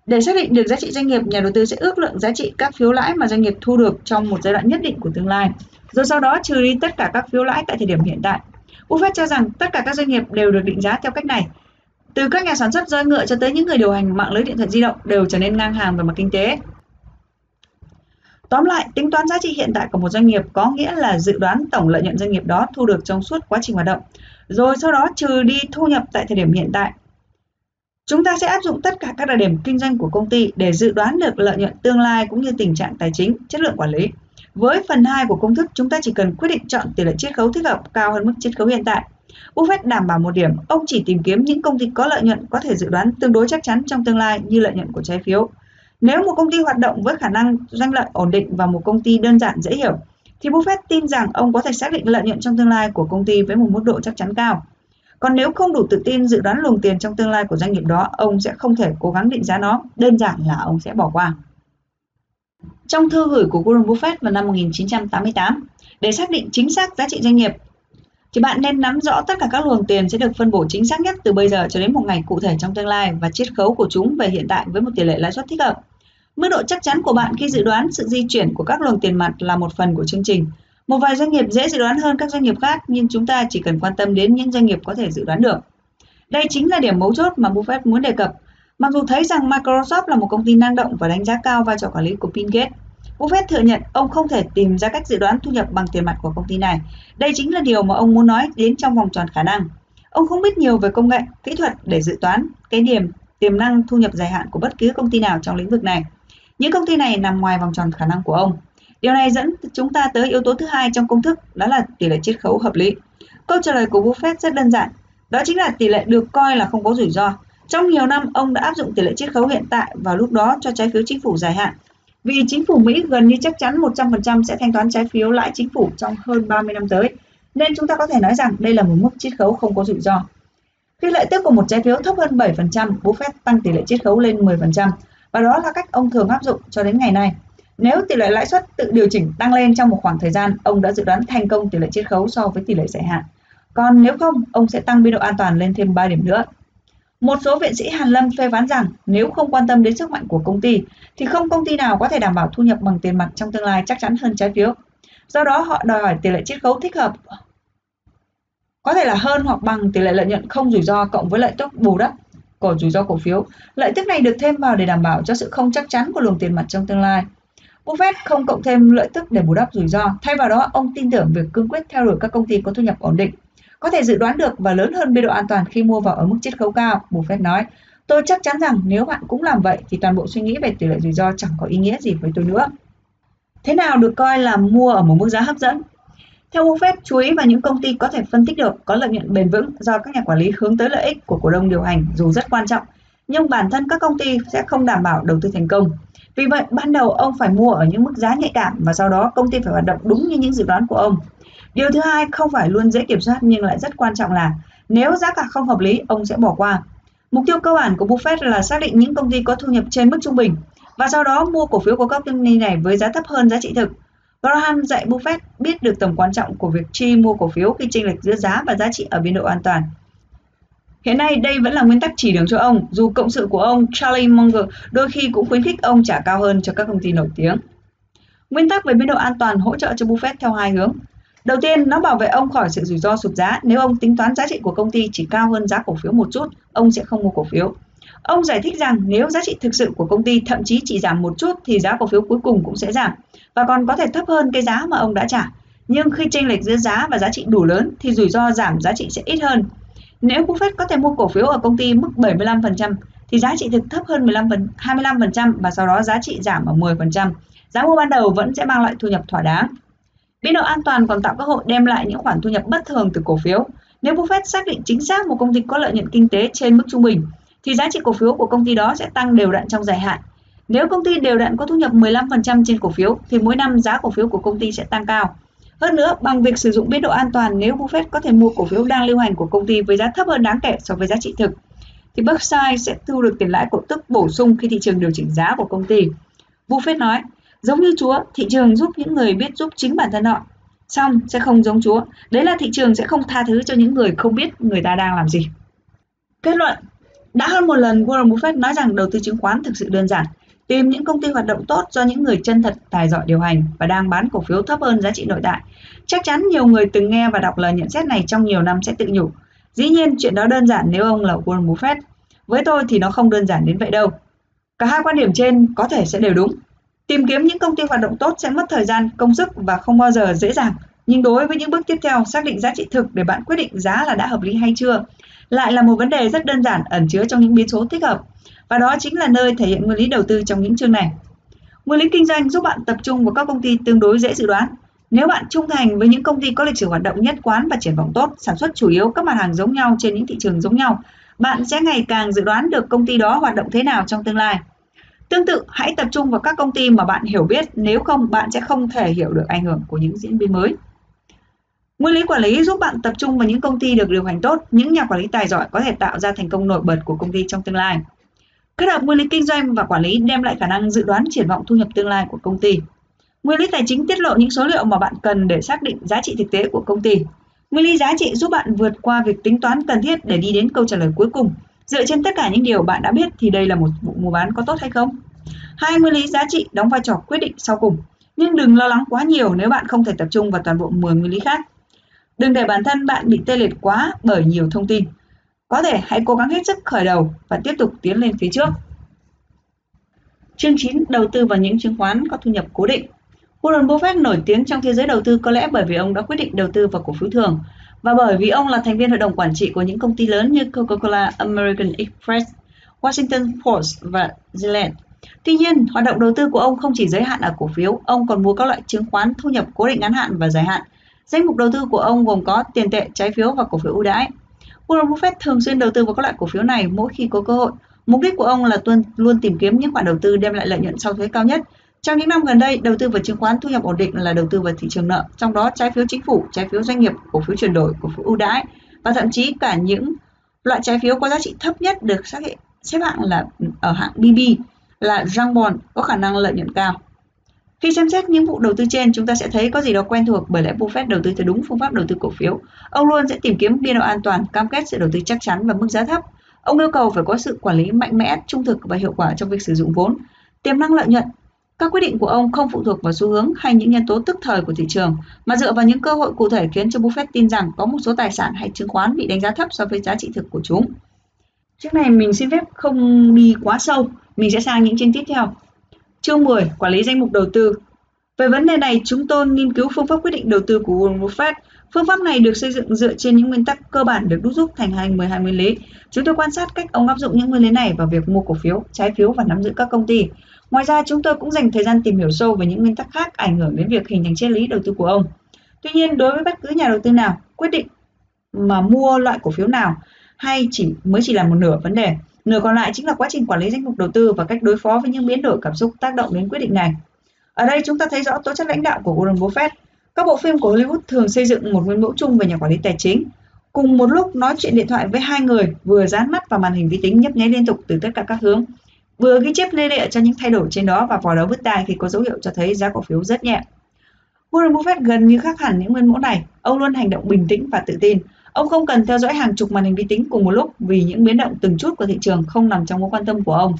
Để xác định được giá trị doanh nghiệp, nhà đầu tư sẽ ước lượng giá trị các phiếu lãi mà doanh nghiệp thu được trong một giai đoạn nhất định của tương lai, rồi sau đó trừ đi tất cả các phiếu lãi tại thời điểm hiện tại. Buffett cho rằng tất cả các doanh nghiệp đều được định giá theo cách này. Từ các nhà sản xuất roi ngựa cho tới những người điều hành mạng lưới điện thoại di động đều trở nên ngang hàng về mặt kinh tế. Tóm lại, tính toán giá trị hiện tại của một doanh nghiệp có nghĩa là dự đoán tổng lợi nhuận doanh nghiệp đó thu được trong suốt quá trình hoạt động, rồi sau đó trừ đi thu nhập tại thời điểm hiện tại. Chúng ta sẽ áp dụng tất cả các đặc điểm kinh doanh của công ty để dự đoán được lợi nhuận tương lai cũng như tình trạng tài chính, chất lượng quản lý. Với phần 2 của công thức, chúng ta chỉ cần quyết định chọn tỷ lệ chiết khấu thích hợp cao hơn mức chiết khấu hiện tại. Buffett đảm bảo một điểm, ông chỉ tìm kiếm những công ty có lợi nhuận có thể dự đoán tương đối chắc chắn trong tương lai như lợi nhuận của trái phiếu. Nếu một công ty hoạt động với khả năng doanh lợi ổn định và một công ty đơn giản dễ hiểu, thì Buffett tin rằng ông có thể xác định lợi nhuận trong tương lai của công ty với một mức độ chắc chắn cao. Còn nếu không đủ tự tin dự đoán luồng tiền trong tương lai của doanh nghiệp đó, ông sẽ không thể cố gắng định giá nó, đơn giản là ông sẽ bỏ qua. Trong thư gửi của Warren Buffett vào năm 1988, để xác định chính xác giá trị doanh nghiệp, thì bạn nên nắm rõ tất cả các luồng tiền sẽ được phân bổ chính xác nhất từ bây giờ cho đến một ngày cụ thể trong tương lai và chiết khấu của chúng về hiện tại với một tỷ lệ lãi suất thích hợp. Mức độ chắc chắn của bạn khi dự đoán sự di chuyển của các luồng tiền mặt là một phần của chương trình. Một vài doanh nghiệp dễ dự đoán hơn các doanh nghiệp khác nhưng chúng ta chỉ cần quan tâm đến những doanh nghiệp có thể dự đoán được. Đây chính là điểm mấu chốt mà Buffett muốn đề cập. Mặc dù thấy rằng Microsoft là một công ty năng động và đánh giá cao vai trò quản lý của Bill Gates, Buffett thừa nhận ông không thể tìm ra cách dự đoán thu nhập bằng tiền mặt của công ty này. Đây chính là điều mà ông muốn nói đến trong vòng tròn khả năng. Ông không biết nhiều về công nghệ, kỹ thuật để dự toán cái điểm tiềm năng thu nhập dài hạn của bất cứ công ty nào trong lĩnh vực này. Những công ty này nằm ngoài vòng tròn khả năng của ông. Điều này dẫn chúng ta tới yếu tố thứ hai trong công thức, đó là tỷ lệ chiết khấu hợp lý. Câu trả lời của Buffett rất đơn giản, đó chính là tỷ lệ được coi là không có rủi ro. Trong nhiều năm, ông đã áp dụng tỷ lệ chiết khấu hiện tại vào lúc đó cho trái phiếu chính phủ dài hạn. Vì chính phủ Mỹ gần như chắc chắn 100% sẽ thanh toán trái phiếu lãi chính phủ trong hơn 30 năm tới, nên chúng ta có thể nói rằng đây là một mức chiết khấu không có rủi ro. Khi lợi tức của một trái phiếu thấp hơn 7%, Buffett tăng tỷ lệ chiết khấu lên 10%, và đó là cách ông thường áp dụng cho đến ngày nay. Nếu tỷ lệ lãi suất tự điều chỉnh tăng lên trong một khoảng thời gian, ông đã dự đoán thành công tỷ lệ chiết khấu so với tỷ lệ dài hạn. Còn nếu không, ông sẽ tăng biên độ an toàn lên thêm 3 điểm nữa. Một số viện sĩ Hàn Lâm phê phán rằng nếu không quan tâm đến sức mạnh của công ty thì không công ty nào có thể đảm bảo thu nhập bằng tiền mặt trong tương lai chắc chắn hơn trái phiếu. Do đó họ đòi hỏi tỷ lệ chiết khấu thích hợp có thể là hơn hoặc bằng tỷ lệ lợi nhuận không rủi ro cộng với lợi tức bù đắp của rủi ro cổ phiếu. Lợi tức này được thêm vào để đảm bảo cho sự không chắc chắn của luồng tiền mặt trong tương lai. Buffett không cộng thêm lợi tức để bù đắp rủi ro. Thay vào đó, ông tin tưởng việc cương quyết theo đuổi các công ty có thu nhập ổn định có thể dự đoán được và lớn hơn biên độ an toàn khi mua vào ở mức chiết khấu cao, Buffett nói. Tôi chắc chắn rằng nếu bạn cũng làm vậy thì toàn bộ suy nghĩ về tỷ lệ rủi ro chẳng có ý nghĩa gì với tôi nữa. Thế nào được coi là mua ở một mức giá hấp dẫn? Theo Buffett, chú ý vào những công ty có thể phân tích được có lợi nhuận bền vững do các nhà quản lý hướng tới lợi ích của cổ đông điều hành dù rất quan trọng, nhưng bản thân các công ty sẽ không đảm bảo đầu tư thành công. Vì vậy, ban đầu ông phải mua ở những mức giá nhạy cảm và sau đó công ty phải hoạt động đúng như những dự đoán của ông. Điều thứ hai không phải luôn dễ kiểm soát nhưng lại rất quan trọng là nếu giá cả không hợp lý, ông sẽ bỏ qua. Mục tiêu cơ bản của Buffett là xác định những công ty có thu nhập trên mức trung bình và sau đó mua cổ phiếu của các công ty này với giá thấp hơn giá trị thực. Graham dạy Buffett biết được tầm quan trọng của việc chi mua cổ phiếu khi chênh lệch giữa giá và giá trị ở biên độ an toàn. Hiện nay đây vẫn là nguyên tắc chỉ đường cho ông, dù cộng sự của ông Charlie Munger đôi khi cũng khuyến khích ông trả cao hơn cho các công ty nổi tiếng. Nguyên tắc về biên độ an toàn hỗ trợ cho Buffett theo hai hướng. Đầu tiên, nó bảo vệ ông khỏi sự rủi ro sụt giá. Nếu ông tính toán giá trị của công ty chỉ cao hơn giá cổ phiếu một chút, ông sẽ không mua cổ phiếu. Ông giải thích rằng nếu giá trị thực sự của công ty thậm chí chỉ giảm một chút thì giá cổ phiếu cuối cùng cũng sẽ giảm và còn có thể thấp hơn cái giá mà ông đã trả. Nhưng khi chênh lệch giữa giá và giá trị đủ lớn thì rủi ro giảm giá trị sẽ ít hơn. Nếu Buffett có thể mua cổ phiếu ở công ty mức 75% thì giá trị thực thấp hơn 15 25% và sau đó giá trị giảm ở 10%. Giá mua ban đầu vẫn sẽ mang lại thu nhập thỏa đáng biến độ an toàn còn tạo cơ hội đem lại những khoản thu nhập bất thường từ cổ phiếu. Nếu Buffett xác định chính xác một công ty có lợi nhuận kinh tế trên mức trung bình, thì giá trị cổ phiếu của công ty đó sẽ tăng đều đặn trong dài hạn. Nếu công ty đều đặn có thu nhập 15% trên cổ phiếu, thì mỗi năm giá cổ phiếu của công ty sẽ tăng cao. Hơn nữa, bằng việc sử dụng biến độ an toàn, nếu Buffett có thể mua cổ phiếu đang lưu hành của công ty với giá thấp hơn đáng kể so với giá trị thực, thì Berkshire sẽ thu được tiền lãi cổ tức bổ sung khi thị trường điều chỉnh giá của công ty. Buffett nói, Giống như Chúa, thị trường giúp những người biết giúp chính bản thân họ. Xong sẽ không giống Chúa. Đấy là thị trường sẽ không tha thứ cho những người không biết người ta đang làm gì. Kết luận Đã hơn một lần Warren Buffett nói rằng đầu tư chứng khoán thực sự đơn giản. Tìm những công ty hoạt động tốt do những người chân thật, tài giỏi điều hành và đang bán cổ phiếu thấp hơn giá trị nội tại. Chắc chắn nhiều người từng nghe và đọc lời nhận xét này trong nhiều năm sẽ tự nhủ. Dĩ nhiên chuyện đó đơn giản nếu ông là Warren Buffett. Với tôi thì nó không đơn giản đến vậy đâu. Cả hai quan điểm trên có thể sẽ đều đúng, Tìm kiếm những công ty hoạt động tốt sẽ mất thời gian, công sức và không bao giờ dễ dàng. Nhưng đối với những bước tiếp theo, xác định giá trị thực để bạn quyết định giá là đã hợp lý hay chưa, lại là một vấn đề rất đơn giản ẩn chứa trong những biến số thích hợp. Và đó chính là nơi thể hiện nguyên lý đầu tư trong những chương này. Nguyên lý kinh doanh giúp bạn tập trung vào các công ty tương đối dễ dự đoán. Nếu bạn trung thành với những công ty có lịch sử hoạt động nhất quán và triển vọng tốt, sản xuất chủ yếu các mặt hàng giống nhau trên những thị trường giống nhau, bạn sẽ ngày càng dự đoán được công ty đó hoạt động thế nào trong tương lai. Tương tự, hãy tập trung vào các công ty mà bạn hiểu biết, nếu không bạn sẽ không thể hiểu được ảnh hưởng của những diễn biến mới. Nguyên lý quản lý giúp bạn tập trung vào những công ty được điều hành tốt, những nhà quản lý tài giỏi có thể tạo ra thành công nổi bật của công ty trong tương lai. Kết hợp nguyên lý kinh doanh và quản lý đem lại khả năng dự đoán triển vọng thu nhập tương lai của công ty. Nguyên lý tài chính tiết lộ những số liệu mà bạn cần để xác định giá trị thực tế của công ty. Nguyên lý giá trị giúp bạn vượt qua việc tính toán cần thiết để đi đến câu trả lời cuối cùng, Dựa trên tất cả những điều bạn đã biết thì đây là một vụ mua bán có tốt hay không? Hai nguyên lý giá trị đóng vai trò quyết định sau cùng, nhưng đừng lo lắng quá nhiều nếu bạn không thể tập trung vào toàn bộ 10 nguyên lý khác. Đừng để bản thân bạn bị tê liệt quá bởi nhiều thông tin. Có thể hãy cố gắng hết sức khởi đầu và tiếp tục tiến lên phía trước. Chương 9. Đầu tư vào những chứng khoán có thu nhập cố định Warren Buffett nổi tiếng trong thế giới đầu tư có lẽ bởi vì ông đã quyết định đầu tư vào cổ phiếu thường và bởi vì ông là thành viên hội đồng quản trị của những công ty lớn như Coca-Cola, American Express, Washington Post và Gillette. Tuy nhiên, hoạt động đầu tư của ông không chỉ giới hạn ở cổ phiếu, ông còn mua các loại chứng khoán thu nhập cố định ngắn hạn và dài hạn. Danh mục đầu tư của ông gồm có tiền tệ, trái phiếu và cổ phiếu ưu đãi. Warren Buffett thường xuyên đầu tư vào các loại cổ phiếu này mỗi khi có cơ hội. Mục đích của ông là tuân luôn tìm kiếm những khoản đầu tư đem lại lợi nhuận sau thuế cao nhất trong những năm gần đây, đầu tư vào chứng khoán thu nhập ổn định là đầu tư vào thị trường nợ, trong đó trái phiếu chính phủ, trái phiếu doanh nghiệp, cổ phiếu chuyển đổi, cổ phiếu ưu đãi và thậm chí cả những loại trái phiếu có giá trị thấp nhất được xác định xếp hạng là ở hạng BB là junk bond có khả năng lợi nhuận cao. Khi xem xét những vụ đầu tư trên, chúng ta sẽ thấy có gì đó quen thuộc bởi lẽ Buffett đầu tư theo đúng phương pháp đầu tư cổ phiếu. Ông luôn sẽ tìm kiếm biên độ an toàn, cam kết sự đầu tư chắc chắn và mức giá thấp. Ông yêu cầu phải có sự quản lý mạnh mẽ, trung thực và hiệu quả trong việc sử dụng vốn, tiềm năng lợi nhuận các quyết định của ông không phụ thuộc vào xu hướng hay những nhân tố tức thời của thị trường, mà dựa vào những cơ hội cụ thể khiến cho Buffett tin rằng có một số tài sản hay chứng khoán bị đánh giá thấp so với giá trị thực của chúng. Trước này mình xin phép không đi quá sâu, mình sẽ sang những chương tiếp theo. Chương 10. Quản lý danh mục đầu tư Về vấn đề này, chúng tôi nghiên cứu phương pháp quyết định đầu tư của Warren Buffett. Phương pháp này được xây dựng dựa trên những nguyên tắc cơ bản được đúc rút thành hành 12 nguyên lý. Chúng tôi quan sát cách ông áp dụng những nguyên lý này vào việc mua cổ phiếu, trái phiếu và nắm giữ các công ty. Ngoài ra, chúng tôi cũng dành thời gian tìm hiểu sâu về những nguyên tắc khác ảnh hưởng đến việc hình thành triết lý đầu tư của ông. Tuy nhiên, đối với bất cứ nhà đầu tư nào quyết định mà mua loại cổ phiếu nào hay chỉ mới chỉ là một nửa vấn đề, nửa còn lại chính là quá trình quản lý danh mục đầu tư và cách đối phó với những biến đổi cảm xúc tác động đến quyết định này. Ở đây chúng ta thấy rõ tố chất lãnh đạo của Warren Buffett. Các bộ phim của Hollywood thường xây dựng một nguyên mẫu chung về nhà quản lý tài chính. Cùng một lúc nói chuyện điện thoại với hai người vừa dán mắt vào màn hình vi tính nhấp nháy liên tục từ tất cả các hướng, vừa ghi chép lê lệ cho những thay đổi trên đó và vò đầu bứt tai khi có dấu hiệu cho thấy giá cổ phiếu rất nhẹ. Warren Buffett gần như khác hẳn những nguyên mẫu này. Ông luôn hành động bình tĩnh và tự tin. Ông không cần theo dõi hàng chục màn hình vi tính cùng một lúc vì những biến động từng chút của thị trường không nằm trong mối quan tâm của ông.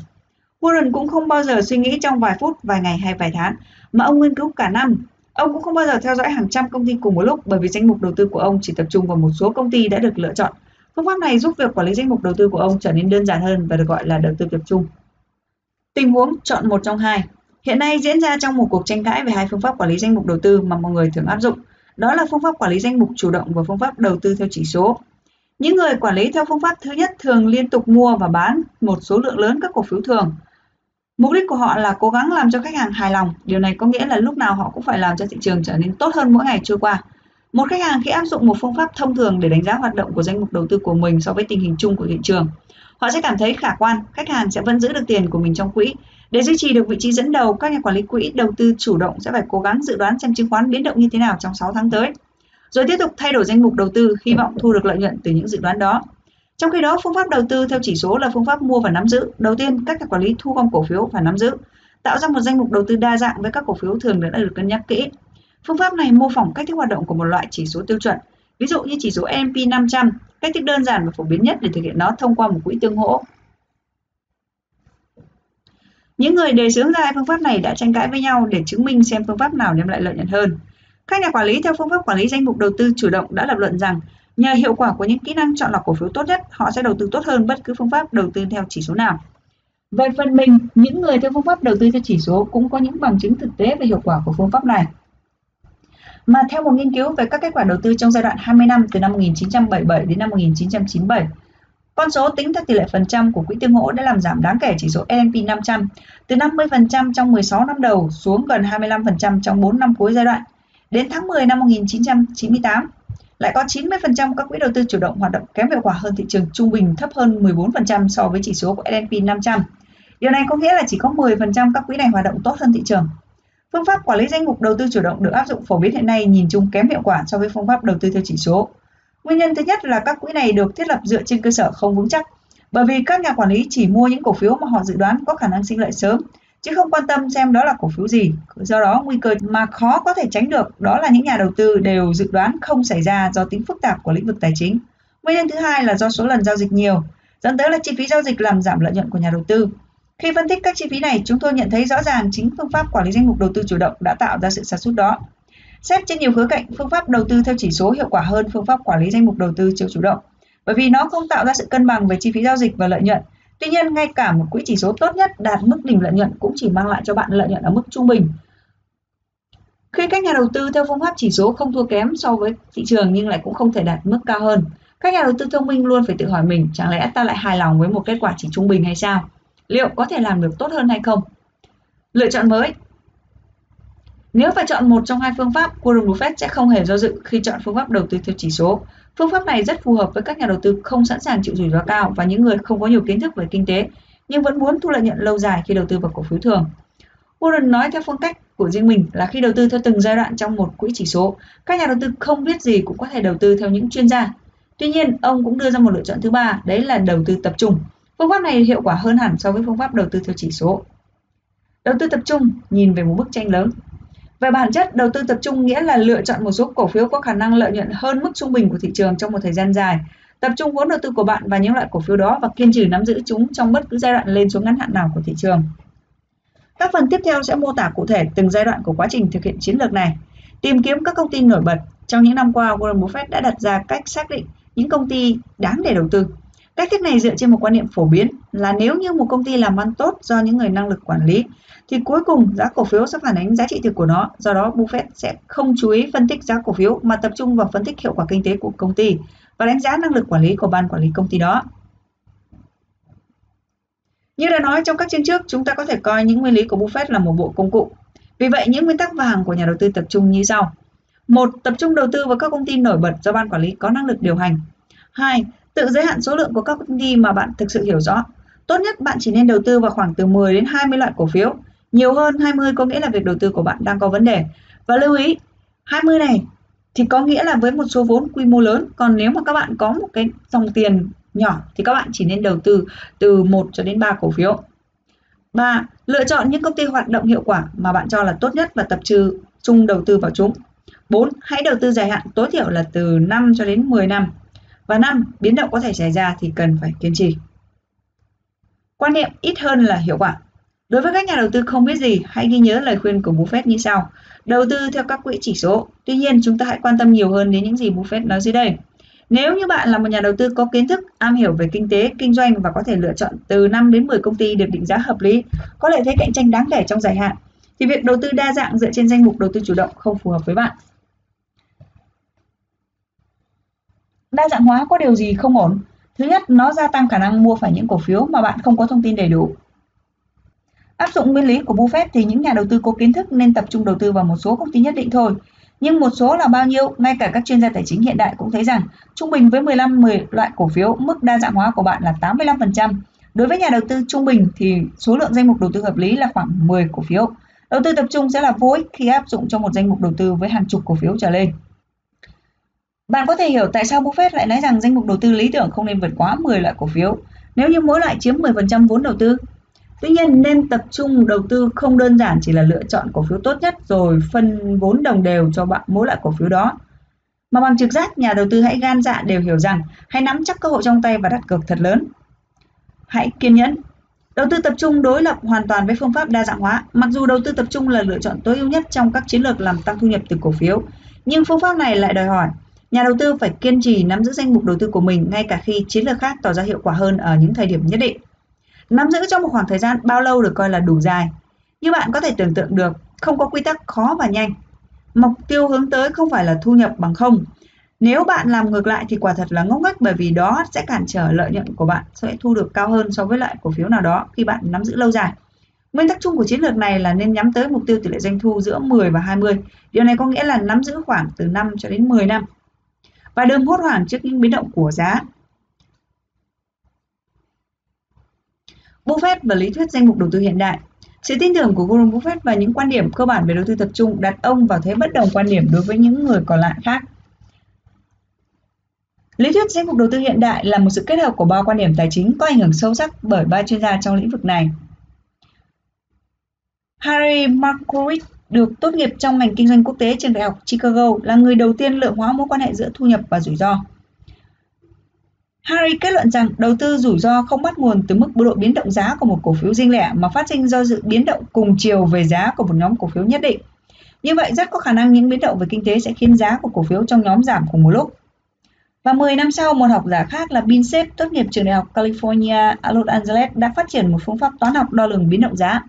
Warren cũng không bao giờ suy nghĩ trong vài phút, vài ngày hay vài tháng, mà ông nghiên cứu cả năm. Ông cũng không bao giờ theo dõi hàng trăm công ty cùng một lúc bởi vì danh mục đầu tư của ông chỉ tập trung vào một số công ty đã được lựa chọn. Phương pháp này giúp việc quản lý danh mục đầu tư của ông trở nên đơn giản hơn và được gọi là đầu tư tập trung. Tình huống chọn một trong hai. Hiện nay diễn ra trong một cuộc tranh cãi về hai phương pháp quản lý danh mục đầu tư mà mọi người thường áp dụng. Đó là phương pháp quản lý danh mục chủ động và phương pháp đầu tư theo chỉ số. Những người quản lý theo phương pháp thứ nhất thường liên tục mua và bán một số lượng lớn các cổ phiếu thường. Mục đích của họ là cố gắng làm cho khách hàng hài lòng. Điều này có nghĩa là lúc nào họ cũng phải làm cho thị trường trở nên tốt hơn mỗi ngày trôi qua. Một khách hàng khi áp dụng một phương pháp thông thường để đánh giá hoạt động của danh mục đầu tư của mình so với tình hình chung của thị trường, họ sẽ cảm thấy khả quan, khách hàng sẽ vẫn giữ được tiền của mình trong quỹ. Để duy trì được vị trí dẫn đầu, các nhà quản lý quỹ đầu tư chủ động sẽ phải cố gắng dự đoán xem chứng khoán biến động như thế nào trong 6 tháng tới, rồi tiếp tục thay đổi danh mục đầu tư hy vọng thu được lợi nhuận từ những dự đoán đó. Trong khi đó, phương pháp đầu tư theo chỉ số là phương pháp mua và nắm giữ. Đầu tiên, các nhà quản lý thu gom cổ phiếu và nắm giữ, tạo ra một danh mục đầu tư đa dạng với các cổ phiếu thường đã được cân nhắc kỹ. Phương pháp này mô phỏng cách thức hoạt động của một loại chỉ số tiêu chuẩn. Ví dụ như chỉ số S&P 500, cách thức đơn giản và phổ biến nhất để thực hiện nó thông qua một quỹ tương hỗ. Những người đề xướng ra hai phương pháp này đã tranh cãi với nhau để chứng minh xem phương pháp nào đem lại lợi nhuận hơn. Các nhà quản lý theo phương pháp quản lý danh mục đầu tư chủ động đã lập luận rằng nhờ hiệu quả của những kỹ năng chọn lọc cổ phiếu tốt nhất, họ sẽ đầu tư tốt hơn bất cứ phương pháp đầu tư theo chỉ số nào. Về phần mình, những người theo phương pháp đầu tư theo chỉ số cũng có những bằng chứng thực tế về hiệu quả của phương pháp này. Mà theo một nghiên cứu về các kết quả đầu tư trong giai đoạn 20 năm từ năm 1977 đến năm 1997, con số tính theo tỷ lệ phần trăm của quỹ tương hỗ đã làm giảm đáng kể chỉ số S&P 500 từ 50% trong 16 năm đầu xuống gần 25% trong 4 năm cuối giai đoạn. Đến tháng 10 năm 1998, lại có 90% các quỹ đầu tư chủ động hoạt động kém hiệu quả hơn thị trường trung bình thấp hơn 14% so với chỉ số của S&P 500. Điều này có nghĩa là chỉ có 10% các quỹ này hoạt động tốt hơn thị trường. Phương pháp quản lý danh mục đầu tư chủ động được áp dụng phổ biến hiện nay nhìn chung kém hiệu quả so với phương pháp đầu tư theo chỉ số. Nguyên nhân thứ nhất là các quỹ này được thiết lập dựa trên cơ sở không vững chắc, bởi vì các nhà quản lý chỉ mua những cổ phiếu mà họ dự đoán có khả năng sinh lợi sớm, chứ không quan tâm xem đó là cổ phiếu gì. Do đó, nguy cơ mà khó có thể tránh được đó là những nhà đầu tư đều dự đoán không xảy ra do tính phức tạp của lĩnh vực tài chính. Nguyên nhân thứ hai là do số lần giao dịch nhiều, dẫn tới là chi phí giao dịch làm giảm lợi nhuận của nhà đầu tư. Khi phân tích các chi phí này, chúng tôi nhận thấy rõ ràng chính phương pháp quản lý danh mục đầu tư chủ động đã tạo ra sự sản xuất đó. Xét trên nhiều khía cạnh, phương pháp đầu tư theo chỉ số hiệu quả hơn phương pháp quản lý danh mục đầu tư chiều chủ động, bởi vì nó không tạo ra sự cân bằng về chi phí giao dịch và lợi nhuận. Tuy nhiên, ngay cả một quỹ chỉ số tốt nhất đạt mức đỉnh lợi nhuận cũng chỉ mang lại cho bạn lợi nhuận ở mức trung bình. Khi các nhà đầu tư theo phương pháp chỉ số không thua kém so với thị trường nhưng lại cũng không thể đạt mức cao hơn, các nhà đầu tư thông minh luôn phải tự hỏi mình chẳng lẽ ta lại hài lòng với một kết quả chỉ trung bình hay sao? Liệu có thể làm được tốt hơn hay không? Lựa chọn mới nếu phải chọn một trong hai phương pháp, Warren Buffett sẽ không hề do dự khi chọn phương pháp đầu tư theo chỉ số. Phương pháp này rất phù hợp với các nhà đầu tư không sẵn sàng chịu rủi ro cao và những người không có nhiều kiến thức về kinh tế nhưng vẫn muốn thu lợi nhuận lâu dài khi đầu tư vào cổ phiếu thường. Warren nói theo phương cách của riêng mình là khi đầu tư theo từng giai đoạn trong một quỹ chỉ số, các nhà đầu tư không biết gì cũng có thể đầu tư theo những chuyên gia. Tuy nhiên, ông cũng đưa ra một lựa chọn thứ ba, đấy là đầu tư tập trung. Phương pháp này hiệu quả hơn hẳn so với phương pháp đầu tư theo chỉ số. Đầu tư tập trung nhìn về một bức tranh lớn, về bản chất, đầu tư tập trung nghĩa là lựa chọn một số cổ phiếu có khả năng lợi nhuận hơn mức trung bình của thị trường trong một thời gian dài. Tập trung vốn đầu tư của bạn vào những loại cổ phiếu đó và kiên trì nắm giữ chúng trong bất cứ giai đoạn lên xuống ngắn hạn nào của thị trường. Các phần tiếp theo sẽ mô tả cụ thể từng giai đoạn của quá trình thực hiện chiến lược này. Tìm kiếm các công ty nổi bật. Trong những năm qua, Warren Buffett đã đặt ra cách xác định những công ty đáng để đầu tư. Cách thức này dựa trên một quan niệm phổ biến là nếu như một công ty làm ăn tốt do những người năng lực quản lý thì cuối cùng giá cổ phiếu sẽ phản ánh giá trị thực của nó. Do đó, Buffett sẽ không chú ý phân tích giá cổ phiếu mà tập trung vào phân tích hiệu quả kinh tế của công ty và đánh giá năng lực quản lý của ban quản lý công ty đó. Như đã nói trong các chương trước, chúng ta có thể coi những nguyên lý của Buffett là một bộ công cụ. Vì vậy, những nguyên tắc vàng của nhà đầu tư tập trung như sau. một tập trung đầu tư vào các công ty nổi bật do ban quản lý có năng lực điều hành hai tự giới hạn số lượng của các công ty mà bạn thực sự hiểu rõ tốt nhất bạn chỉ nên đầu tư vào khoảng từ 10 đến 20 loại cổ phiếu nhiều hơn 20 có nghĩa là việc đầu tư của bạn đang có vấn đề và lưu ý 20 này thì có nghĩa là với một số vốn quy mô lớn, còn nếu mà các bạn có một cái dòng tiền nhỏ thì các bạn chỉ nên đầu tư từ 1 cho đến 3 cổ phiếu 3. Lựa chọn những công ty hoạt động hiệu quả mà bạn cho là tốt nhất và tập trung đầu tư vào chúng. 4. Hãy đầu tư dài hạn tối thiểu là từ 5 cho đến 10 năm. Và năm Biến động có thể xảy ra thì cần phải kiên trì. Quan niệm ít hơn là hiệu quả. Đối với các nhà đầu tư không biết gì, hãy ghi nhớ lời khuyên của Buffett như sau. Đầu tư theo các quỹ chỉ số. Tuy nhiên, chúng ta hãy quan tâm nhiều hơn đến những gì Buffett nói dưới đây. Nếu như bạn là một nhà đầu tư có kiến thức, am hiểu về kinh tế, kinh doanh và có thể lựa chọn từ 5 đến 10 công ty được định giá hợp lý, có lợi thế cạnh tranh đáng kể trong dài hạn, thì việc đầu tư đa dạng dựa trên danh mục đầu tư chủ động không phù hợp với bạn. Đa dạng hóa có điều gì không ổn? Thứ nhất, nó gia tăng khả năng mua phải những cổ phiếu mà bạn không có thông tin đầy đủ. Áp dụng nguyên lý của Buffett thì những nhà đầu tư có kiến thức nên tập trung đầu tư vào một số công ty nhất định thôi. Nhưng một số là bao nhiêu, ngay cả các chuyên gia tài chính hiện đại cũng thấy rằng trung bình với 15 10 loại cổ phiếu, mức đa dạng hóa của bạn là 85%. Đối với nhà đầu tư trung bình thì số lượng danh mục đầu tư hợp lý là khoảng 10 cổ phiếu. Đầu tư tập trung sẽ là vô ích khi áp dụng cho một danh mục đầu tư với hàng chục cổ phiếu trở lên. Bạn có thể hiểu tại sao Buffett lại nói rằng danh mục đầu tư lý tưởng không nên vượt quá 10 loại cổ phiếu nếu như mỗi loại chiếm 10% vốn đầu tư. Tuy nhiên nên tập trung đầu tư không đơn giản chỉ là lựa chọn cổ phiếu tốt nhất rồi phân vốn đồng đều cho bạn mỗi loại cổ phiếu đó. Mà bằng trực giác, nhà đầu tư hãy gan dạ đều hiểu rằng hãy nắm chắc cơ hội trong tay và đặt cược thật lớn. Hãy kiên nhẫn. Đầu tư tập trung đối lập hoàn toàn với phương pháp đa dạng hóa. Mặc dù đầu tư tập trung là lựa chọn tối ưu nhất trong các chiến lược làm tăng thu nhập từ cổ phiếu, nhưng phương pháp này lại đòi hỏi nhà đầu tư phải kiên trì nắm giữ danh mục đầu tư của mình ngay cả khi chiến lược khác tỏ ra hiệu quả hơn ở những thời điểm nhất định. Nắm giữ trong một khoảng thời gian bao lâu được coi là đủ dài. Như bạn có thể tưởng tượng được, không có quy tắc khó và nhanh. Mục tiêu hướng tới không phải là thu nhập bằng không. Nếu bạn làm ngược lại thì quả thật là ngốc nghếch bởi vì đó sẽ cản trở lợi nhuận của bạn sẽ thu được cao hơn so với loại cổ phiếu nào đó khi bạn nắm giữ lâu dài. Nguyên tắc chung của chiến lược này là nên nhắm tới mục tiêu tỷ lệ doanh thu giữa 10 và 20. Điều này có nghĩa là nắm giữ khoảng từ 5 cho đến 10 năm. Và đừng hốt hoảng trước những biến động của giá. Buffett và lý thuyết danh mục đầu tư hiện đại. Sự tin tưởng của Warren Buffett và những quan điểm cơ bản về đầu tư tập trung đặt ông vào thế bất đồng quan điểm đối với những người còn lại khác. Lý thuyết danh mục đầu tư hiện đại là một sự kết hợp của ba quan điểm tài chính có ảnh hưởng sâu sắc bởi ba chuyên gia trong lĩnh vực này. Harry Markowitz được tốt nghiệp trong ngành kinh doanh quốc tế trường đại học Chicago là người đầu tiên lượng hóa mối quan hệ giữa thu nhập và rủi ro. Harry kết luận rằng đầu tư rủi ro không bắt nguồn từ mức độ biến động giá của một cổ phiếu riêng lẻ mà phát sinh do sự biến động cùng chiều về giá của một nhóm cổ phiếu nhất định. Như vậy rất có khả năng những biến động về kinh tế sẽ khiến giá của cổ phiếu trong nhóm giảm cùng một lúc. Và 10 năm sau, một học giả khác là Binsep tốt nghiệp trường đại học California Los Angeles đã phát triển một phương pháp toán học đo lường biến động giá.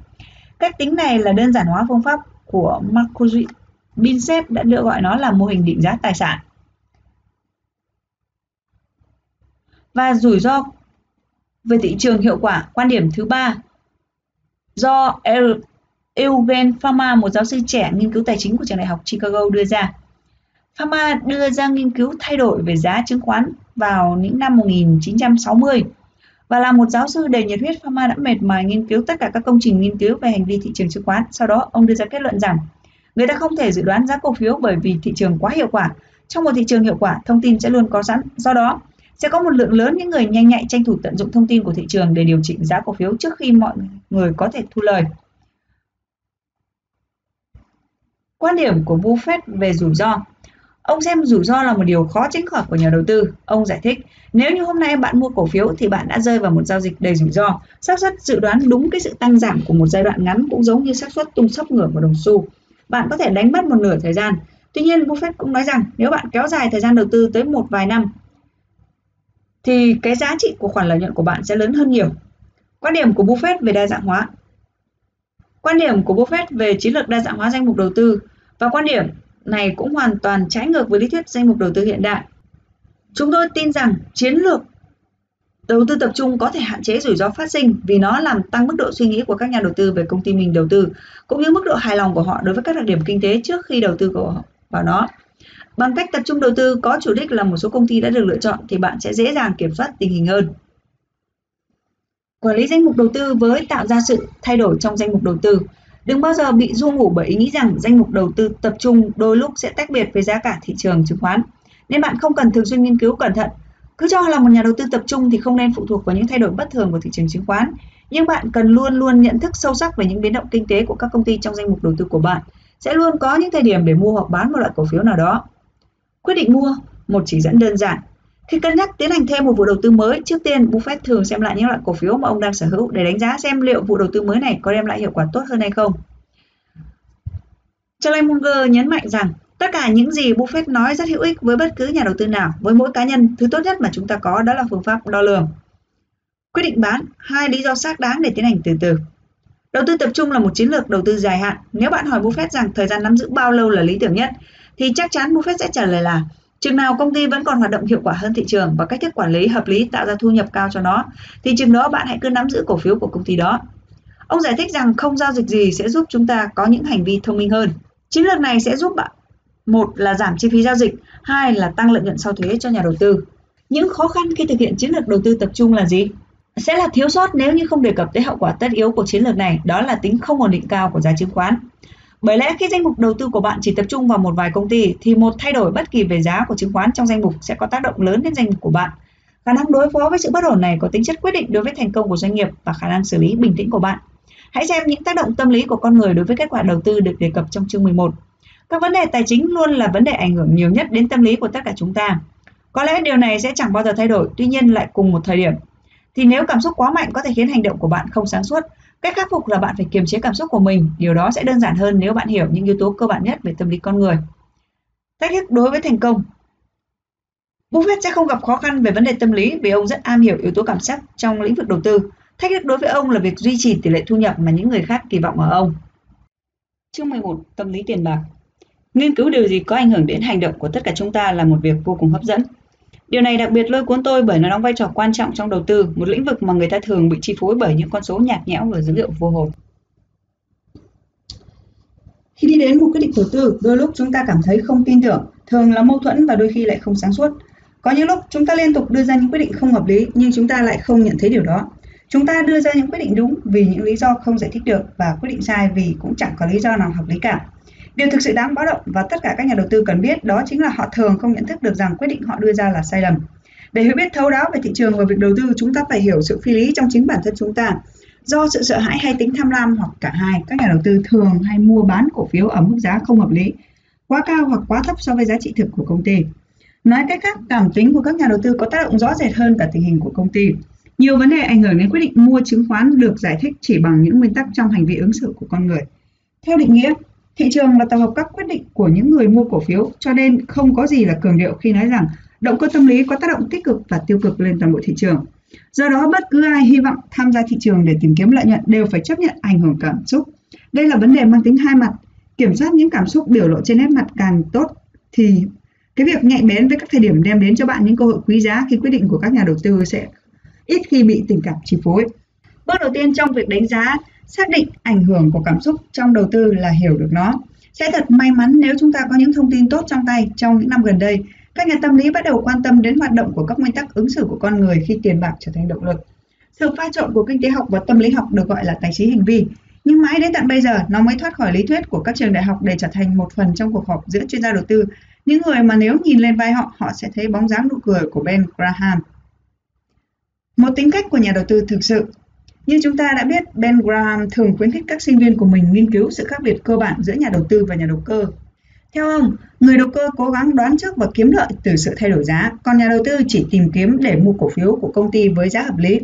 Cách tính này là đơn giản hóa phương pháp của Markowitz. Binsep đã được gọi nó là mô hình định giá tài sản. và rủi ro về thị trường hiệu quả. Quan điểm thứ ba do Eugen Fama, một giáo sư trẻ nghiên cứu tài chính của trường đại học Chicago đưa ra. Fama đưa ra nghiên cứu thay đổi về giá chứng khoán vào những năm 1960 và là một giáo sư đầy nhiệt huyết, Fama đã mệt mỏi nghiên cứu tất cả các công trình nghiên cứu về hành vi thị trường chứng khoán. Sau đó, ông đưa ra kết luận rằng người ta không thể dự đoán giá cổ phiếu bởi vì thị trường quá hiệu quả. Trong một thị trường hiệu quả, thông tin sẽ luôn có sẵn. Do đó, sẽ có một lượng lớn những người nhanh nhạy tranh thủ tận dụng thông tin của thị trường để điều chỉnh giá cổ phiếu trước khi mọi người có thể thu lời. Quan điểm của Buffett về rủi ro Ông xem rủi ro là một điều khó tránh khỏi của nhà đầu tư. Ông giải thích, nếu như hôm nay bạn mua cổ phiếu thì bạn đã rơi vào một giao dịch đầy rủi ro. xác suất dự đoán đúng cái sự tăng giảm của một giai đoạn ngắn cũng giống như xác suất tung sốc ngửa của đồng xu. Bạn có thể đánh mất một nửa thời gian. Tuy nhiên, Buffett cũng nói rằng nếu bạn kéo dài thời gian đầu tư tới một vài năm thì cái giá trị của khoản lợi nhuận của bạn sẽ lớn hơn nhiều. Quan điểm của Buffett về đa dạng hóa. Quan điểm của Buffett về chiến lược đa dạng hóa danh mục đầu tư và quan điểm này cũng hoàn toàn trái ngược với lý thuyết danh mục đầu tư hiện đại. Chúng tôi tin rằng chiến lược đầu tư tập trung có thể hạn chế rủi ro phát sinh vì nó làm tăng mức độ suy nghĩ của các nhà đầu tư về công ty mình đầu tư, cũng như mức độ hài lòng của họ đối với các đặc điểm kinh tế trước khi đầu tư của họ vào nó. Bằng cách tập trung đầu tư có chủ đích là một số công ty đã được lựa chọn thì bạn sẽ dễ dàng kiểm soát tình hình hơn. Quản lý danh mục đầu tư với tạo ra sự thay đổi trong danh mục đầu tư. Đừng bao giờ bị du ngủ bởi ý nghĩ rằng danh mục đầu tư tập trung đôi lúc sẽ tách biệt với giá cả thị trường chứng khoán. Nên bạn không cần thường xuyên nghiên cứu cẩn thận. Cứ cho là một nhà đầu tư tập trung thì không nên phụ thuộc vào những thay đổi bất thường của thị trường chứng khoán. Nhưng bạn cần luôn luôn nhận thức sâu sắc về những biến động kinh tế của các công ty trong danh mục đầu tư của bạn. Sẽ luôn có những thời điểm để mua hoặc bán một loại cổ phiếu nào đó. Quyết định mua, một chỉ dẫn đơn giản. Khi cân nhắc tiến hành thêm một vụ đầu tư mới, trước tiên Buffett thường xem lại những loại cổ phiếu mà ông đang sở hữu để đánh giá xem liệu vụ đầu tư mới này có đem lại hiệu quả tốt hơn hay không. Charlie Munger nhấn mạnh rằng tất cả những gì Buffett nói rất hữu ích với bất cứ nhà đầu tư nào. Với mỗi cá nhân, thứ tốt nhất mà chúng ta có đó là phương pháp đo lường. Quyết định bán, hai lý do xác đáng để tiến hành từ từ. Đầu tư tập trung là một chiến lược đầu tư dài hạn. Nếu bạn hỏi Buffett rằng thời gian nắm giữ bao lâu là lý tưởng nhất, thì chắc chắn Buffett sẽ trả lời là chừng nào công ty vẫn còn hoạt động hiệu quả hơn thị trường và cách thức quản lý hợp lý tạo ra thu nhập cao cho nó, thì chừng đó bạn hãy cứ nắm giữ cổ phiếu của công ty đó. Ông giải thích rằng không giao dịch gì sẽ giúp chúng ta có những hành vi thông minh hơn. Chiến lược này sẽ giúp bạn một là giảm chi phí giao dịch, hai là tăng lợi nhuận sau thuế cho nhà đầu tư. Những khó khăn khi thực hiện chiến lược đầu tư tập trung là gì? Sẽ là thiếu sót nếu như không đề cập tới hậu quả tất yếu của chiến lược này, đó là tính không ổn định cao của giá chứng khoán. Bởi lẽ khi danh mục đầu tư của bạn chỉ tập trung vào một vài công ty thì một thay đổi bất kỳ về giá của chứng khoán trong danh mục sẽ có tác động lớn đến danh mục của bạn. Khả năng đối phó với sự bất ổn này có tính chất quyết định đối với thành công của doanh nghiệp và khả năng xử lý bình tĩnh của bạn. Hãy xem những tác động tâm lý của con người đối với kết quả đầu tư được đề cập trong chương 11. Các vấn đề tài chính luôn là vấn đề ảnh hưởng nhiều nhất đến tâm lý của tất cả chúng ta. Có lẽ điều này sẽ chẳng bao giờ thay đổi, tuy nhiên lại cùng một thời điểm. Thì nếu cảm xúc quá mạnh có thể khiến hành động của bạn không sáng suốt, Cách khắc phục là bạn phải kiềm chế cảm xúc của mình. Điều đó sẽ đơn giản hơn nếu bạn hiểu những yếu tố cơ bản nhất về tâm lý con người. Thách thức đối với thành công Buffett sẽ không gặp khó khăn về vấn đề tâm lý vì ông rất am hiểu yếu tố cảm xúc trong lĩnh vực đầu tư. Thách thức đối với ông là việc duy trì tỷ lệ thu nhập mà những người khác kỳ vọng ở ông. Chương 11. Tâm lý tiền bạc Nghiên cứu điều gì có ảnh hưởng đến hành động của tất cả chúng ta là một việc vô cùng hấp dẫn. Điều này đặc biệt lôi cuốn tôi bởi nó đóng vai trò quan trọng trong đầu tư, một lĩnh vực mà người ta thường bị chi phối bởi những con số nhạt nhẽo và dữ liệu vô hồn. Khi đi đến một quyết định đầu tư, đôi lúc chúng ta cảm thấy không tin tưởng, thường là mâu thuẫn và đôi khi lại không sáng suốt. Có những lúc chúng ta liên tục đưa ra những quyết định không hợp lý nhưng chúng ta lại không nhận thấy điều đó. Chúng ta đưa ra những quyết định đúng vì những lý do không giải thích được và quyết định sai vì cũng chẳng có lý do nào hợp lý cả. Điều thực sự đáng báo động và tất cả các nhà đầu tư cần biết đó chính là họ thường không nhận thức được rằng quyết định họ đưa ra là sai lầm. Để hiểu biết thấu đáo về thị trường và việc đầu tư, chúng ta phải hiểu sự phi lý trong chính bản thân chúng ta. Do sự sợ hãi hay tính tham lam hoặc cả hai, các nhà đầu tư thường hay mua bán cổ phiếu ở mức giá không hợp lý, quá cao hoặc quá thấp so với giá trị thực của công ty. Nói cách khác, cảm tính của các nhà đầu tư có tác động rõ rệt hơn cả tình hình của công ty. Nhiều vấn đề ảnh hưởng đến quyết định mua chứng khoán được giải thích chỉ bằng những nguyên tắc trong hành vi ứng xử của con người. Theo định nghĩa, Thị trường là tập hợp các quyết định của những người mua cổ phiếu, cho nên không có gì là cường điệu khi nói rằng động cơ tâm lý có tác động tích cực và tiêu cực lên toàn bộ thị trường. Do đó, bất cứ ai hy vọng tham gia thị trường để tìm kiếm lợi nhuận đều phải chấp nhận ảnh hưởng cảm xúc. Đây là vấn đề mang tính hai mặt. Kiểm soát những cảm xúc biểu lộ trên nét mặt càng tốt thì cái việc nhạy bén với các thời điểm đem đến cho bạn những cơ hội quý giá khi quyết định của các nhà đầu tư sẽ ít khi bị tình cảm chi phối. Bước đầu tiên trong việc đánh giá xác định ảnh hưởng của cảm xúc trong đầu tư là hiểu được nó. Sẽ thật may mắn nếu chúng ta có những thông tin tốt trong tay trong những năm gần đây. Các nhà tâm lý bắt đầu quan tâm đến hoạt động của các nguyên tắc ứng xử của con người khi tiền bạc trở thành động lực. Sự pha trộn của kinh tế học và tâm lý học được gọi là tài chính hành vi. Nhưng mãi đến tận bây giờ, nó mới thoát khỏi lý thuyết của các trường đại học để trở thành một phần trong cuộc họp giữa chuyên gia đầu tư. Những người mà nếu nhìn lên vai họ, họ sẽ thấy bóng dáng nụ cười của Ben Graham. Một tính cách của nhà đầu tư thực sự như chúng ta đã biết, Ben Graham thường khuyến khích các sinh viên của mình nghiên cứu sự khác biệt cơ bản giữa nhà đầu tư và nhà đầu cơ. Theo ông, người đầu cơ cố gắng đoán trước và kiếm lợi từ sự thay đổi giá, còn nhà đầu tư chỉ tìm kiếm để mua cổ phiếu của công ty với giá hợp lý.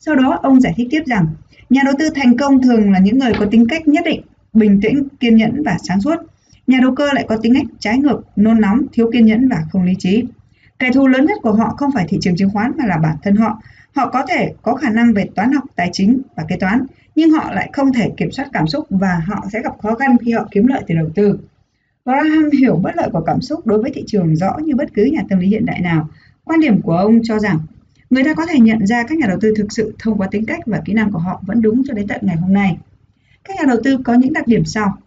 Sau đó, ông giải thích tiếp rằng, nhà đầu tư thành công thường là những người có tính cách nhất định, bình tĩnh, kiên nhẫn và sáng suốt. Nhà đầu cơ lại có tính cách trái ngược, nôn nóng, thiếu kiên nhẫn và không lý trí. Kẻ thù lớn nhất của họ không phải thị trường chứng khoán mà là bản thân họ, Họ có thể có khả năng về toán học, tài chính và kế toán, nhưng họ lại không thể kiểm soát cảm xúc và họ sẽ gặp khó khăn khi họ kiếm lợi từ đầu tư. Graham hiểu bất lợi của cảm xúc đối với thị trường rõ như bất cứ nhà tâm lý hiện đại nào. Quan điểm của ông cho rằng người ta có thể nhận ra các nhà đầu tư thực sự thông qua tính cách và kỹ năng của họ vẫn đúng cho đến tận ngày hôm nay. Các nhà đầu tư có những đặc điểm sau.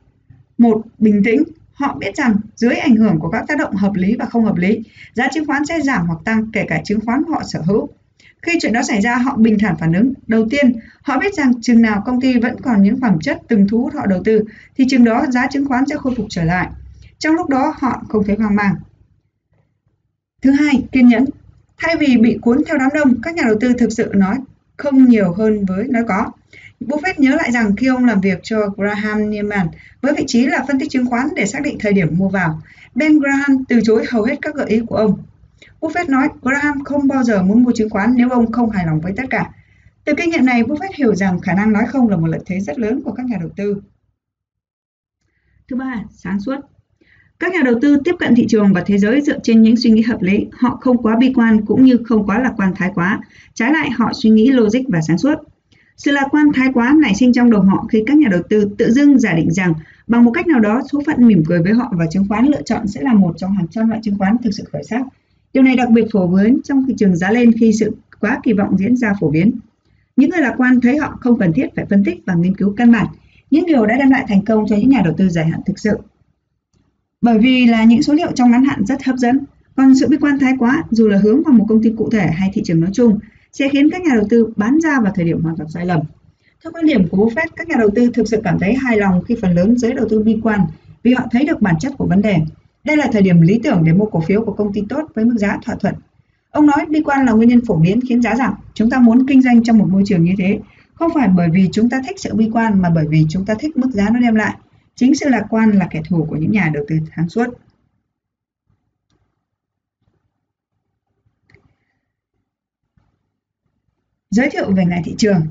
Một, bình tĩnh, Họ biết rằng dưới ảnh hưởng của các tác động hợp lý và không hợp lý, giá chứng khoán sẽ giảm hoặc tăng kể cả chứng khoán họ sở hữu. Khi chuyện đó xảy ra, họ bình thản phản ứng. Đầu tiên, họ biết rằng chừng nào công ty vẫn còn những phẩm chất từng thu hút họ đầu tư, thì chừng đó giá chứng khoán sẽ khôi phục trở lại. Trong lúc đó, họ không thấy hoang mang. Thứ hai, kiên nhẫn. Thay vì bị cuốn theo đám đông, các nhà đầu tư thực sự nói không nhiều hơn với nói có. Buffett nhớ lại rằng khi ông làm việc cho Graham Newman với vị trí là phân tích chứng khoán để xác định thời điểm mua vào, Ben Graham từ chối hầu hết các gợi ý của ông. Buffett nói Graham không bao giờ muốn mua chứng khoán nếu ông không hài lòng với tất cả. Từ kinh nghiệm này, Buffett hiểu rằng khả năng nói không là một lợi thế rất lớn của các nhà đầu tư. Thứ ba, sáng suốt. Các nhà đầu tư tiếp cận thị trường và thế giới dựa trên những suy nghĩ hợp lý. Họ không quá bi quan cũng như không quá lạc quan thái quá. Trái lại, họ suy nghĩ logic và sáng suốt. Sự lạc quan thái quá nảy sinh trong đầu họ khi các nhà đầu tư tự dưng giả định rằng bằng một cách nào đó số phận mỉm cười với họ và chứng khoán lựa chọn sẽ là một trong hàng trăm loại chứng khoán thực sự khởi sắc. Điều này đặc biệt phổ biến trong thị trường giá lên khi sự quá kỳ vọng diễn ra phổ biến. Những người lạc quan thấy họ không cần thiết phải phân tích và nghiên cứu căn bản. Những điều đã đem lại thành công cho những nhà đầu tư dài hạn thực sự. Bởi vì là những số liệu trong ngắn hạn rất hấp dẫn, còn sự bi quan thái quá dù là hướng vào một công ty cụ thể hay thị trường nói chung sẽ khiến các nhà đầu tư bán ra vào thời điểm hoàn toàn sai lầm. Theo quan điểm của Buffett, các nhà đầu tư thực sự cảm thấy hài lòng khi phần lớn giới đầu tư bi quan vì họ thấy được bản chất của vấn đề. Đây là thời điểm lý tưởng để mua cổ phiếu của công ty tốt với mức giá thỏa thuận. Ông nói bi quan là nguyên nhân phổ biến khiến giá giảm. Chúng ta muốn kinh doanh trong một môi trường như thế, không phải bởi vì chúng ta thích sự bi quan mà bởi vì chúng ta thích mức giá nó đem lại. Chính sự lạc quan là kẻ thù của những nhà đầu tư sáng suốt. Giới thiệu về ngày thị trường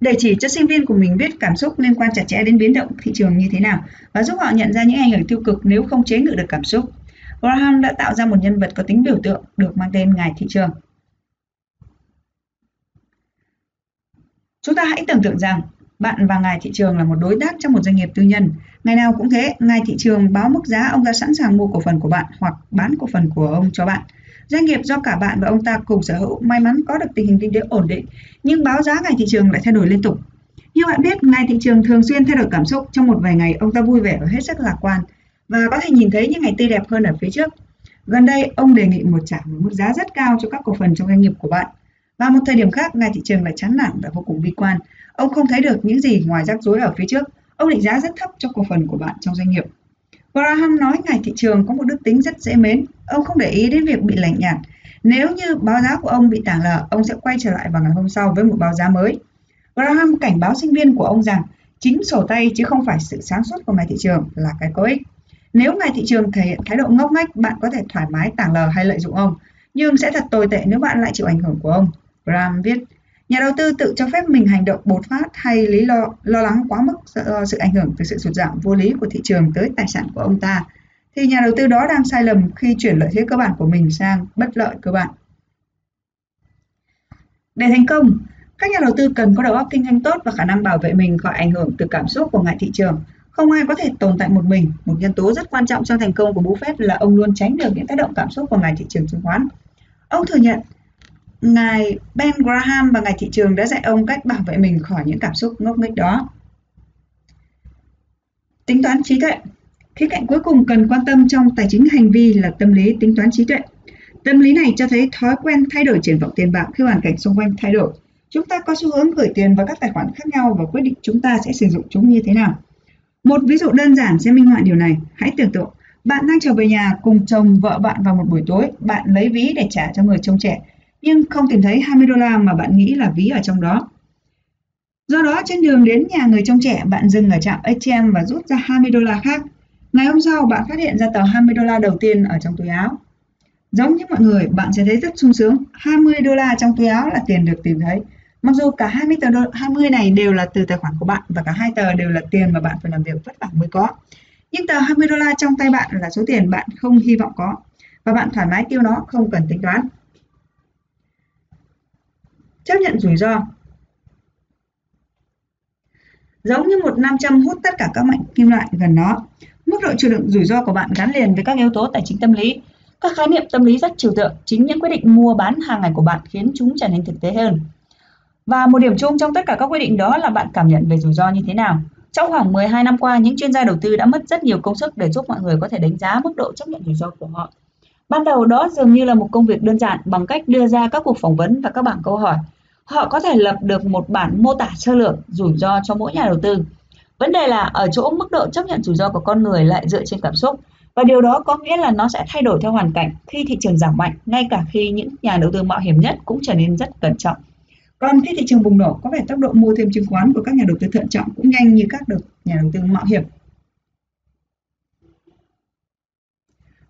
để chỉ cho sinh viên của mình biết cảm xúc liên quan chặt chẽ đến biến động thị trường như thế nào và giúp họ nhận ra những ảnh hưởng tiêu cực nếu không chế ngự được cảm xúc. Graham đã tạo ra một nhân vật có tính biểu tượng được mang tên ngài thị trường. Chúng ta hãy tưởng tượng rằng bạn và ngài thị trường là một đối tác trong một doanh nghiệp tư nhân. Ngày nào cũng thế, ngài thị trường báo mức giá ông ta sẵn sàng mua cổ phần của bạn hoặc bán cổ phần của ông cho bạn. Doanh nghiệp do cả bạn và ông ta cùng sở hữu may mắn có được tình hình kinh tế ổn định, nhưng báo giá ngày thị trường lại thay đổi liên tục. Như bạn biết, ngày thị trường thường xuyên thay đổi cảm xúc. Trong một vài ngày, ông ta vui vẻ và hết sức lạc quan và có thể nhìn thấy những ngày tươi đẹp hơn ở phía trước. Gần đây, ông đề nghị một trả một mức giá rất cao cho các cổ phần trong doanh nghiệp của bạn. Và một thời điểm khác, ngày thị trường lại chán nản và vô cùng bi quan. Ông không thấy được những gì ngoài rắc rối ở phía trước. Ông định giá rất thấp cho cổ phần của bạn trong doanh nghiệp. Graham nói ngài thị trường có một đức tính rất dễ mến. Ông không để ý đến việc bị lạnh nhạt. Nếu như báo giá của ông bị tảng lờ, ông sẽ quay trở lại vào ngày hôm sau với một báo giá mới. Graham cảnh báo sinh viên của ông rằng chính sổ tay chứ không phải sự sáng suốt của ngài thị trường là cái có ích. Nếu ngài thị trường thể hiện thái độ ngốc nghếch, bạn có thể thoải mái tảng lờ hay lợi dụng ông, nhưng sẽ thật tồi tệ nếu bạn lại chịu ảnh hưởng của ông. Graham viết, Nhà đầu tư tự cho phép mình hành động bột phát hay lý lo, lo lắng quá mức do sự ảnh hưởng từ sự sụt giảm vô lý của thị trường tới tài sản của ông ta, thì nhà đầu tư đó đang sai lầm khi chuyển lợi thế cơ bản của mình sang bất lợi cơ bản. Để thành công, các nhà đầu tư cần có đầu óc kinh doanh tốt và khả năng bảo vệ mình khỏi ảnh hưởng từ cảm xúc của ngại thị trường. Không ai có thể tồn tại một mình. Một nhân tố rất quan trọng trong thành công của Buffett là ông luôn tránh được những tác động cảm xúc của ngành thị trường chứng khoán. Ông thừa nhận Ngài Ben Graham và ngài thị trường đã dạy ông cách bảo vệ mình khỏi những cảm xúc ngốc nghếch đó. Tính toán trí tuệ Khía cạnh cuối cùng cần quan tâm trong tài chính hành vi là tâm lý tính toán trí tuệ. Tâm lý này cho thấy thói quen thay đổi triển vọng tiền bạc khi hoàn cảnh xung quanh thay đổi. Chúng ta có xu hướng gửi tiền vào các tài khoản khác nhau và quyết định chúng ta sẽ sử dụng chúng như thế nào. Một ví dụ đơn giản sẽ minh họa điều này. Hãy tưởng tượng, bạn đang trở về nhà cùng chồng vợ bạn vào một buổi tối, bạn lấy ví để trả cho người trông trẻ nhưng không tìm thấy 20 đô la mà bạn nghĩ là ví ở trong đó. Do đó trên đường đến nhà người trông trẻ, bạn dừng ở trạm ATM và rút ra 20 đô la khác. Ngày hôm sau, bạn phát hiện ra tờ 20 đô la đầu tiên ở trong túi áo. Giống như mọi người, bạn sẽ thấy rất sung sướng. 20 đô la trong túi áo là tiền được tìm thấy. Mặc dù cả 20 tờ đô, 20 này đều là từ tài khoản của bạn và cả hai tờ đều là tiền mà bạn phải làm việc vất vả mới có. Nhưng tờ 20 đô la trong tay bạn là số tiền bạn không hy vọng có và bạn thoải mái tiêu nó không cần tính toán chấp nhận rủi ro giống như một nam châm hút tất cả các mảnh kim loại gần nó mức độ chịu đựng rủi ro của bạn gắn liền với các yếu tố tài chính tâm lý các khái niệm tâm lý rất trừu tượng chính những quyết định mua bán hàng ngày của bạn khiến chúng trở nên thực tế hơn và một điểm chung trong tất cả các quyết định đó là bạn cảm nhận về rủi ro như thế nào Trong khoảng 12 năm qua, những chuyên gia đầu tư đã mất rất nhiều công sức để giúp mọi người có thể đánh giá mức độ chấp nhận rủi ro của họ. Ban đầu đó dường như là một công việc đơn giản bằng cách đưa ra các cuộc phỏng vấn và các bảng câu hỏi. Họ có thể lập được một bản mô tả sơ lược rủi ro cho mỗi nhà đầu tư. Vấn đề là ở chỗ mức độ chấp nhận rủi ro của con người lại dựa trên cảm xúc và điều đó có nghĩa là nó sẽ thay đổi theo hoàn cảnh khi thị trường giảm mạnh, ngay cả khi những nhà đầu tư mạo hiểm nhất cũng trở nên rất cẩn trọng. Còn khi thị trường bùng nổ, có vẻ tốc độ mua thêm chứng khoán của các nhà đầu tư thận trọng cũng nhanh như các được nhà đầu tư mạo hiểm.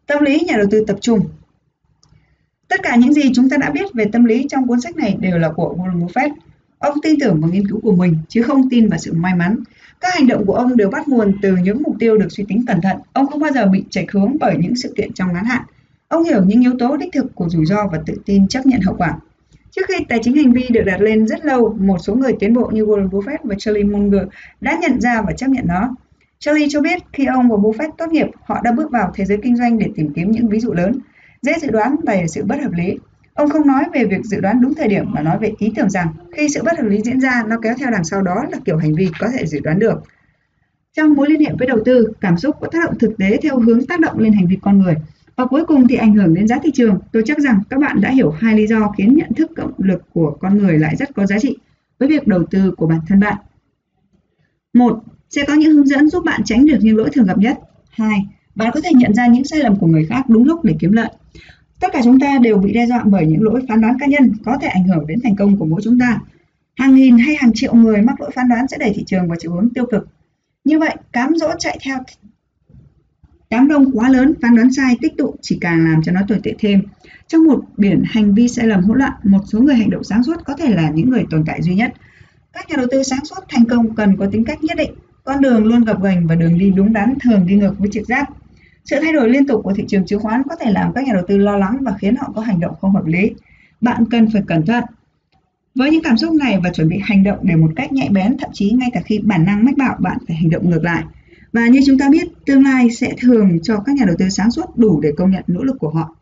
Tâm lý nhà đầu tư tập trung Tất cả những gì chúng ta đã biết về tâm lý trong cuốn sách này đều là của Warren Buffett. Ông tin tưởng vào nghiên cứu của mình chứ không tin vào sự may mắn. Các hành động của ông đều bắt nguồn từ những mục tiêu được suy tính cẩn thận. Ông không bao giờ bị chảy hướng bởi những sự kiện trong ngắn hạn. Ông hiểu những yếu tố đích thực của rủi ro và tự tin chấp nhận hậu quả. Trước khi tài chính hành vi được đặt lên rất lâu, một số người tiến bộ như Warren Buffett và Charlie Munger đã nhận ra và chấp nhận nó. Charlie cho biết khi ông và Buffett tốt nghiệp, họ đã bước vào thế giới kinh doanh để tìm kiếm những ví dụ lớn, dễ dự đoán và sự bất hợp lý. Ông không nói về việc dự đoán đúng thời điểm mà nói về ý tưởng rằng khi sự bất hợp lý diễn ra, nó kéo theo đằng sau đó là kiểu hành vi có thể dự đoán được. Trong mối liên hệ với đầu tư, cảm xúc có tác động thực tế theo hướng tác động lên hành vi con người. Và cuối cùng thì ảnh hưởng đến giá thị trường. Tôi chắc rằng các bạn đã hiểu hai lý do khiến nhận thức cộng lực của con người lại rất có giá trị với việc đầu tư của bản thân bạn. Một, sẽ có những hướng dẫn giúp bạn tránh được những lỗi thường gặp nhất. Hai, bạn có thể nhận ra những sai lầm của người khác đúng lúc để kiếm lợi. Tất cả chúng ta đều bị đe dọa bởi những lỗi phán đoán cá nhân có thể ảnh hưởng đến thành công của mỗi chúng ta. Hàng nghìn hay hàng triệu người mắc lỗi phán đoán sẽ đẩy thị trường vào chiều hướng tiêu cực. Như vậy, cám dỗ chạy theo đám đông quá lớn phán đoán sai tích tụ chỉ càng làm cho nó tồi tệ thêm. Trong một biển hành vi sai lầm hỗn loạn, một số người hành động sáng suốt có thể là những người tồn tại duy nhất. Các nhà đầu tư sáng suốt thành công cần có tính cách nhất định. Con đường luôn gập ghềnh và đường đi đúng đắn thường đi ngược với trực giác. Sự thay đổi liên tục của thị trường chứng khoán có thể làm các nhà đầu tư lo lắng và khiến họ có hành động không hợp lý. Bạn cần phải cẩn thận với những cảm xúc này và chuẩn bị hành động để một cách nhạy bén, thậm chí ngay cả khi bản năng mách bảo bạn phải hành động ngược lại. Và như chúng ta biết, tương lai sẽ thường cho các nhà đầu tư sáng suốt đủ để công nhận nỗ lực của họ.